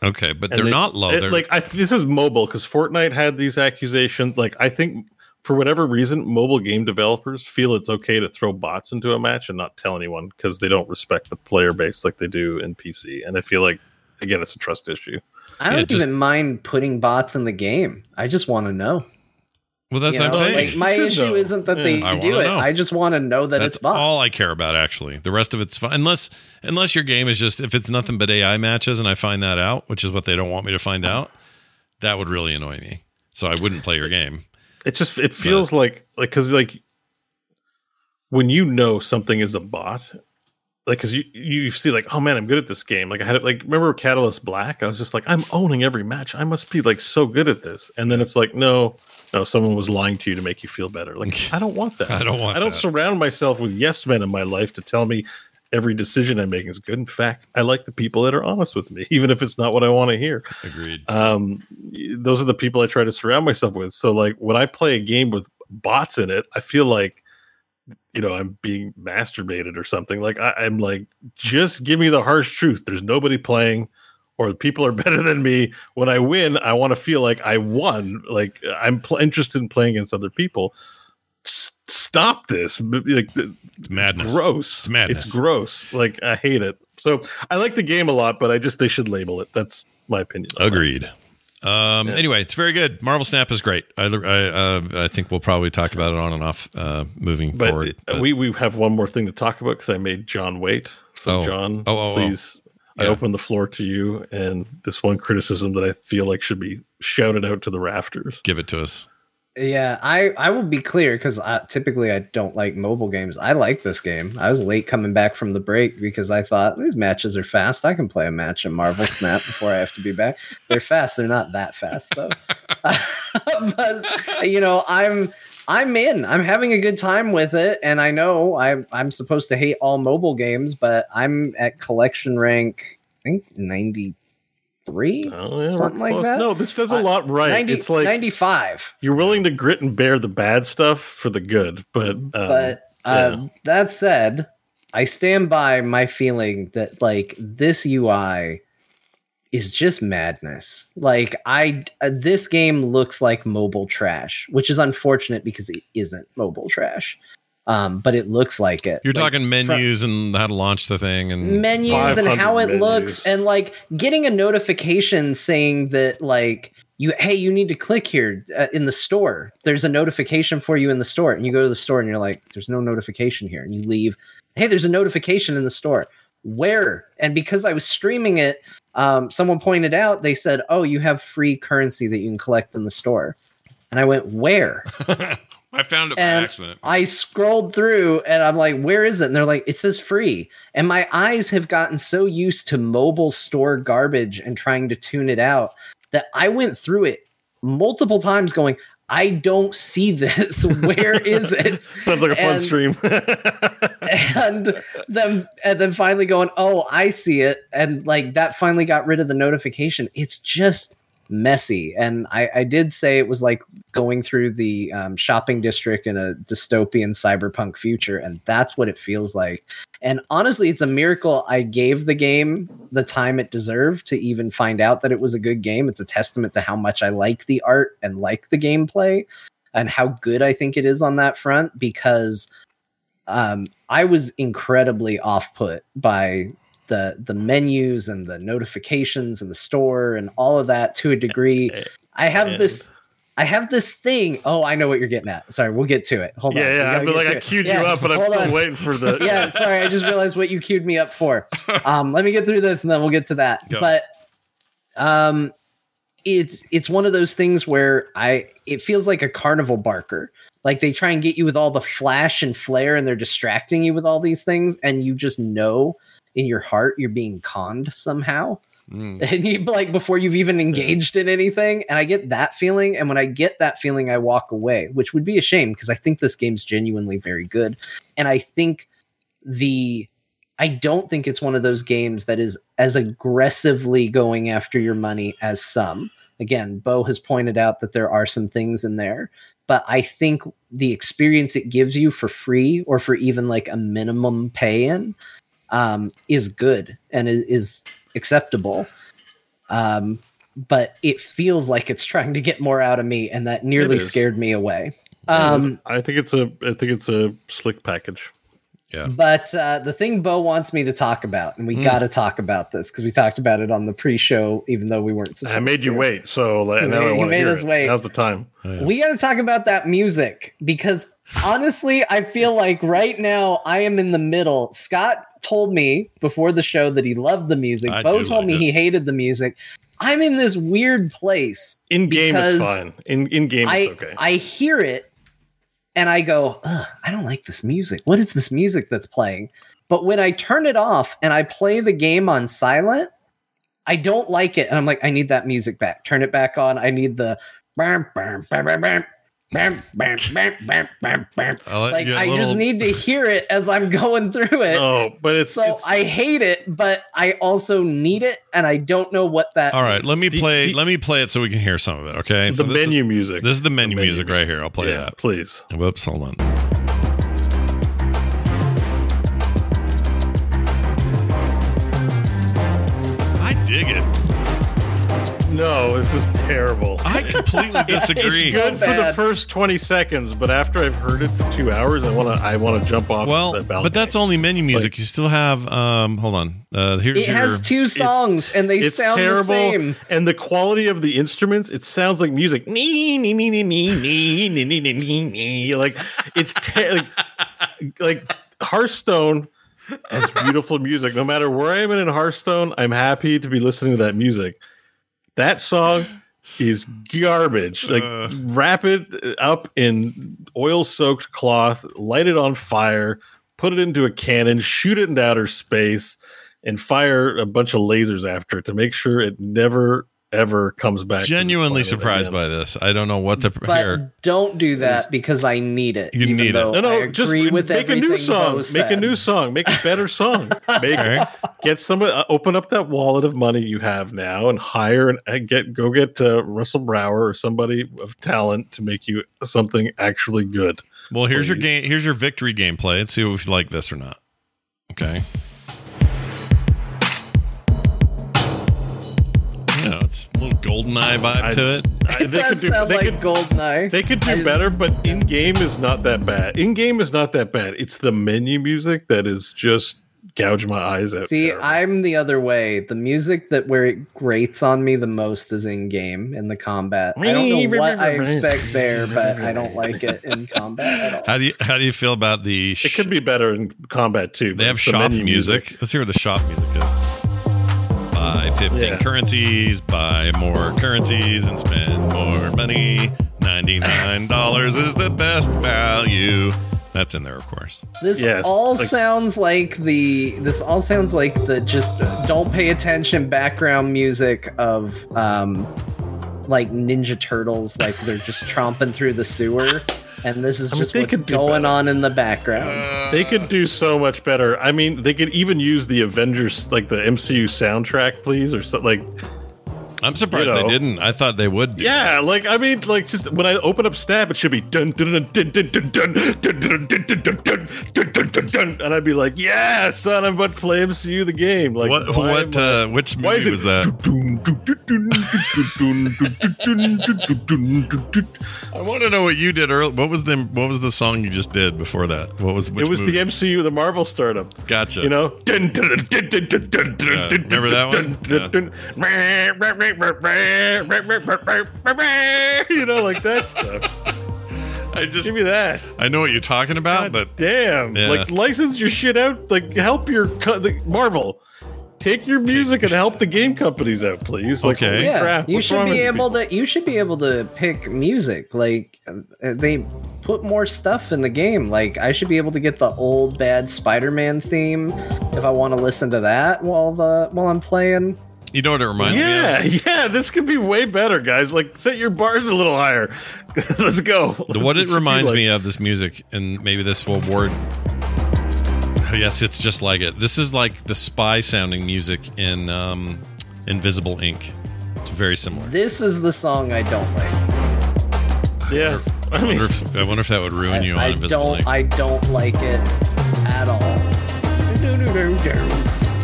Okay, but And they're they- not low. it- They're like I, this is mobile because Fortnite had these accusations. Like I think for whatever reason, mobile game developers feel it's okay to throw bots into a match and not tell anyone because they don't respect the player base like they do in PC. And I feel like again, it's a trust issue. I don't yeah, just- even mind putting bots in the game. I just want to know. Well, that's You what I'm saying. like, my issue know. isn't that they I do wanna it. know. I just want to know that That's it's bots. all I care about. Actually, the rest of it's fine. Unless unless your game is just if it's nothing but AI matches, and I find that out, which is what they don't want me to find out, that would really annoy me. So I wouldn't play your game. It just it feels like like because like when you know something is a bot, like because you you see like oh man I'm good at this game. Like I had it like remember Catalyst Black? I was just like I'm owning every match. I must be like so good at this. And then it's like no no someone was lying to you to make you feel better. Like [laughs] I don't want that. I don't want I don't that. surround myself with yes men in my life to tell me every decision I'm making is good. In fact, I like the people that are honest with me, [laughs] even if it's not what I want to hear Agreed. um those are the people i try to surround myself with so like when i play a game with bots in it i feel like you know i'm being masturbated or something like I, i'm like just give me the harsh truth there's nobody playing or people are [laughs] better than me when i win i want to feel like i won like i'm pl- interested in playing against other people S- stop this like It's madness. gross It's madness. it's gross like i hate it so i like the game a lot but i just they should label it that's my opinion. Agreed. Um, Yeah. Anyway, it's very good. Marvel Snap is great. I, I, uh, I think we'll probably talk about it on and off uh, moving But, forward. uh, we we have one more thing to talk about because I made John wait. So Oh. John, Oh, oh, oh. Please, I open the floor to you and this one criticism that I feel like should be shouted out to the rafters. give it to us. Yeah, I I will be clear because typically I don't like mobile games. I like this game. I was late coming back from the break because I thought these matches are fast. I can play a match of Marvel Snap before I have to be back. They're fast. They're not that fast though. [laughs] but you know, I'm I'm in. I'm having a good time with it, and I know I'm I'm supposed to hate all mobile games, but I'm at collection rank. I think ninety three, Oh, yeah, something like that. No, this does a lot right. 90, it's like 95. you're willing to grit and bear the bad stuff for the good, but um, but uh, yeah. that said, I stand by my feeling that like this UI is just madness. Like I, uh, this game looks like mobile trash, which is unfortunate because it isn't mobile trash. Um, but it looks like it. You're Like, talking menus and how to launch the thing and menus and how it menus. looks and like getting a notification saying that like you hey you need to click here uh, in the store there's a notification for you in the store and you go to the store and you're like there's no notification here and you leave hey there's a notification in the store where and because i was streaming it um, someone pointed out they said oh you have free currency that you can collect in the store and i went where [laughs] I found it by And accident. I scrolled through and I'm like, where is it? And they're like, it says free. And my eyes have gotten so used to mobile store garbage and trying to tune it out that I went through it multiple times going, I don't see this. [laughs] Where is it? [laughs] Sounds like a fun And- stream. [laughs] and then and then finally going, oh, I see it, and like that finally got rid of the notification. It's just messy, and I, I did say it was like going through the um, shopping district in a dystopian cyberpunk future, and that's what it feels like. And honestly, it's a miracle I gave the game the time it deserved to even find out that it was a good game. It's a testament to how much I like the art and like the gameplay and how good I think it is on that front because um, I was incredibly off put by the the menus and the notifications and the store and all of that to a degree. I have this I have this thing. Oh, I know what you're getting at. Sorry, we'll get to it. Hold on. Yeah, yeah. Feel like I it. queued Yeah, you up, but I'm still on. waiting for the. [laughs] yeah, sorry, I just realized what you queued me up for. [laughs] Um, let me get through this and then we'll get to that. Go. But um it's it's one of those things where I it feels like a carnival barker. Like they try and get you with all the flash and flare and they're distracting you with all these things and you just know in your heart you're being conned somehow. Mm. [laughs] And you like before you've even engaged in anything and I get that feeling and when I get that feeling I walk away, which would be a shame because I think this game's genuinely very good. And I think the I don't think it's one of those games that is as aggressively going after your money as some. Again, Bo has pointed out that there are some things in there, but I think the experience it gives you for free or for even like a minimum pay in um, is good and is, acceptable. Um, but it feels like it's trying to get more out of me, and that nearly scared me away. Um, I think it's a. I think it's a slick package. Yeah. But uh, the thing Bo wants me to talk about, and we Hmm. got to talk about this because we talked about it on the pre-show, even though we weren't. I made you wait, so like, now made- I he want to made hear us it. wait. Now's the time. We got to talk about that music because honestly, I feel like right now I am in the middle. Scott told me before the show that he loved the music. I Bo told like me it. he hated the music. I'm in this weird place. In game is fine. In in game I, okay. I hear it and I go, I don't like this music. What is this music that's playing? But when I turn it off and I play the game on silent, I don't like it. And I'm like, I need that music back. Turn it back on. I need the bam. Bam, bam, bam, bam, bam, bam. I let Like you get a I little- just need to hear it as I'm going through it. Oh, but it's so I hate it, but I also need it, and I don't know what that. All right, let me The- play. the- let me play it so we can hear some of it. Okay, the so this is- menu music. This is the menu, menu music right here. I'll play Yeah, that. please. Whoops, hold on. No, this is terrible. I completely [laughs] disagree. It's good So for the first twenty seconds, but after I've heard it for two hours, I want to. I want to jump off. Well, the balcony. but that's only menu music. you still have. Um, hold on. Uh, here's It your. has two songs, and they it's sound terrible, the same. and the quality of the instruments. It sounds like music. Nee, nee, nee, nee, nee, nee, nee, nee, nee, nee, nee. Like it's te- like, like Hearthstone has beautiful music. No matter where I'm in in Hearthstone, I'm happy to be listening to that music. That song is garbage. Like Uh. wrap it up in oil-soaked cloth, light it on fire, put it into a cannon, shoot it into outer space, and fire a bunch of lasers after it to make sure it never ever comes back. genuinely surprised again. by this. I don't know what to But hear. don't do that because I need it. You need it. No, no, I just with make a new song. Bo Make a new song. Make a better song. [laughs] Make Okay. get somebody uh, open up that wallet of money you have now and hire and uh, get go get uh, Russell Brower or somebody of talent to make you something actually good. Well, here's your game. Here's your victory gameplay. Let's see if you like this or not. Okay. Yeah, it's a little GoldenEye vibe I- to it. I- It does sound like Goldeneye. They could do I- better, but in game is not that bad. In game is not that bad. It's the menu music that is just gouge my eyes out. See, terrible. I'm the other way. The music that where it grates on me the most is in game in the combat. I don't know what I expect there, [laughs] but I don't like it in combat at all. How do you how do you feel about the? it could be better in combat too. they have it's the shop menu music. Let's hear what the shop music is. Buy 15 Yeah. currencies, buy more currencies, and spend more money. $99 is the best value. That's in there, of course. This Yes, all like- sounds like the this all sounds like the just don't pay attention background music of um like Ninja Turtles, like they're just tromping through the sewer, and this is I mean, just what's going better. on in the background. Uh, they could do so much better. I mean, they could even use the Avengers, like the MCU soundtrack, please, or something. Like, I'm surprised You know. they didn't. I thought they would. Yeah, like I mean, like just when I open up Snap, it should be dun dun dun dun dun dun dun dun dun dun dun dun dun dun dun dun dun, and I'd be like, yeah, son, I'm about to play MCU the game. Like, What? why What? am I- Uh, which movie it was that? I want to know what you did earlier. What was the What was the song you just did before that? What was? It was movie? the MCU, the Marvel startup. Gotcha. You know, dun, dun, dun, dun, dun, dun, dun, dun, Yeah, dun, remember that dun, one? dun, dun. [laughs] You know, like that stuff. I just Give me that. I know what you're talking about, but Damn, Yeah. like license your shit out. Like help your co- the, Marvel. Take your music and help the game companies out, please. Like, Okay. yeah, crap, you should be able people? to. You should be able to pick music. Like uh, they put more stuff in the game. Like I should be able to get the old bad Spider-Man theme if I want to listen to that while the while I'm playing. You know what it reminds Yeah, me of. yeah, yeah, this could be way better, guys. Like, set your bars a little higher. [laughs] Let's go. What it This should be reminds like- me of this music, and maybe this will award. Yes, it's just like it. This is like the spy sounding music in um, Invisible Ink. It's very similar. This is the song I don't like. Yeah, I I mean, wonder if, I wonder if that would ruin I, you on I Invisible don't. Ink. I don't like it at all.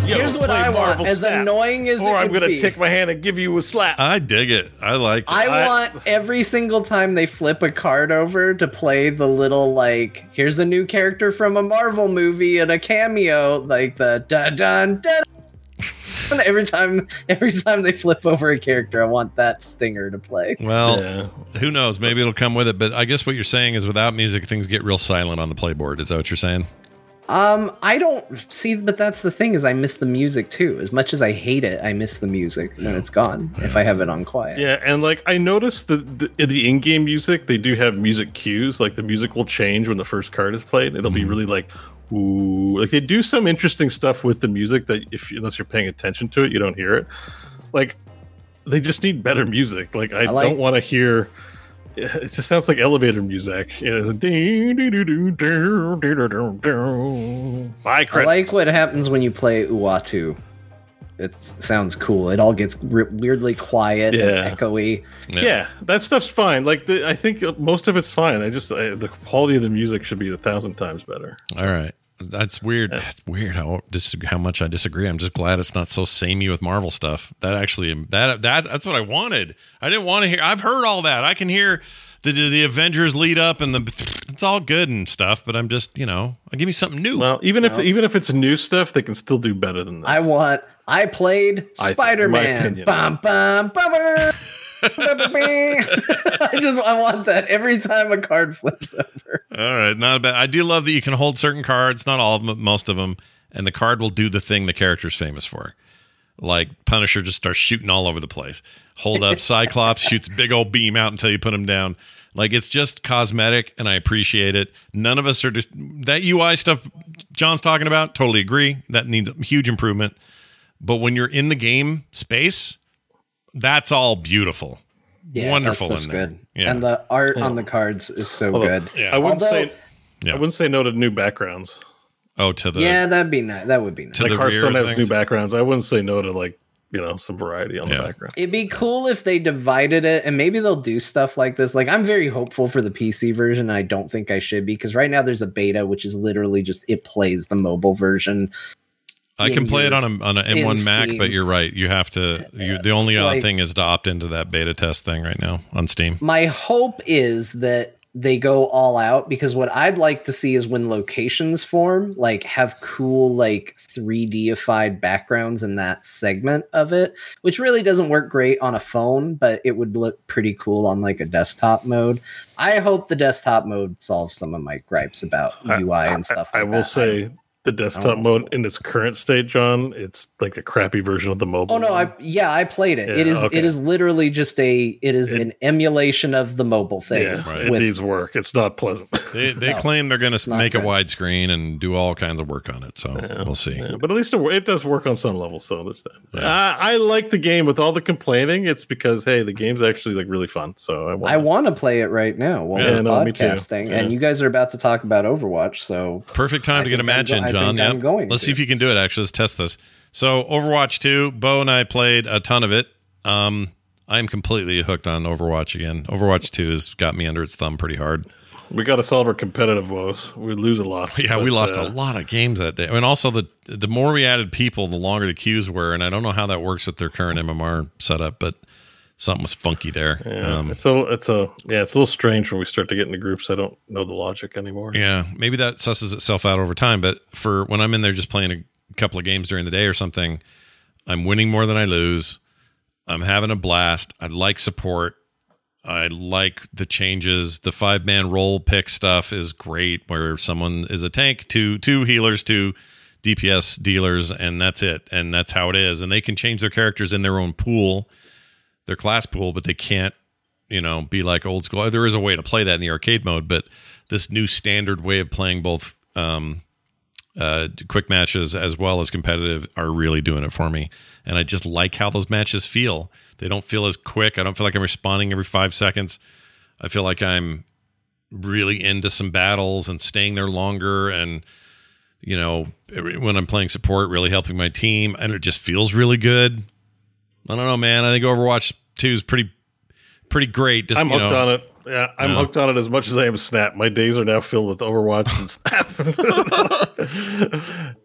Yo, Here's what play I want. Marvel As annoying as or it I'm gonna be. take my hand and give you a slap. I dig it. I like it. I, I- want every single time they flip a card over to play the little like here's a new character from a Marvel movie and a cameo like the dun dun dun. And [laughs] every time, every time they flip over a character, I want that stinger to play. well, Yeah. who knows? Maybe it'll come with it. But I guess what you're saying is without music, things get real silent on the playboard. Is that what you're saying? Um, I don't see, but that's the thing is I miss the music too. As much as I hate it, I miss the music and it's gone. If I have it on quiet. Yeah, and like I noticed that the, in the in-game music, they do have music cues. Like the music will change when the first card is played. It'll be Mm-hmm. really like, ooh, like they do some interesting stuff with the music that if unless you're paying attention to it, you don't hear it. Like they just need better music. Like I, I like- don't want to hear. [laughs] It just sounds like elevator music. It is a ding, ding, ding, ding, ding, ding, ding, ding. Bye, I credits. like what happens when you play Uatu. It sounds cool. It all gets re- weirdly quiet Yeah. and echoey. Yeah. that stuff's fine. Like the, I think most of it's fine. I just I, the quality of the music should be a thousand times better. All right. That's weird. That's weird how dis- how much I disagree. I'm just glad it's not so samey with Marvel stuff. That actually that that that's what I wanted. I didn't want to hear. I've heard all that. I can hear the the, the Avengers lead up and the it's all good and stuff. But I'm just you know give me something new. Well, even if even if it's new stuff, they can still do better than this. I want. I played Spider Man. Bum bum bum. [laughs] I just I want that every time a card flips over. All right, not bad. I do love that you can hold certain cards, not all of them, but most of them, and the card will do the thing the character's famous for. Like Punisher just starts shooting all over the place. Hold up, [laughs] Cyclops shoots big old beam out until you put him down. Like it's just cosmetic, and I appreciate it. None of us are just that UI stuff John's talking about. Totally agree. That needs a huge improvement. But when you're in the game space, that's all beautiful. Yeah, Wonderful in there. good. Yeah. And the art on the cards is so Although, good. I wouldn't Although- say Yeah. I wouldn't say no to new backgrounds. Oh, to the yeah, that'd be nice. That would be nice. To like the Hearthstone has things? new backgrounds. I wouldn't say no to like you know some variety on Yeah. the background. It'd be cool if they divided it, and maybe they'll do stuff like this. Like, I'm very hopeful for the PC version. I don't think I should be because right now there's a beta, which is literally just it plays the mobile version. I can play it on a on an M1 Mac, Steam. but you're right. You have to. You, the only other Like- thing is to opt into that beta test thing right now on Steam. My hope is that they go all out because what I'd like to see is when locations form, like have cool like 3Dified backgrounds in that segment of it, which really doesn't work great on a phone, but it would look pretty cool on like a desktop mode. I hope the desktop mode solves some of my gripes about UI and stuff. I like will that. say the desktop oh. mode in its current state, John. It's like a crappy version of the mobile. Oh no, one. I yeah, I played it. Yeah, it is okay. it is literally just a it is It- an emulation of the mobile thing. yeah, Right. it needs work. It's not pleasant. [laughs] They they No, claim they're going to make a good. widescreen and do all kinds of work on it. So we'll see. Yeah, but at least it, it does work on some level. So there's that. Yeah. I, I like the game with all the complaining. It's because hey, the game's actually like really fun. So I want. I want to play it right now while Yeah, we're no, me too. podcasting, and you guys are about to talk about Overwatch. So Perfect time I to get a match in, I John. think I'm going Let's to. see if you can do it. Actually, let's test this. So, Overwatch 2, Bo and I played a ton of it. Um, I'm completely hooked on Overwatch again. Overwatch 2 has got me under its thumb pretty hard. We got to solve our competitive woes. We lose a lot. [laughs] Yeah, we lost uh, a lot of games that day. And also, the the more we added people, the longer the queues were. And I don't know how that works with their current MMR setup, but something was funky there. Yeah, Um, it's a, it's a, yeah, it's a little strange when we start to get into groups. I don't know the logic anymore. Yeah, maybe that susses itself out over time. But for when I'm in there just playing a couple of games during the day or something, I'm winning more than I lose. I'm having a blast. I like support. I like the changes. The five man role pick stuff is great, where someone is a tank, two two healers, two DPS dealers, and that's it. And that's how it is. And they can change their characters in their own pool, their class pool, but they can't you know, be like old school. There is a way to play that in the arcade mode, but this new standard way of playing both um, uh, quick matches as well as competitive are really doing it for me. And I just like how those matches feel. They don't feel as quick. I don't feel like I'm responding every five seconds. I feel like I'm really into some battles and staying there longer and you know when i'm playing support really helping my team and it just feels really good i don't know man i think overwatch 2 is pretty pretty great just, I'm hooked know, on it. Yeah, I'm Yeah. hooked on it as much as I am Snap. My days are now filled with Overwatch and Snap.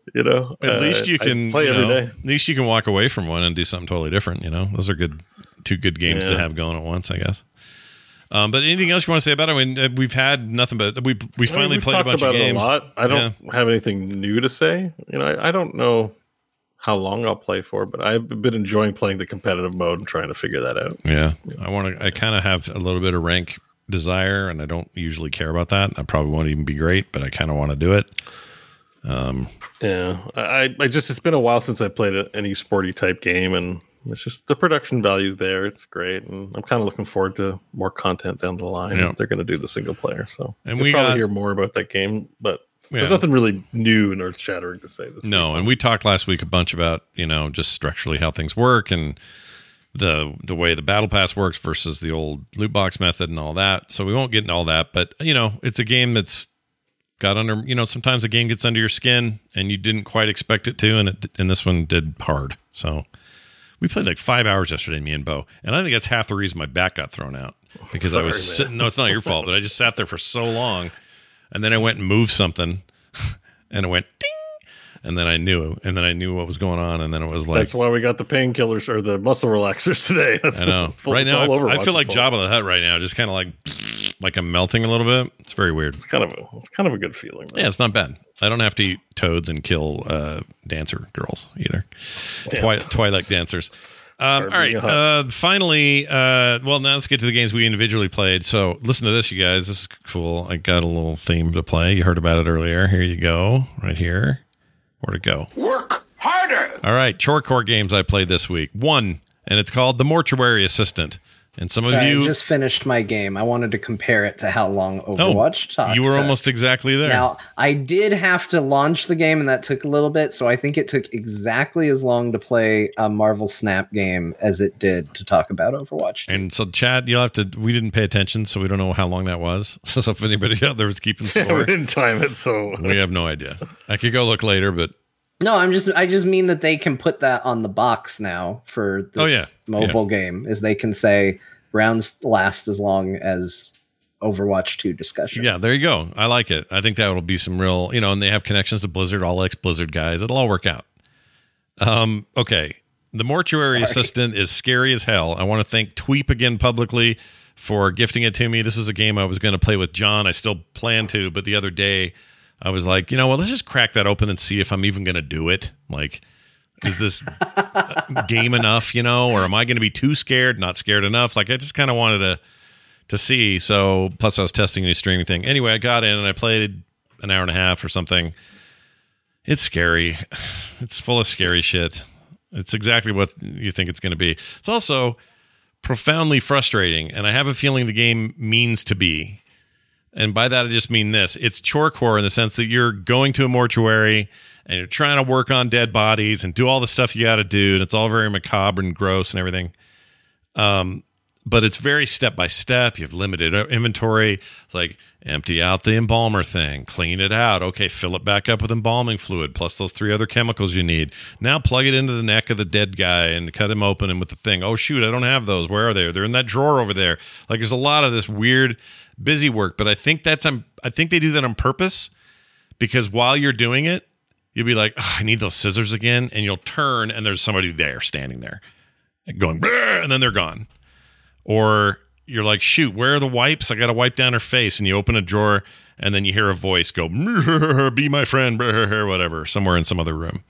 [laughs] you know, At uh, least you I can play you know, day. At least you can walk away from one and do something totally different. You know, those are good, two good games to have going at once, I guess. Um, but anything else you want to say about it? I mean, uh, we've had nothing but we we I mean, finally played a bunch about of games. A lot. I don't have anything new to say. You know, I, I don't know how long I'll play for, but I've been enjoying playing the competitive mode and trying to figure that out. Yeah, I want to. I kind of have a little bit of rank desire, and I don't usually care about that. I probably won't even be great, but I kind of want to do it. Um, Yeah, I, I just it's been a while since I played a, an esporty type game, and it's just the production value's there. It's great, and I'm kind of looking forward to more content down the line. Yeah. if They're going to do the single player, so And we probably got- hear more about that game, but there's nothing really new and earth shattering to say. This No, and we talked last week a bunch about you know just structurally how things work and the the way the battle pass works versus the old loot box method and all that. So we won't get into all that, but you know it's a game that's got under you know sometimes a game gets under your skin and you didn't quite expect it to, and it and this one did hard. So we played like five hours yesterday, me and Bo, and I think that's half the reason my back got thrown out because I was man. sitting. No, it's not your fault, but I just sat there for so long, and then I went and moved something, [laughs] and it went ding, and then I knew, and then I knew what was going on, and then it was like That's why we got the painkillers or the muscle relaxers today. [laughs] That's I know. right now, I, I feel like. Jabba the Hutt right now, just kind of like [sniffs] like I'm melting a little bit. It's very weird. It's kind of a it's kind of a good feeling. Yeah, it's not bad. I don't have to eat toads and kill uh, dancer girls either. Twi- Twilight dancers. Um, all right. being a hut. Uh, finally, uh, well, now let's get to the games we individually played. So, listen to this, you guys. This is cool. I got a little theme to play. You heard about it earlier. Here you go, right here. Where to go? Work harder. All right, chore core games I played this week. One, and it's called The Mortuary Assistant. And some of you, I just finished my game. I wanted to compare it to how long oh, Overwatch took. you were to- almost exactly there. Now, I did have to launch the game, and that took a little bit. So I think it took exactly as long to play a Marvel Snap game as it did to talk about Overwatch. And so, Chad, you'll have to. We didn't pay attention, so we don't know how long that was. [laughs] So, if anybody out there was keeping score, [laughs] we score, didn't time it, so we have no idea. I could go look later, but No, I'm just I just mean that they can put that on the box now for this Oh, yeah. mobile game, is they can say rounds last as long as Overwatch 2 discussion. yeah, there you go. I like it. I think that will be some real, you know, and they have connections to Blizzard, all ex Blizzard guys. It'll all work out. Um, okay. The mortuary assistant is scary as hell. I want to thank Tweep again publicly for gifting it to me. This was a game I was going to play with John. I still plan to, but the other day I was like, you know what? Let's just crack that open and see if I'm even going to do it. Like, is this game enough, you know, or am I going to be too scared, not scared enough? Like, I just kind of wanted to to see. So, plus I was testing a new streaming thing. Anyway, I got in and I played an hour and a half or something. it's scary. [sighs] It's full of scary shit. It's exactly what you think it's going to be. It's also profoundly frustrating, and I have a feeling the game means to be. And by that, I just mean this it's chorecore in the sense that you're going to a mortuary and you're trying to work on dead bodies and do all the stuff you got to do. And it's all very macabre and gross and everything. Um, but it's very step by step. You have limited inventory. It's like empty out the embalmer thing, clean it out. Okay, fill it back up with embalming fluid plus those three other chemicals you need. Now plug it into the neck of the dead guy and cut him open and with the thing. Oh shoot, I don't have those. Where are they? They're in that drawer over there. Like there's a lot of this weird busy work, but I think that's um, I think they do that on purpose because while you're doing it, you'll be like, oh, I need those scissors again, and you'll turn and there's somebody there standing there, going, and then they're gone or you're like, shoot, where are the wipes? I got to wipe down her face. And you open a drawer and then you hear a voice go, be my friend, whatever, somewhere in some other room.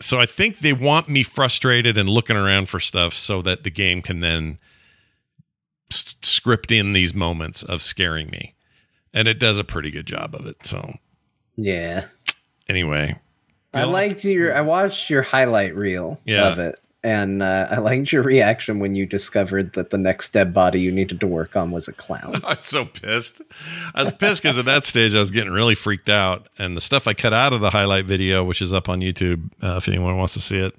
So I think they want me frustrated and looking around for stuff so that the game can then s- script in these moments of scaring me. And it does a pretty good job of it. So, yeah. Anyway, I liked your, I watched your highlight reel Yeah. of it. And uh, I liked your reaction when you discovered that the next dead body you needed to work on was a clown. [laughs] I was so pissed. I was pissed because at that stage I was getting really freaked out, and the stuff I cut out of the highlight video, which is up on YouTube, uh, if anyone wants to see it.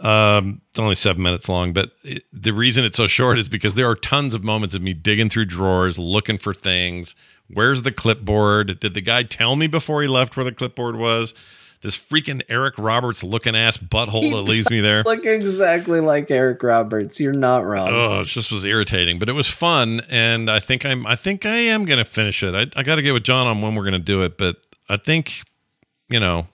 Um, it's only seven minutes long, but it, the reason it's so short is because there are tons of moments of me digging through drawers, looking for things. Where's the clipboard? Did the guy tell me before he left where the clipboard was? This freaking Eric Roberts looking ass butthole that leaves me there. Look exactly like Eric Roberts. You're not wrong. Oh, it just was irritating, but it was fun, and I think I'm. I think I am going to finish it. I, I got to get with John on when we're going to do it, but I think, you know,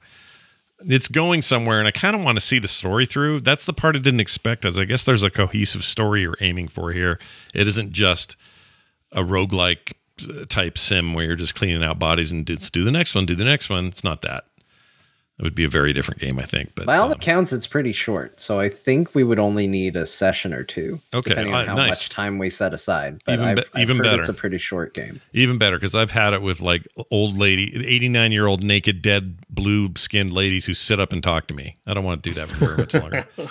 it's going somewhere, and I kind of want to see the story through. That's the part I didn't expect. As I guess there's a cohesive story you're aiming for here. It isn't just a roguelike uh, type sim where you're just cleaning out bodies and just do the next one, do the next one. It's not that. It would be a very different game, I think. But By all um, accounts, it's pretty short. So I think we would only need a session or two. Okay, Depending on uh, how nice. much time we set aside. But Even I've, be- I've even better. It's a pretty short game. Even better because I've had it with like old lady, 89 year old naked, dead, blue skinned ladies who sit up and talk to me. I don't want to do that for very much longer. [laughs]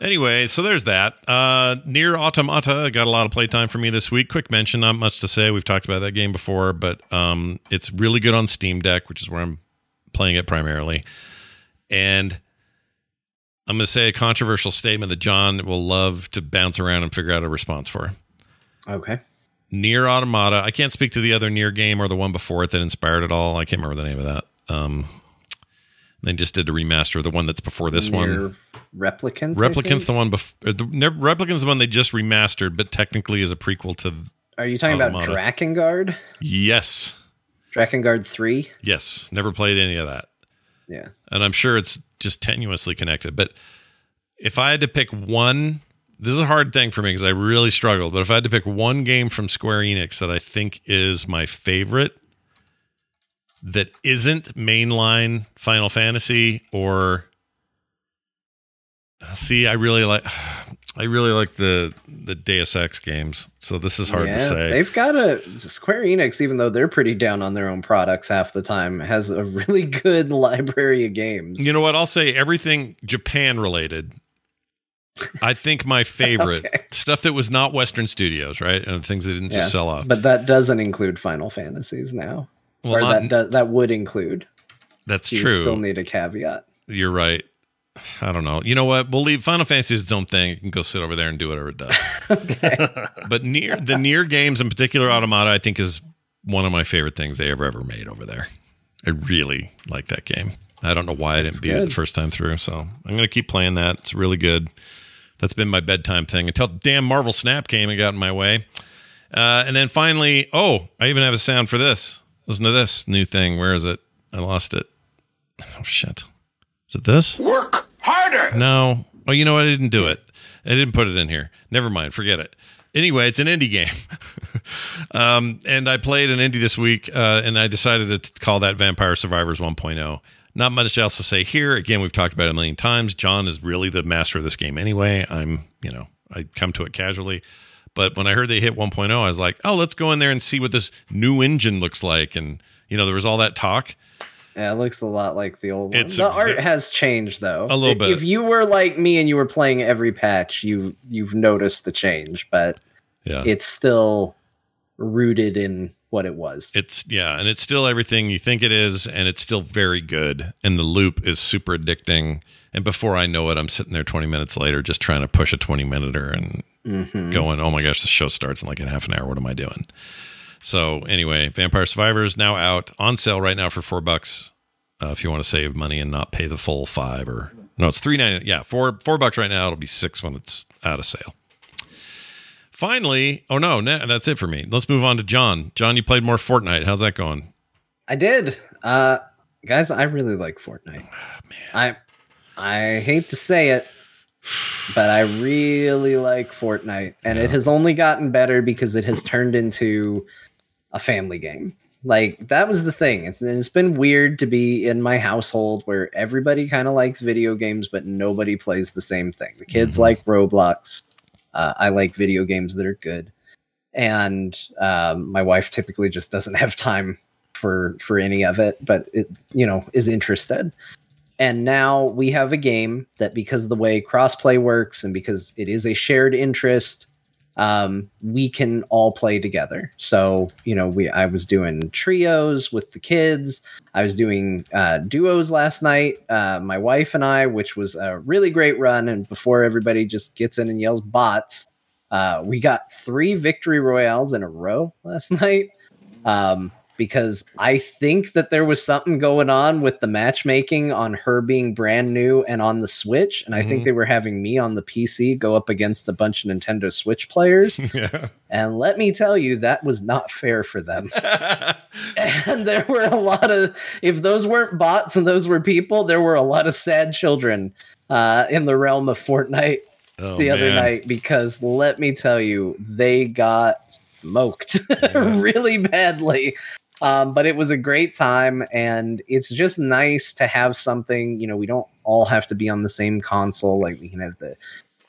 Anyway, so there's that. Uh, Nier Automata got a lot of playtime for me this week. Quick mention, not much to say. We've talked about that game before, but um, it's really good on Steam Deck, which is where I'm playing it primarily. And I'm going to say a controversial statement that John will love to bounce around and figure out a response for. Okay. Nier Automata. I can't speak to the other Nier game or the one before it that inspired it all. I can't remember the name of that. Um, they just did a remaster of the one that's before this one. Nier Replicant. Replicant's the one before. The Replicant's the one they just remastered, but technically is a prequel to. Are you talking about Automata. Drakengard? Yes, Drakengard 3? yes. Never played any of that, Yeah. and I'm sure it's just tenuously connected. But if I had to pick one, this is a hard thing for me because I really struggled. But if I had to pick one game from Square Enix that I think is my favorite, that isn't mainline Final Fantasy or [sighs] see, I really like. [sighs] I really like the the Deus Ex games, so this is hard to say. They've got a Square Enix, even though they're pretty down on their own products half the time, has a really [laughs] good library of games. You know what? I'll say everything Japan related. I think my favorite [laughs] stuff that was not Western Studios, right? And things that didn't just sell off. But that doesn't include Final Fantasies now. Well, or not- that does, that would include. That's You would true. Still need a caveat. You're right. [sighs] I don't know. You know what? We'll leave Final Fantasy is its own thing. It can go sit over there and do whatever it does. [laughs] but near the Nier games in particular, Automata, I think is one of my favorite things they ever ever made over there. I really like that game. I don't know why I didn't beat it the first time through, so I'm gonna keep playing that. It's really good. That's been my bedtime thing until damn Marvel Snap came and got in my way. Uh, and then finally, oh, I even have a sound for this. Listen to this new thing. Where is it? I lost it. Oh shit. Is it this? Work harder. No. Oh, you know what? I didn't do it. I didn't put it in here. Never mind. Forget it. Anyway, it's an indie game. [laughs] um, and I played an indie this week, uh, and I decided to call that Vampire Survivors 1.0. Not much else to say here. Again, we've talked about it a million times. John is really the master of this game anyway. I'm, you know, I come to it casually. But when I heard they hit 1.0, I was like, oh, let's go in there and see what this new engine looks like. And, you know, there was all that talk. Yeah, it looks a lot like the old one. It's the exa- art has changed though. A little If- bit. If you were like me and you were playing every patch, you you've noticed the change, but Yeah. it's still rooted in what it was. It's yeah, and it's still everything you think it is, and it's still very good. And the loop is super addicting. And before I know it, I'm sitting there 20 minutes later, just trying to push a 20 minuter and Mhm. going, "Oh my gosh, the show starts in like in half an hour. What am I doing?" So anyway, Vampire Survivors now out on sale right now for four bucks. Uh, if you want to save money and not pay the full five or no, it's three ninety. Yeah, four four bucks right now. It'll be six when it's out of sale. Finally, oh no, no, that's it for me. Let's move on to John. John, you played more Fortnite. How's that going? I did. Uh guys, I really like Fortnite. Ah, I I hate to say it, but I really like Fortnite. And it has only gotten better because it has turned into a family game. Like that was the thing. And It's been weird to be in my household where everybody kind of likes video games, but nobody plays the same thing. The kids like Roblox. Uh, I like video games that are good, and um, my wife typically just doesn't have time for for any of it, but it you know is interested. And now we have a game that because of the way crossplay works and because it is a shared interest, um, we can all play together. So, you know, we I was doing trios with the kids. I was doing uh, duos last night, uh, my wife and I, which was a really great run. And before everybody just gets in and yells bots, uh, we got three victory royales in a row last [laughs] night. Um, because I think that there was something going on with the matchmaking on her being brand new and on the Switch. And I think Mhm. they were having me on the PC go up against a bunch of Nintendo Switch players. [laughs] yeah. And let me tell you, that was not fair for them. [laughs] and there were a lot of, if those weren't bots and those were people, there were a lot of sad children uh, in the realm of Fortnite Oh, the other night because let me tell you, they got smoked [laughs] really badly. Um, but it was a great time, and it's just nice to have something. You know, we don't all have to be on the same console. Like we can have the,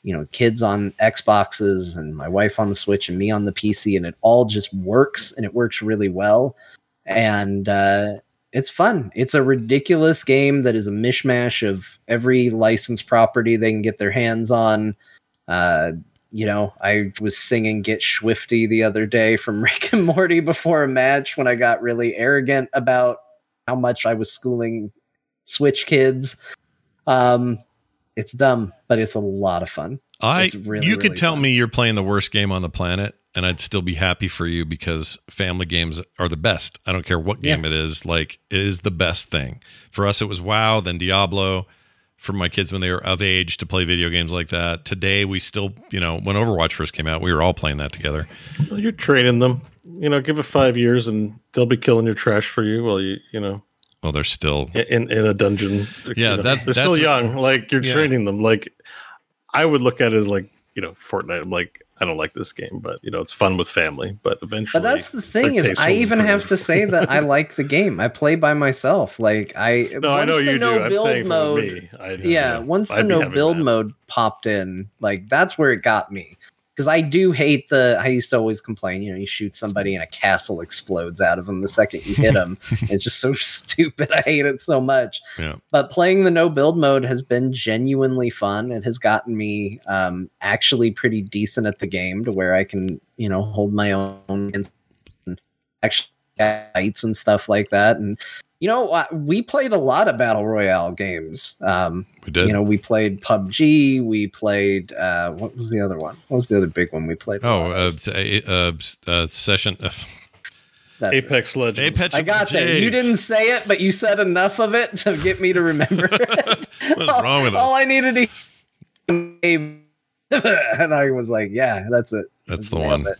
you know, kids on Xboxes and my wife on the Switch and me on the PC, and it all just works, and it works really well. And uh, it's fun. It's a ridiculous game that is a mishmash of every licensed property they can get their hands on. Uh, you know, I was singing Get Schwifty the other day from [laughs] Rick and Morty before a match when I got really arrogant about how much I was schooling Switch kids. Um, it's dumb, but it's a lot of fun. I It's really, you could really tell fun. me you're playing the worst game on the planet and I'd still be happy for you because family games are the best. I don't care what game it is, like it is the best thing. For us it was WoW, then Diablo for my kids when they were of age to play video games like that. Today we still, you know, when Overwatch first came out, we were all playing that together. Well, you're training them. You know, give it five years and they'll be killing your trash for you while you, you know, Well, they're still in in a dungeon. Yeah, You know, that's- they're that's- still young. Like you're Yeah. training them. Like I would look at it as like you know Fortnite. I'm like I don't like this game, but you know it's fun with family. But eventually, But that's the thing is, I even have to say [laughs] that I like the game. I play by myself. Like I, No, I know you no do. I'm build saying for mode, me, I- yeah, yeah, once the I'd be no build that. mode popped in, like that's where it got me. Because I do hate the. I used to always complain. You know, you shoot somebody and a castle explodes out of them the second you hit them. [laughs] it's just so [laughs] stupid. I hate it so much. Yeah. But playing the no build mode has been genuinely fun. It has gotten me um, actually pretty decent at the game to where I can, you know, hold my own and actually fights and stuff like that. And you know, uh, we played a lot of battle royale games. Um, we did. You know, we played PUBG. We played uh, what was the other one? What was the other big one we played? Oh, uh, t- uh, uh, session uh, That's it. Apex Legends. Apex I got there. You didn't say it, but you said enough of it to get me to remember. [laughs] it. What's wrong with it? All? I needed to [laughs] and I was like, yeah, that's it. That's the one. it.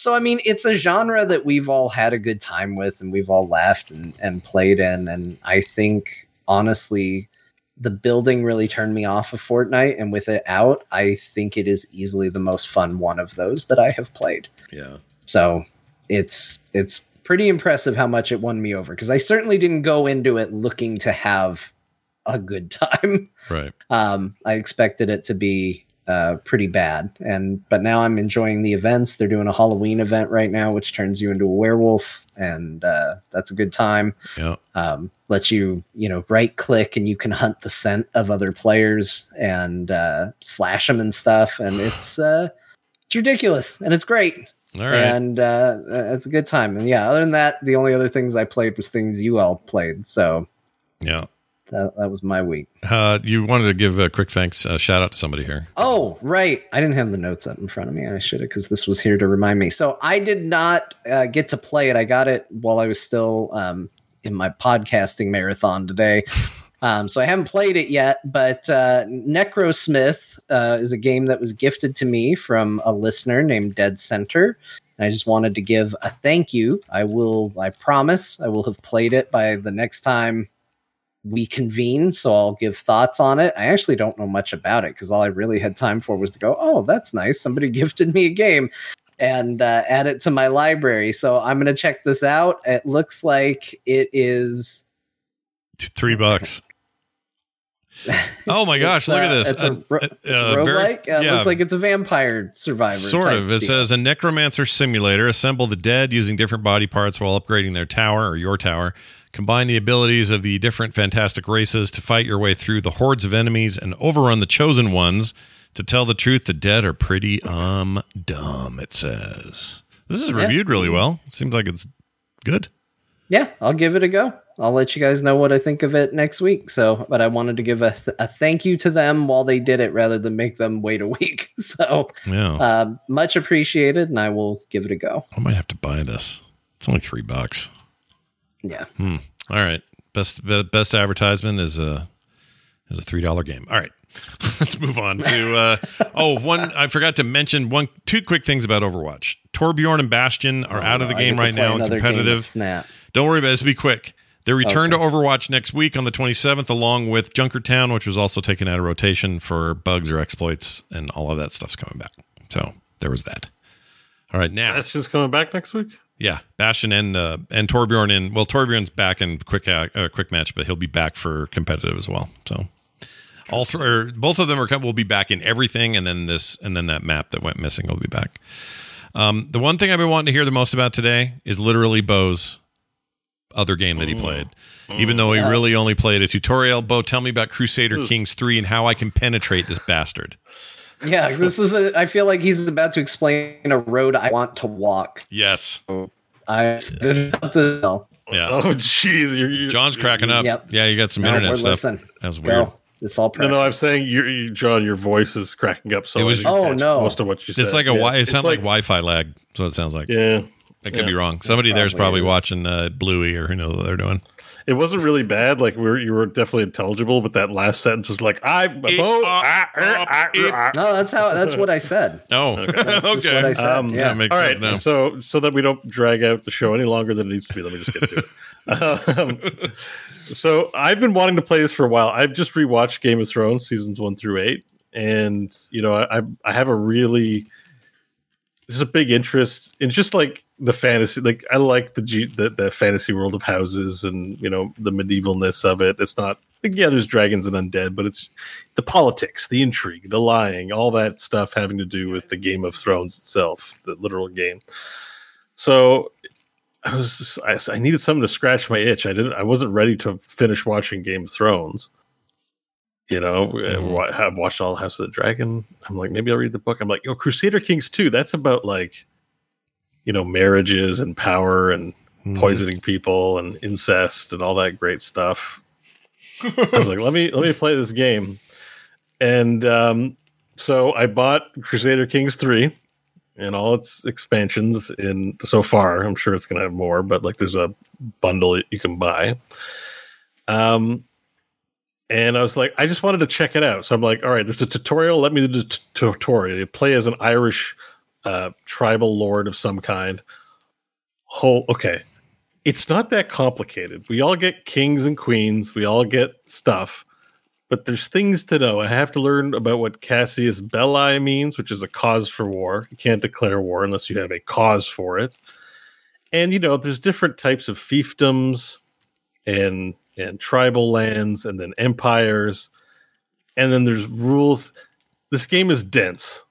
So I mean, it's a genre that we've all had a good time with, and we've all laughed and, and played in. And I think honestly, the building really turned me off of Fortnite, and with it out, I think it is easily the most fun one of those that I have played. Yeah. So it's it's pretty impressive how much it won me over because I certainly didn't go into it looking to have a good [laughs] time. Right. Um, I expected it to be uh, pretty bad. And but now I'm enjoying the events. They're doing a Halloween event right now, which turns you into a werewolf, and uh, that's a good time. Yeah. Um, lets you you know right click and you can hunt the scent of other players and uh, slash them and stuff, and it's uh, it's ridiculous and it's great. All right. And uh, it's a good time. And yeah, other than that, the only other things I played was things you all played. So yeah. That, that was my week. Uh, you wanted to give a quick thanks, uh, shout out to somebody here. Oh, right. I didn't have the notes up in front of me. I should have because this was here to remind me. So I did not uh, get to play it. I got it while I was still um, in my podcasting marathon today. [laughs] Um, so I haven't played it yet, but uh, Necrosmith uh, is a game that was gifted to me from a listener named Dead Center. And I just wanted to give a thank you. I will, I promise, I will have played it by the next time we convene. So I'll give thoughts on it. I actually don't know much about it because all I really had time for was to go, oh, that's nice. Somebody [laughs] gifted me a game and uh, add it to my library. So I'm going to check this out. It looks like it is three bucks. Oh my [laughs] gosh! look uh, at this. It's a, ro- Uh, it's a uh, very- roguelike. Uh, yeah. Looks like it's a vampire survivor. Sort of. It deal. says a necromancer simulator. Assemble the dead using different body parts while upgrading their tower or your tower. Combine the abilities of the different fantastic races to fight your way through the hordes of enemies and overrun the chosen ones. To tell the truth, the dead are pretty um dumb. It says this is Yeah. reviewed really well. Seems like it's good. yeah, I'll give it a go. I'll let you guys know what I think of it next week. So, but I wanted to give a, th- a thank you to them while they did it rather than make them wait a week. [laughs] So, Yeah, um, much appreciated, and I will give it a go. I might have to buy this. It's only three bucks. Yeah. Hmm. All right. Best best advertisement is a is a three dollar game. All right. [laughs] Let's move on to uh oh one I forgot to mention one two quick things about Overwatch. Torbjorn and Bastion are out of the Oh, game right now and another game of competitive. Snap. Don't worry about it. This will be quick. They return Okay. to Overwatch next week on the 27th, along with Junkertown, which was also taken out of rotation for bugs or exploits, and all of that stuff's coming back. So there was that. All right, now Bastion's coming back next week. Yeah, Bastion and uh, and Torbjorn in well, Torbjorn's back in quick uh, quick match, but he'll be back for competitive as well. So all three, or both of them are com- will be back in everything, and then this and then that map that went missing will be back. Um, the one thing I've been wanting to hear the most about today is literally Bo's other game that he played. Even though he really only played a tutorial, Bo, tell me about Crusader Kings 3 and how I can penetrate this bastard. Yeah, [laughs] this is a. I feel like he's about to explain a road I want to walk. Yes. I about the Yeah. Oh, jeez. You're, you're, John's cracking up. Yep. Yeah, you got some No, internet stuff. listening. That was weird. Go. It's all No, pressure. no, I'm saying, you're, you, John, your voice is cracking up. So It was- Oh, no. most of what you said. It's like a Yeah, wi- it it's sounds like, Wi-Fi lag. That's what it sounds like. Yeah, I could yeah. be wrong. Somebody there's probably probably is. watching uh, Bluey or who knows what they're doing. It wasn't really bad. Like we were, you were definitely intelligible, but that last sentence was like, I, It, ah, ah, ah. no, that's how. That's what I said. [laughs] Oh, That's okay. what I said. Um, yeah. That makes All sense right, now. so so that we don't drag out the show any longer than it needs to be, let me just get to it. [laughs] um, so I've been wanting to play this for a while. I've just rewatched Game of Thrones seasons one through eight, and you know I I have a really there's a big interest in just like the fantasy. Like I like the G, the, the fantasy world of houses and you know the medievalness of it. It's not like, yeah, there's dragons and undead, but it's the politics, the intrigue, the lying, all that stuff having to do with the Game of Thrones itself, the literal game. So I was just, I, I needed something to scratch my itch. I didn't. I wasn't ready to finish watching Game of Thrones. You know, Mhm. I've watched all House of the Dragon. I'm like, maybe I'll read the book. I'm like, yo, Crusader Kings 2, that's about like, you know, marriages and power and Mhm. poisoning people and incest and all that great stuff. I was like, let me let me play this game. And um, so I bought Crusader Kings 3 and all its expansions in so far. I'm sure it's gonna have more, but like there's a bundle you can buy. Um and I was like, I just wanted to check it out. So I'm like, all right, there's a tutorial. Let me do the t- tutorial. You play as an Irish uh, tribal lord of some kind. Whole okay. It's not that complicated. We all get kings and queens. We all get stuff, but there's things to know. I have to learn about what casus belli means, which is a cause for war. You can't declare war unless you have a cause for it. And you know, there's different types of fiefdoms and and tribal lands and then empires and then there's rules this game is dense.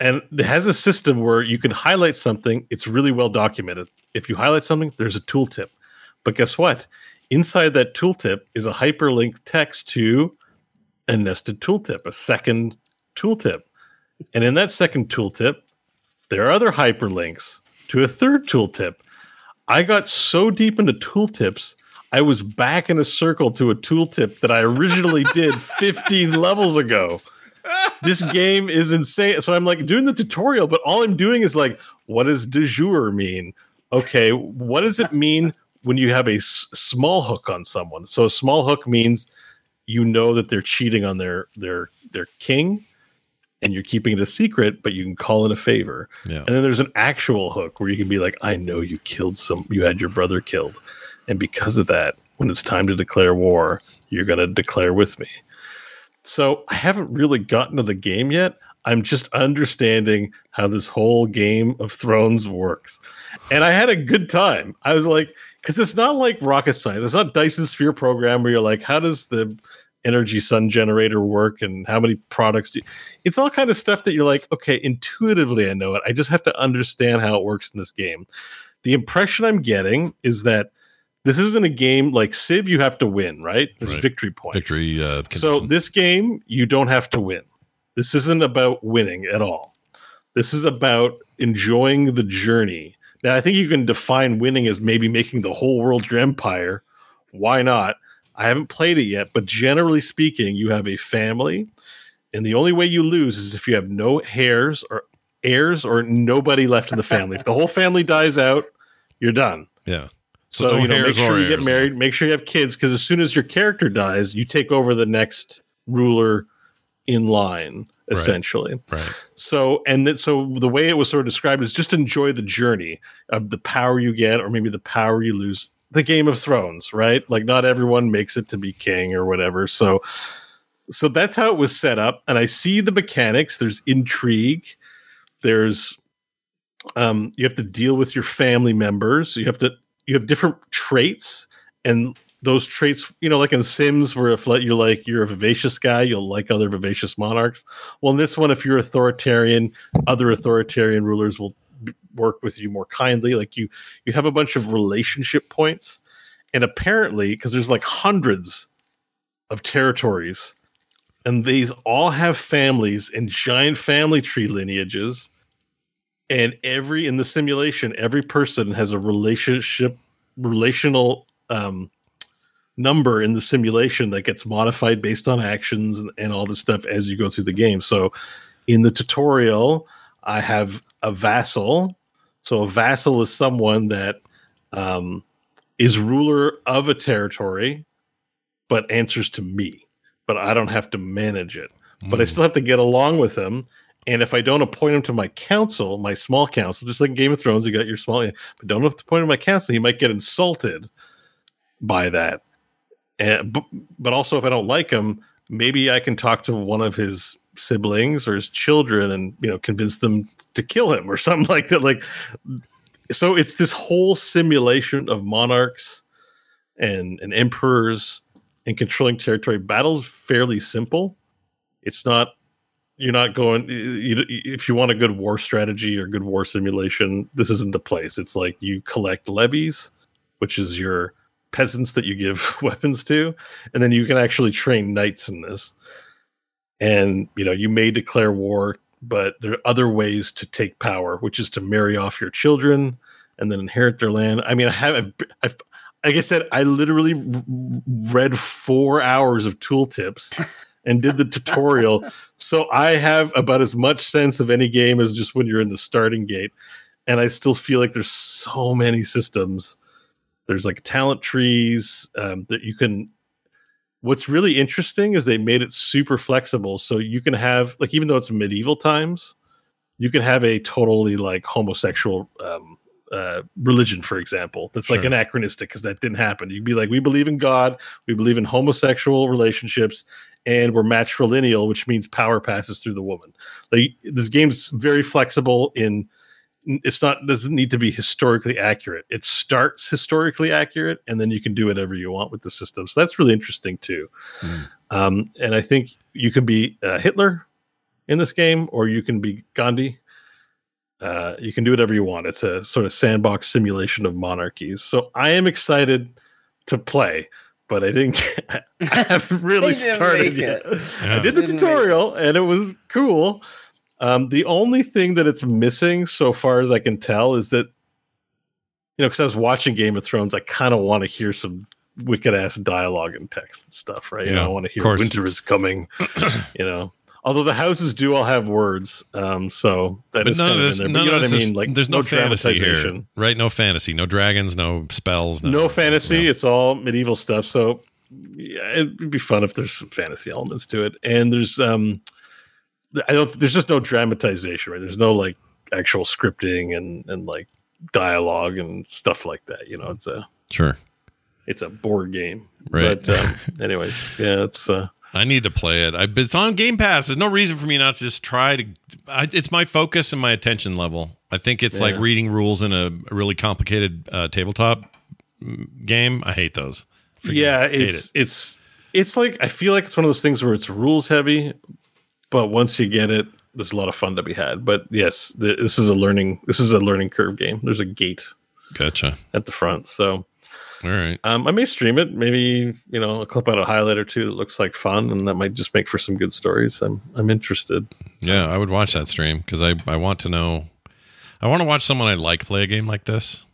And it has a system where you can highlight something, it's really well documented. If you highlight something, there's a tooltip. But guess what? Inside that tooltip is a hyperlink text to a nested tooltip, a second tooltip. And in that second tooltip, there are other hyperlinks to a third tooltip. I got so deep into tooltips, I was back in a circle to a tooltip that I originally did [laughs] 15 levels ago. This game is insane. So I'm like doing the tutorial, but all I'm doing is like, what does de jure mean? Okay, what does it mean when you have a s- small hook on someone? So a small hook means you know that they're cheating on their their their king and you're keeping it a secret, but you can call in a favor. Yeah. And then there's an actual hook where you can be like, I know you killed some, you had your brother killed. And because of that, when it's time to declare war, you're going to declare with me. So I haven't really gotten to the game yet. I'm just understanding how this whole Game of Thrones works. And I had a good time. I was like, because it's not like rocket science. It's not Dyson Sphere program where you're like, how does the energy sun generator work and how many products do you... it's all kind of stuff that you're like okay intuitively i know it i just have to understand how it works in this game the impression i'm getting is that this isn't a game like civ you have to win right there's Right. victory points Victory. Uh, so this game you don't have to win this isn't about winning at all this is about enjoying the journey now i think you can define winning as maybe making the whole world your empire why not I haven't played it yet, but generally speaking, you have a family, and the only way you lose is if you have no heirs or heirs or nobody left in the family. if the whole family dies out, you're done. yeah. So, no you know, make sure you get married, make sure you have kids, because as soon as your character dies, you take over the next ruler in line, essentially. Right. So, and that, so the way it was sort of described is just enjoy the journey of the power you get, or maybe the power you lose. The Game of Thrones, right? Like, not everyone makes it to be king or whatever. So, so that's how it was set up. And I see the mechanics. There's intrigue. There's, um, you have to deal with your family members. You have to, you have different traits, and those traits, you know, like in Sims, where if you're like you're a vivacious guy, you'll like other vivacious monarchs. Well, in this one, if you're authoritarian, other authoritarian rulers will work with you more kindly. Like you, you have a bunch of relationship points, and apparently, because there's like hundreds of territories, and these all have families and giant family tree lineages. And every in the simulation, every person has a relationship, relational um, number in the simulation that gets modified based on actions and, and all this stuff as you go through the game. So in the tutorial, I have a vassal. So a vassal is someone that um, is ruler of a territory, but answers to me. But I don't have to manage it. But I still have to get along with him. And if I don't appoint him to my council, my small council, just like in Game of Thrones, you got your small, but don't have to appoint him to my council, he might get insulted by that. And but, also if I don't like him, maybe I can talk to one of his siblings or his children and you know convince them to kill him or [laughs] something like that. Like so it's this whole simulation of monarchs and and emperors and controlling territory. Battle's fairly simple. It's not you're not going you, if you want a good war strategy or good war simulation this isn't the place. It's like you collect levies which is your peasants that you give [laughs] weapons to and then you can actually train knights in this. And you know you may declare war but there are other ways to take power which is to marry off your children and then inherit their land. I mean i have I've, like i said i literally read four hours of tooltips [laughs] and did the tutorial. [laughs] So I have about as much sense of any game as just when you're in the starting gate. And I still feel like there's so many systems. There's like talent trees um, that you can. What's really interesting is they made it super flexible. So you can have, like, even though it's medieval times, you can have a totally like homosexual um, uh, religion, for example, that's like Sure. anachronistic because that didn't happen. You'd be like, we believe in God, we believe in homosexual relationships, and we're matrilineal, which means power passes through the woman. Like this game's very flexible in it's not doesn't need to be historically accurate. It starts historically accurate, and then you can do whatever you want with the system. So that's really interesting too. Um, and I think you can be uh, Hitler, in this game, or you can be Gandhi. Uh, you can do whatever you want. It's a sort of sandbox simulation of monarchies. So I am excited to play, but I didn't. [laughs] I haven't [laughs] really didn't started yet. Yeah. I did the Didn't make tutorial, and it was cool. Um, the only thing that it's missing, so far as I can tell, is that you know, because I was watching Game of Thrones, I kind of want to hear some wicked ass dialogue and text and stuff, right? You know, Yeah, I want to hear course. winter is coming. [clears throat] you know, although the houses do all have words, um, so that But is none kind of this, there. none you know of what this I mean? is, Like, there's no, fantasy here, right? No fantasy, no dragons, no spells, no, No fantasy. Yeah. It's all medieval stuff. So yeah, it'd be fun if there's some fantasy elements to it. And there's um, I don't. There's just no dramatization, right? There's no like actual scripting and and like dialogue and stuff like that. You know, it's a Sure. it's a board game. Right. But um, [laughs] anyways, yeah, it's uh, I need to play it. I, it's on Game Pass. There's no reason for me not to just try to. I, it's my focus and my attention level. I think it's like reading rules in a, really complicated uh, tabletop mm, game. I hate those. Freaking yeah, it's it's it's like I feel like it's one of those things where it's rules heavy, but once you get it, there's a lot of fun to be had. But yes, th- this is a learning this is a learning curve game. There's a gate Gotcha. at the front, so All right. um, I may stream it. Maybe you know, I'll clip out a highlight or two that looks like fun, and that might just make for some good stories. I'm I'm interested. Yeah, I would watch that stream because I, I want to know. I want to watch someone I like play a game like this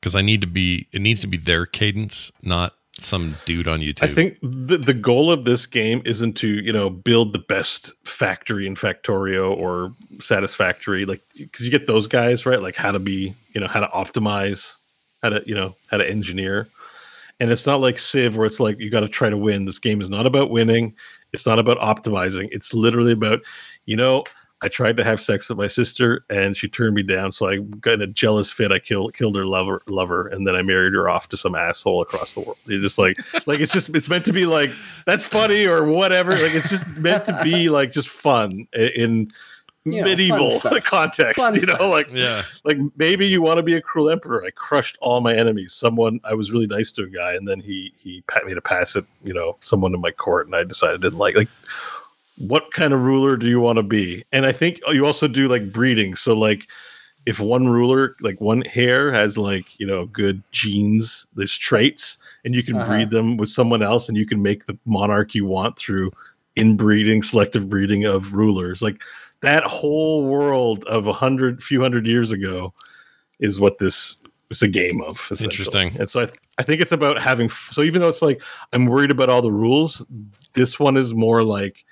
because I need to be. It needs to be their cadence, not some dude on YouTube. I think the the goal of this game isn't to you know build the best factory in Factorio or Satisfactory, like because you get those guys right, like how to be you know how to optimize, how to you know how to engineer, and it's not like Civ where it's like you got to try to win. This game is not about winning. It's not about optimizing. It's literally about you know. I tried to have sex with my sister and she turned me down. So I got in a jealous fit. I killed killed her lover lover and then I married her off to some asshole across the world. You're just like [laughs] like it's just it's meant to be like that's funny or whatever. Like it's just meant to be like just fun in You know, medieval fun [laughs] context. Fun you know, stuff. like Yeah. like maybe you want to be a cruel emperor. I crushed all my enemies. Someone I was really nice to a guy, and then he he pat me to pass it. You know, someone in my court, and I decided I didn't like like. What kind of ruler do you want to be? And I think you also do like breeding. So like, if one ruler, like one hair, has like you know good genes, there's traits, and you can Uh-huh. breed them with someone else, and you can make the monarch you want through inbreeding, selective breeding of rulers. Like that whole world of a hundred, few hundred years ago, is what this is a game of. Interesting. And so I, th- I think it's about having. f- So even though it's like I'm worried about all the rules, this one is more like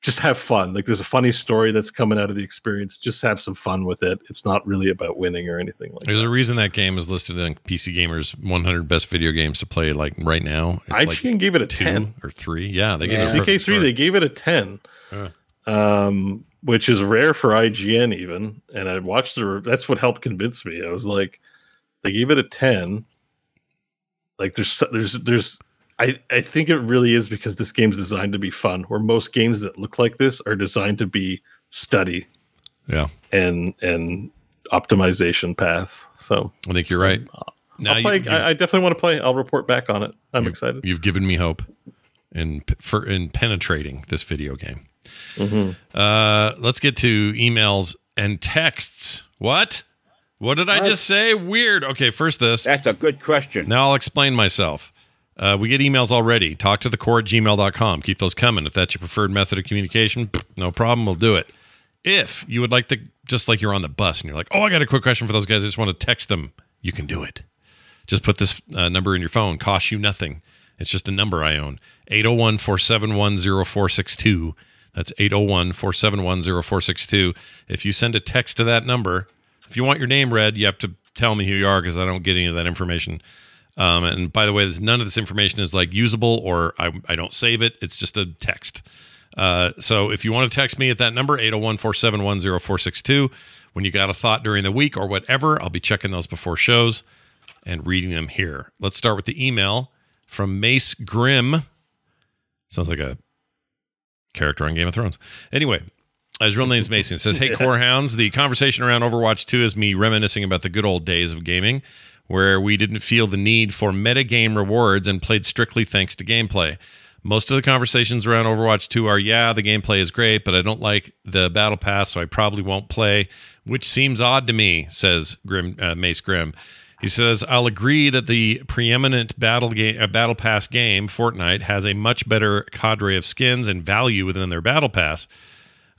just have fun. Like there's a funny story that's coming out of the experience. Just have some fun with it. It's not really about winning or anything like There's that. a reason that game is listed in PC Gamer's 100 best video games to play like right now. It's IGN like gave it a two 10. or three. Yeah, they gave Yeah. it a CK3, score. they gave it a 10. Yeah. Um, which is rare for IGN even. And I watched the. That's what helped convince me. I was like, they gave it a ten. Like there's there's there's. I, I think it really is because this game's designed to be fun. Where most games that look like this are designed to be study Yeah, and and optimization path. So I think you're right. Now play. you, I, I definitely want to play. I'll report back on it. I'm you- excited. You've given me hope in for in penetrating this video game. Mhm. Uh, let's get to emails and texts. What? What did I just say? Weird. Okay, first this. That's a good question. Now I'll explain myself. Uh, we get emails already. Talk to the core at gmail.com. Keep those coming. If that's your preferred method of communication, [sniffs] no problem. We'll do it. If you would like to, just like you're on the bus and you're like, oh, I got a quick question for those guys. I just want to text them. You can do it. Just put this uh, number in your phone. Costs you nothing. It's just a number I own 801 471 0462. That's 801 471 0462. If you send a text to that number, if you want your name read, you have to tell me who you are because I don't get any of that information. Um, and by the way, none of this information is like usable or I, I don't save it. It's just a text. Uh, so if you want to text me at that number, 801 471 0462, when you got a thought during the week or whatever, I'll be checking those before shows and reading them here. Let's start with the email from Mace Grimm. Sounds like a character on Game of Thrones. Anyway, his real name is Mason. It says, Hey, [laughs] Core Hounds, the conversation around Overwatch 2 is me reminiscing about the good old days of gaming where we didn't feel the need for metagame rewards and played strictly thanks to gameplay. Most of the conversations around Overwatch 2 are, yeah, the gameplay is great, but I don't like the battle pass, so I probably won't play, which seems odd to me, says Grim uh, Mace Grim. He says, I'll agree that the preeminent battle game, uh, battle pass game, Fortnite, has a much better cadre of skins and value within their battle pass.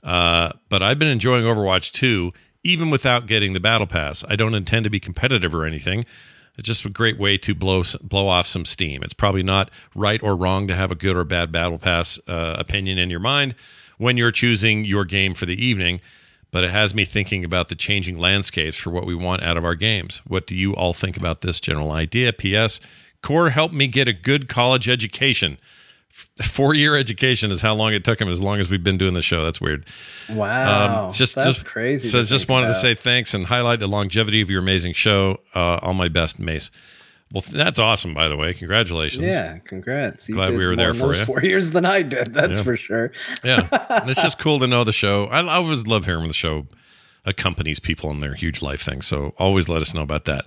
Uh, but I've been enjoying Overwatch 2, even without getting the battle pass. I don't intend to be competitive or anything. It's just a great way to blow blow off some steam. It's probably not right or wrong to have a good or bad battle pass uh, opinion in your mind when you're choosing your game for the evening, but it has me thinking about the changing landscapes for what we want out of our games. What do you all think about this general idea? P.S. Core helped me get a good college education. Four year education is how long it took him. As long as we've been doing the show, that's weird. Wow, Um, just that's just crazy. So just wanted to say thanks and highlight the longevity of your amazing show. Uh, all my best, Mace. Well, that's awesome. By the way, congratulations. Yeah, congrats. You Glad we were there for you. Four years than I did. That's Yeah. for sure. yeah. And it's just [laughs] cool to know the show. I, I always love hearing when the show accompanies people in their huge life things. So always let us know about that.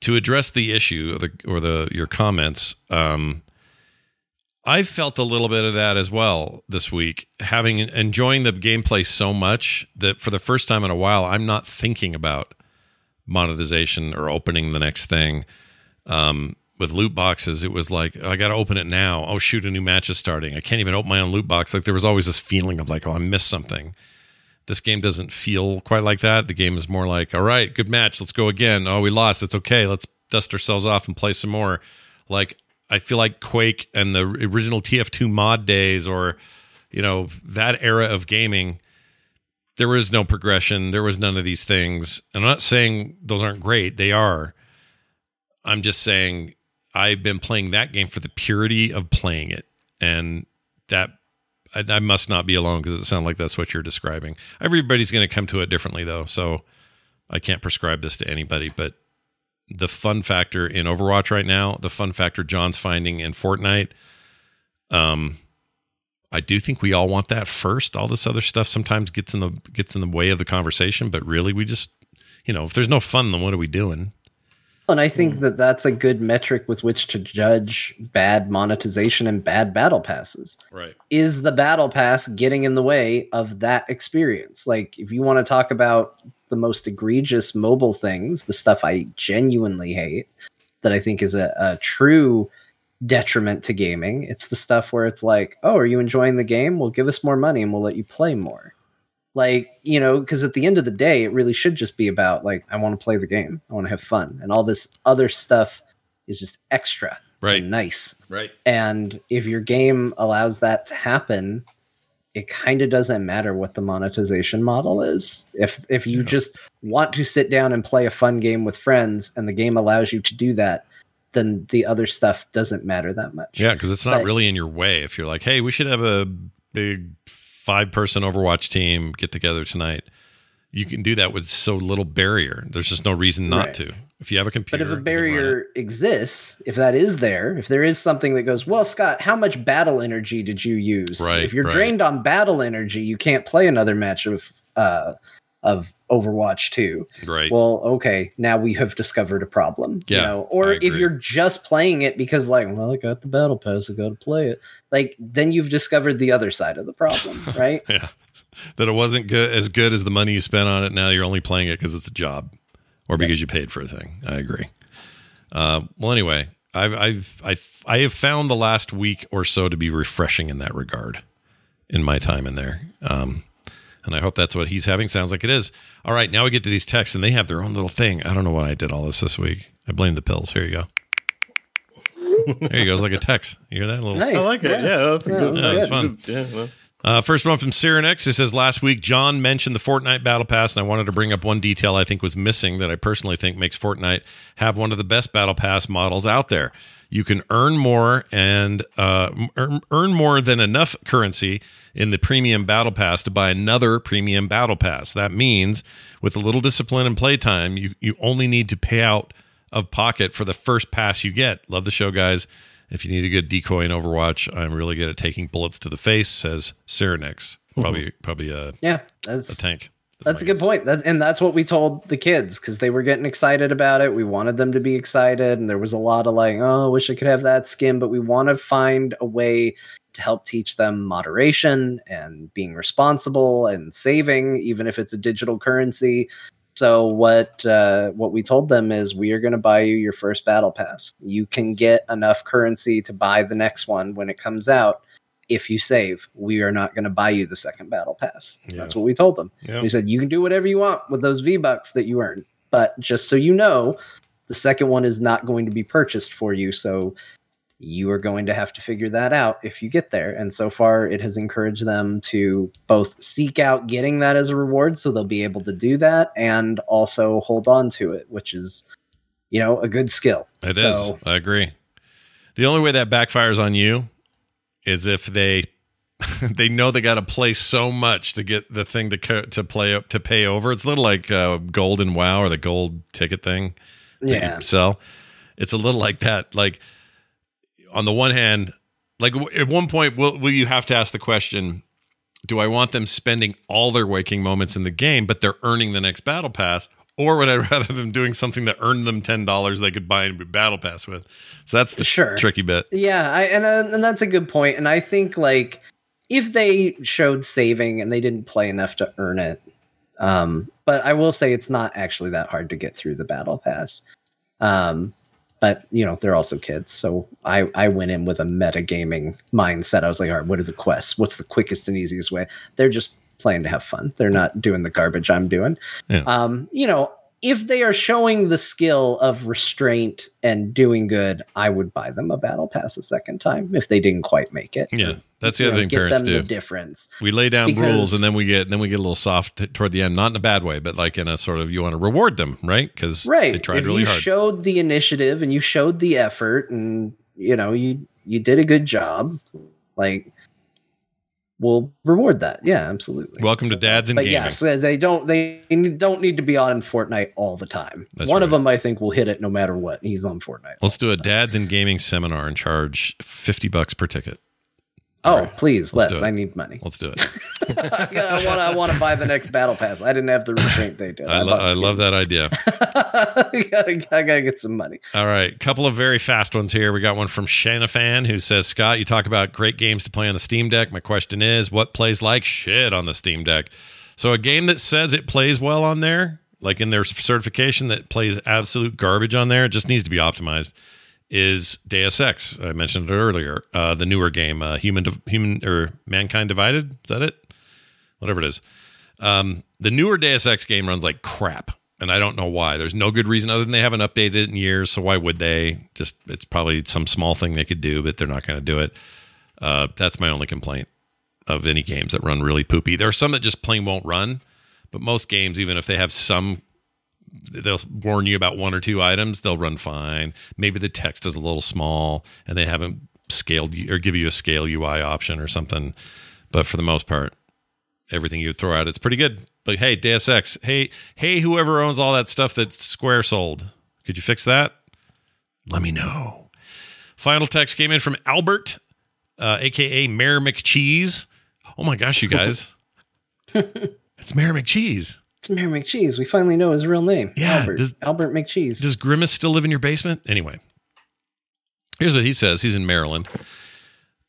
To address the issue or the or the your comments, um, I felt a little bit of that as well this week, having enjoying the gameplay so much that for the first time in a while, I'm not thinking about monetization or opening the next thing. Um, with loot boxes, it was like I got to open it now. Oh shoot, a new match is starting. I can't even open my own loot box. Like there was always this feeling of like, oh, I missed something. This game doesn't feel quite like that. The game is more like, all right, good match, let's go again. Oh, we lost, it's okay. Let's dust ourselves off and play some more. Like I feel like Quake and the original TF2 mod days, or you know that era of gaming. There was no progression. There was none of these things. I'm not saying those aren't great. They are. I'm just saying I've been playing that game for the purity of playing it, and that I, I must not be alone because it sounds like that's what you're describing. Everybody's going to come to it differently, though, so I can't prescribe this to anybody. But the fun factor in Overwatch right now, the fun factor John's finding in Fortnite, um, I do think we all want that first. All this other stuff sometimes gets in the gets in the way of the conversation, but really, we just, you know, if there's no fun, then what are we doing? And I think hmm. that that's a good metric with which to judge bad monetization and bad battle passes. Right. Is the battle pass getting in the way of that experience? Like, if you want to talk about the most egregious mobile things, the stuff I genuinely hate, that I think is a, a true detriment to gaming, it's the stuff where it's like, oh, are you enjoying the game? Well, give us more money and we'll let you play more like you know because at the end of the day it really should just be about like i want to play the game i want to have fun and all this other stuff is just extra right. nice. Right. And if your game allows that to happen it kind of doesn't matter what the monetization model is. If if you just want to sit down and play a fun game with friends and the game allows you to do that then the other stuff doesn't matter that much. Yeah, because it's not But- really in your way. If you're like, hey, we should have a big five person Overwatch team get together tonight, you can do that with so little barrier. There's just no reason not Right. to. If you have a computer, But if a you can run it. barrier exists, if that is there, if there is something that goes, well, Scott, how much battle energy did you use? Right, If you're right. drained on battle energy, you can't play another match of uh, of Overwatch 2. Right. Well, okay, now we have discovered a problem. Yeah, You know? Or if you're just playing it because, like, well, I got the battle pass, I got to play it. Like, then you've discovered the other side of the problem, [laughs] right? yeah, that it wasn't good as good as the money you spent on it. Now you're only playing it because it's a job or because you paid for a thing. I agree. Uh, well, anyway, I've I've I've I have found the last week or so to be refreshing in that regard in my time in there. Um, and I hope that's what he's having. Sounds like it is. All right, now we get to these texts, and they have their own little thing. I don't know why I did all this this week. I blame the pills. Here you go. There you go. It's like a text. You hear that little? Nice. I like it. Yeah, that's a Yeah, good. that's Yeah, it's fun. Yeah, well. Uh, first one from Cyrenex. It says last week John mentioned the Fortnite Battle Pass, and I wanted to bring up one detail I think was missing that I personally think makes Fortnite have one of the best Battle Pass models out there. You can earn more and uh, earn, more than enough currency in the premium Battle Pass to buy another premium Battle Pass. That means with a little discipline and playtime, you you only need to pay out of pocket for the first pass you get. Love the show, guys. If you need a good decoy in Overwatch, I'm really good at taking bullets to the face, says Cyrenex. Probably probably a, Yeah, a tank. That's a good point. That, and that's what we told the kids because they were getting excited about it. We wanted them to be excited, and there was a lot of like, "Oh, I wish I could have that skin," but we want to find a way to help teach them moderation and being responsible and saving, even if it's a digital currency. So what uh, what we told them is we are going to buy you your first battle pass. You can get enough currency to buy the next one when it comes out. If you save, we are not going to buy you the second battle pass. Yeah. That's what we told them. Yeah. We said you can do whatever you want with those V bucks that you earn, but just so you know, the second one is not going to be purchased for you. So you are going to have to figure that out if you get there. And so far, it has encouraged them to both seek out getting that as a reward, so they'll be able to do that, and also hold on to it, which is, you know, a good skill. It is. So- I agree. The only way that backfires on you is if they [laughs] they know they got to play so much to get the thing to co- to play up to pay over. It's a little like uh, gold and WoW or the gold ticket thing Yeah. sell. It's a little like that. Like on the one hand, like w- at one point, will will you have to ask the question? Do I want them spending all their waking moments in the game, but they're earning the next battle pass, or would I [laughs] rather them doing something that earned them ten dollars they could buy a battle pass with? So that's the Sure. tricky bit. Yeah, I and uh, and that's a good point. And I think like if they showed saving and they didn't play enough to earn it, um, but I will say it's not actually that hard to get through the battle pass. Um, but you know they're also kids, so I I went in with a metagaming mindset. I was like, all right, what are the quests? What's the quickest and easiest way? They're just playing to have fun. They're not doing the garbage I'm doing. Yeah. Um, you know, if they are showing the skill of restraint and doing good, I would buy them a battle pass a second time if they didn't quite make it. Yeah, that's the You other know, thing parents do. the difference. We lay down Because- rules and then we get then we get a little soft t- toward the end, not in a bad way, but like in a sort of you want to reward them, right? Because Right. they tried if really you hard. showed the initiative and you showed the effort and you know, you you did a good job, like we'll reward that. Yeah, absolutely. Welcome to Dads and but Gaming. yes, they don't they don't need to be on Fortnite all the time. That's One of them I think will hit it no matter what. He's on Fortnite. Let's do a dads and gaming seminar and charge fifty bucks per ticket. Oh, right. please, Let's let's. I need money. Let's do it. [laughs] I want. I want to buy the next battle pass. I didn't have the restraint they did. [laughs] I, lo- I love that idea. [laughs] I, gotta, I gotta get some money. All right, couple of very fast ones here. We got one from Shanafan who says, "Scott, you talk about great games to play on the Steam Deck. My question is, what plays like shit on the Steam Deck? So a game that says it plays well on there, like in their certification that plays absolute garbage on there, it just needs to be optimized. Is Deus Ex? I mentioned it earlier. Uh, the newer game, uh, Human, Div- Human or Mankind Divided. Is that it? Whatever it is. Um, the newer Deus Ex game runs like crap, and I don't know why. There's no good reason other than they haven't updated it in years. So why would they? Just it's probably some small thing they could do, but they're not going to do it. Uh, that's my only complaint of any games that run really poopy. There are some that just plain won't run, but most games, even if they have some, they'll warn you about one or two items, they'll run fine. Maybe the text is a little small and they haven't scaled or give you a scale UI option or something. But for the most part, everything you throw out, it's pretty good. Like, hey, Deus Ex, hey, hey, whoever owns all that stuff that Square sold, could you fix that? Let me know. Final text came in from Albert, uh, aka Mayor McCheese. Oh my gosh, you guys. [laughs] it's Mayor McCheese. It's Mayor McCheese. We finally know his real name. Yeah, Albert. does- Albert McCheese. Does Grimace still live in your basement? Anyway, here's what he says. He's in Maryland.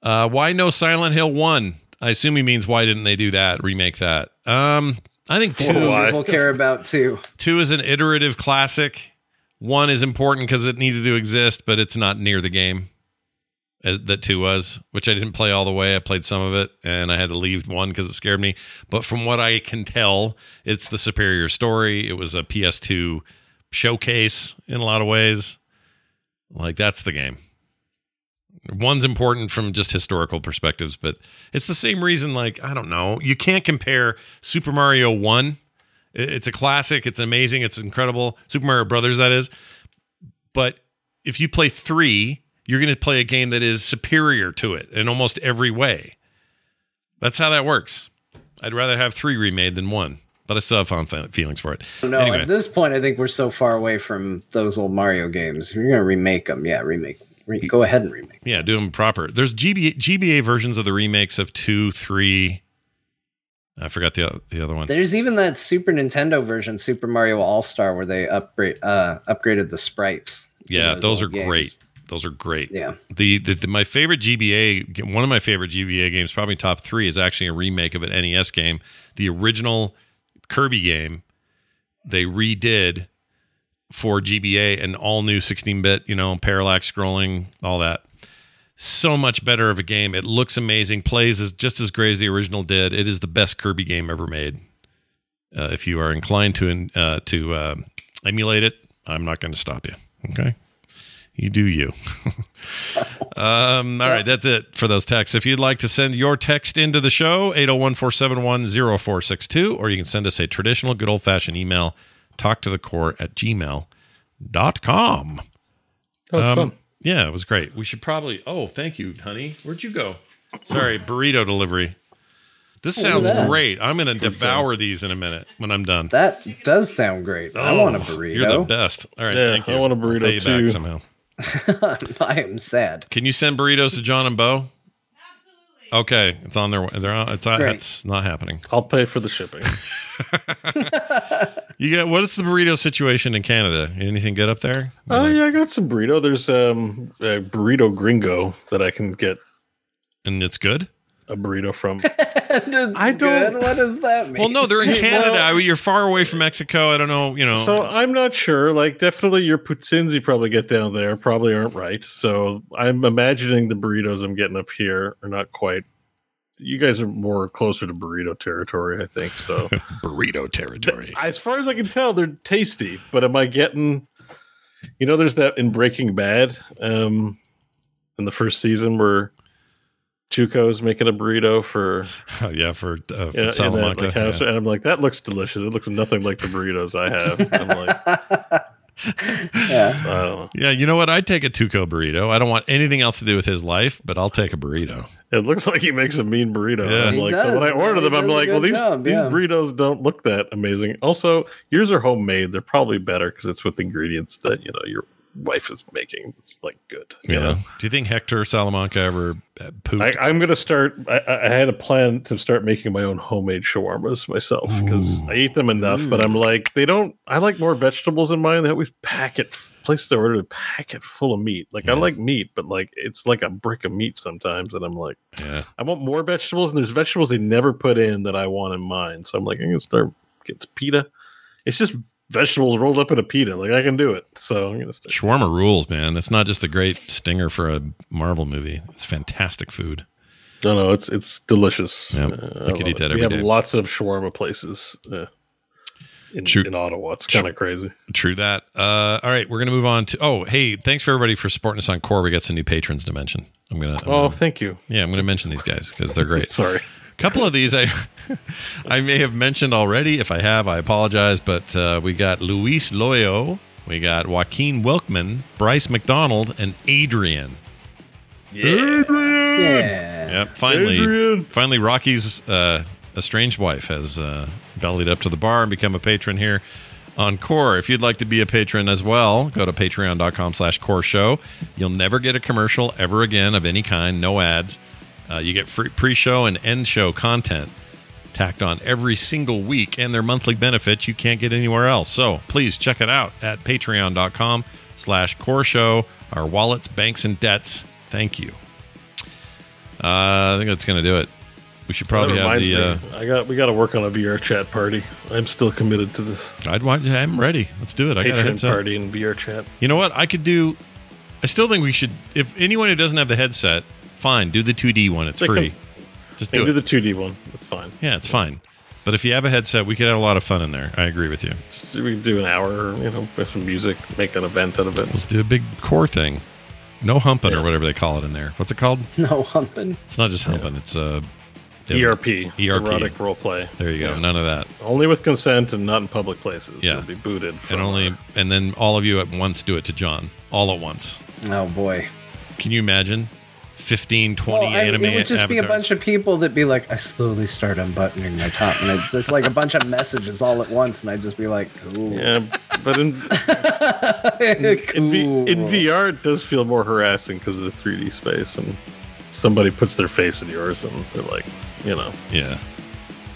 Uh, why no Silent Hill 1? I assume he means why didn't they do that, remake that? Um, I think two, People [laughs] care about two. two is an iterative classic. One is important because it needed to exist, but it's not near the game as, that two was, which I didn't play all the way. I played some of it and I had to leave one because it scared me. But from what I can tell, it's the superior story. It was a PS2 showcase in a lot of ways. Like that's the game. One's important from just historical perspectives, but it's the same reason. Like I don't know, you can't compare Super Mario One. It's a classic. It's amazing. It's incredible. Super Mario Brothers, that is. But if you play three, you're going to play a game that is superior to it in almost every way. That's how that works. I'd rather have three remade than one, but I still have fond feelings for it. No, anyway, at this point, I think we're so far away from those old Mario games. If you're gonna remake them, yeah, remake. Re- go ahead and remake. yeah, do them proper. There's GBA, GBA versions of the remakes of two, three, I forgot the o- the other one. There's even that Super Nintendo version, Super Mario All Star, where they upgrade uh, upgraded the sprites. Yeah, those are games. great. Those are great. Yeah. The, the, the my favorite GBA, one of my favorite GBA games, probably top three, is actually a remake of an NES game. The original Kirby game, they redid for GBA and all new 16-bit, you know, parallax scrolling, all that. So much better of a game. It looks amazing. Plays is just as great as the original did. It is the best Kirby game ever made. Uh, if you are inclined to uh, to uh, emulate it, I'm not going to stop you. Okay. You do you. [laughs] um, all right, that's it for those texts. If you'd like to send your text into the show, 801 471 0462, or you can send us a traditional, good old fashioned email, talk to the core at gmail.com. That was fun. Yeah, it was great. We should probably. Oh, thank you, honey. Where'd you go? Sorry, burrito delivery. This sounds great. I'm going to devour these in a minute when I'm done. That does sound great. I want a Oh, burrito. You're the best. All right, Yeah, thank you. I want a I'll burrito pay you too. back somehow. [laughs] I am sad. Can you send burritos to John and Bo? Absolutely. Okay, it's on their way. They're on, it's not, Great. it's not happening. I'll pay for the shipping. [laughs] [laughs] You got what is the burrito situation in Canada? Anything good up there? Oh yeah, I got some burrito. There's um a burrito gringo that I can get And it's good. A burrito from. [laughs] I don't. What does that mean? Well, no, they're in Canada. I- You're far away from Mexico. I don't know. You know. So I'm not sure. Like, definitely your poutines you probably get down there probably aren't right. So I'm imagining the burritos I'm getting up here are not quite. You guys are more closer to burrito territory, I think. So [laughs] burrito territory. as far as I can tell, they're tasty. But am I getting? You know, there's that in Breaking Bad, um, in the first season where Tuco's making a burrito for Oh, [laughs] yeah, for, uh, for yeah, in that, Salamanca. like, yeah. and I'm like, that looks delicious. It looks nothing like the burritos I have. [laughs] I'm like, yeah. I. Yeah, you know what? I'd take a Tuco burrito. I don't want anything else to do with his life, but I'll take a burrito. It looks like he makes a mean burrito. Yeah. I'm He like, so when I does. order He them, I'm like, well, these job, these yeah. burritos don't look that amazing. Also, yours are homemade. They're probably better because it's with ingredients that you know your wife is making. It's like good. you Yeah. know? Do you think Hector Salamanca ever uh, pooped? I, I'm gonna start. I, I I had a plan to start making my own homemade shawarmas myself because I eat them enough. But I'm like, they don't. I like more vegetables in mine. They always pack it. Place I order to pack it full of meat. Like I like meat, but like it's like a brick of meat sometimes. And I'm like, yeah. I want more vegetables, and there's vegetables they never put in that I want in mine. So I'm like, I'm gonna start get pita. It's just vegetables rolled up in a pita. Like I can do it. So I'm gonna start. Shawarma rules, man. It's not just a great stinger for a Marvel movie. It's fantastic food. No, no, it's it's delicious. Yeah, Uh, I could love eat it. that We have day. lots of shawarma places uh, in, True. in Ottawa. It's kind of crazy. True that. Uh, all right, we're gonna move on to. Oh, hey, thanks for everybody for supporting us on Core. We got some new patrons to mention. I'm gonna. I'm Oh, gonna- thank you. yeah, I'm gonna mention these guys because they're great. [laughs] Sorry. A couple of these I [laughs] I may have mentioned already. If I have, I apologize. But uh, we got Luis Loyo, we got Joaquin Wilkman, Bryce McDonald, and Adrian. Yeah. Yep. Finally, Adrian. finally, Rocky's uh, estranged wife has uh, bellied up to the bar and become a patron here on Core. If you'd like to be a patron as well, go to patreon.com slash core show. You'll never get a commercial ever again of any kind, no ads. Uh, you get free pre-show and end show content tacked on every single week and their monthly benefits you can't get anywhere else. So please check it out at patreon.com slash core show. Our wallets, banks, and debts. Thank you. Uh, I think that's going to do it. We should probably have the. Uh, I got we got to work on a VR chat party. I'm still committed to this I'd watch. I'm ready. Let's do it. I got a headset. party and VR chat. You know what? I could do. I still think we should. If anyone who doesn't have the headset, fine. Do the 2D one. It's They free. can- Just Hey, do do the 2D one. That's fine. yeah, it's fine. But if you have a headset, we could have a lot of fun in there. I agree with you. Just we can do an hour, you know, with some music, make an event out of it. Let's do a big core thing. No humping or whatever they call it in there. What's it called? [laughs] No humping. It's not just humping. It's uh, ERP, ERP. erotic role play. There you go. None of that. Only with consent and not in public places. Yeah. You'll be booted. From And only, our- and then all of you at once do it to John. All at once. Oh boy. Can you imagine? 15, 20 Well, I- anime it would just be a bunch of people that be like, I slowly start unbuttoning my top, and I, there's like a bunch of messages all at once, and I'd just be like, cool. Yeah, but in [laughs] in, v, in VR, it does feel more harassing because of the 3D space, and somebody puts their face in yours, and they're like, you know, Yeah.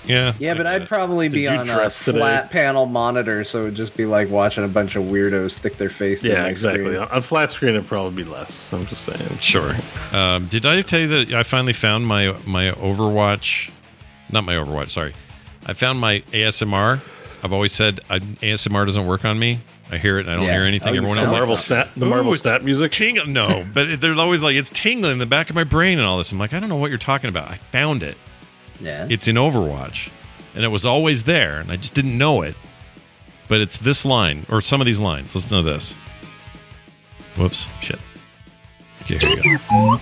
Yeah. Yeah, but I'd probably be on a dress today? flat panel monitor, so it'd just be like watching a bunch of weirdos stick their face. in Yeah, my exactly. screen. On flat screen, it'd probably be less. I'm just saying. Sure. Um, did I tell you that I finally found my my Overwatch? Not my Overwatch. Sorry, I found my ASMR. I've always said I, ASMR doesn't work on me. I hear it and I don't Yeah. hear anything. Oh, Everyone else the like, Marvel snap- the Marvel snap music?" Ting- no, but it- they're always like it's tingling in the back of my brain and all this. I'm like, I don't know what you're talking about. I found it. Yeah. It's in Overwatch, and it was always there, and I just didn't know it. But it's this line or some of these lines. Listen to this. Whoops, shit. Okay, here we go.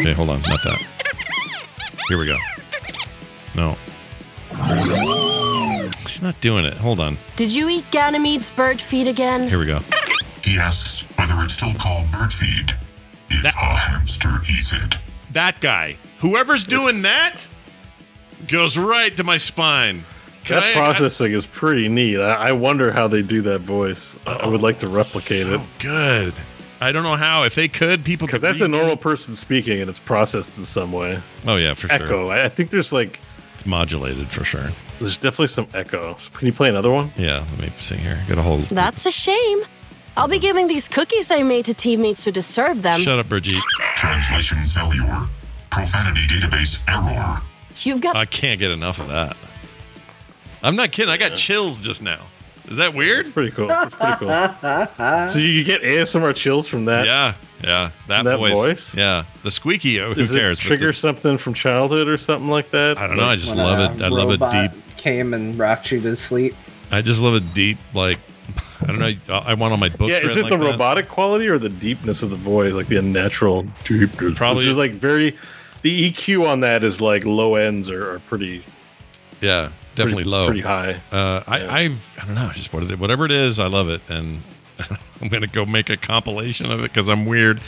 Okay, hold on, not that. Here we go. No. He's not doing it. Hold on. Did you eat Ganymede's bird feed again? Here we go. He asks whether it's still called bird feed if a hamster eats it. That guy. Whoever's doing that goes right to my spine. Can that I- processing is pretty neat. I, I wonder how they do that voice. I I would like to replicate so it. Good. I don't know how. If they could, people Because could. that's a read me. normal person speaking, and it's processed in some way. Oh yeah, for sure. Echo. I, I think there's like It's modulated for sure. there's definitely some echo. Can you play another one? Yeah, let me see here. Got a hold. That's a shame. I'll be giving these cookies I made to teammates who deserve them. Shut up, Brigitte. Translation failure. Profanity database error. You've got I can't get enough of that. I'm not kidding. I got chills just now. Is that weird? It's Pretty cool. That's pretty cool. [laughs] so you get ASMR chills from that? Yeah, yeah. That, That voice. voice? Yeah, the squeaky. oh, Who Does cares? it But trigger the- something from childhood or something like that? I don't know. I just When love a it. I love it robot deep. Came and rocked you to sleep. I just love it deep. Like I don't know. I want on my books. Yeah, is written it the like that. robotic quality or the deepness of the voice, like the unnatural deepness? Probably- Which is like very. The EQ on that is like low ends are, are pretty. Yeah, definitely pretty- low. pretty high. Uh, I, I've, I don't know. Just whatever it is, I love it, and [laughs] I'm gonna go make a compilation of it because I'm weird.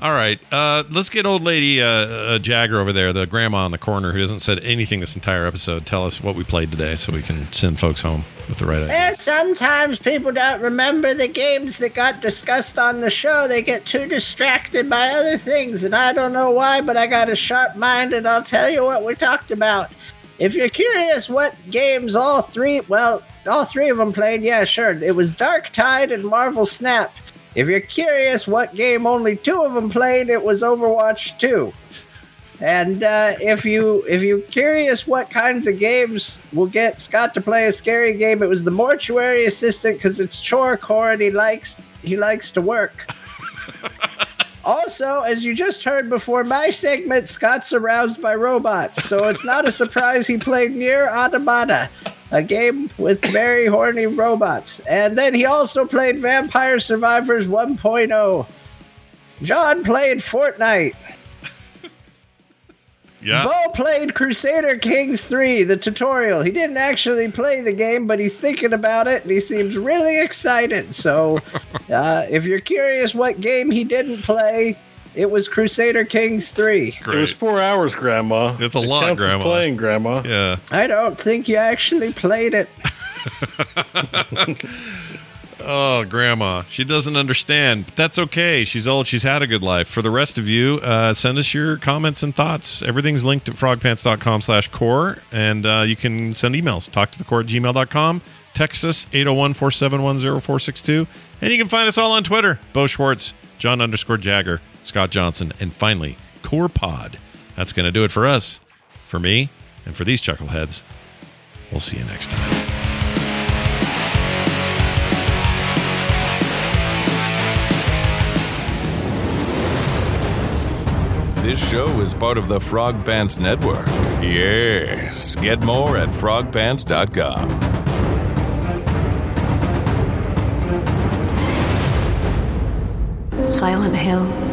All right, uh, let's get old lady uh, uh, Jagger over there, the grandma in the corner who hasn't said anything this entire episode. Tell us what we played today, so we can send folks home with the right idea. Eh, sometimes people don't remember the games that got discussed on the show. They get too distracted by other things, and I don't know why, but I got a sharp mind, and I'll tell you what we talked about. If you're curious what games all three, well, all three of them played, yeah, sure. It was Darktide and Marvel Snap. If you're curious what game only two of them played, it was Overwatch 2. And uh, if you if you're curious what kinds of games will get Scott to play a scary game, it was the mortuary assistant because it's chore core and he likes he likes to work. [laughs] also, as you just heard before my segment, Scott's aroused by robots, so it's not a surprise he played Nier Automata, a game with very horny robots. And then he also played Vampire Survivors 1.0. John played Fortnite. [laughs] Yeah. Bo played Crusader Kings 3, the tutorial. He didn't actually play the game, but he's thinking about it and he seems really excited. So, [laughs] uh, if you're curious what game he didn't play, it was Crusader Kings 3. It was four hours, Grandma. It's a It lot, Grandma. Playing, Grandma. Yeah. I don't think you actually played it. [laughs] Oh, grandma. She doesn't understand. But that's okay. She's old. She's had a good life. For the rest of you, uh, send us your comments and thoughts. Everything's linked at frogpants.com slash core. And uh, you can send emails. Talk to the core at gmail.com. Text us 801 471 0462. And you can find us all on Twitter. Bo Schwartz, John underscore Jagger, Scott Johnson, and finally, Core Pod. That's going to do it for us, for me, and for these chuckleheads. We'll see you next time. This show is part of the Frog Pants Network. Yes. Get more at frogpants.com. Silent Hill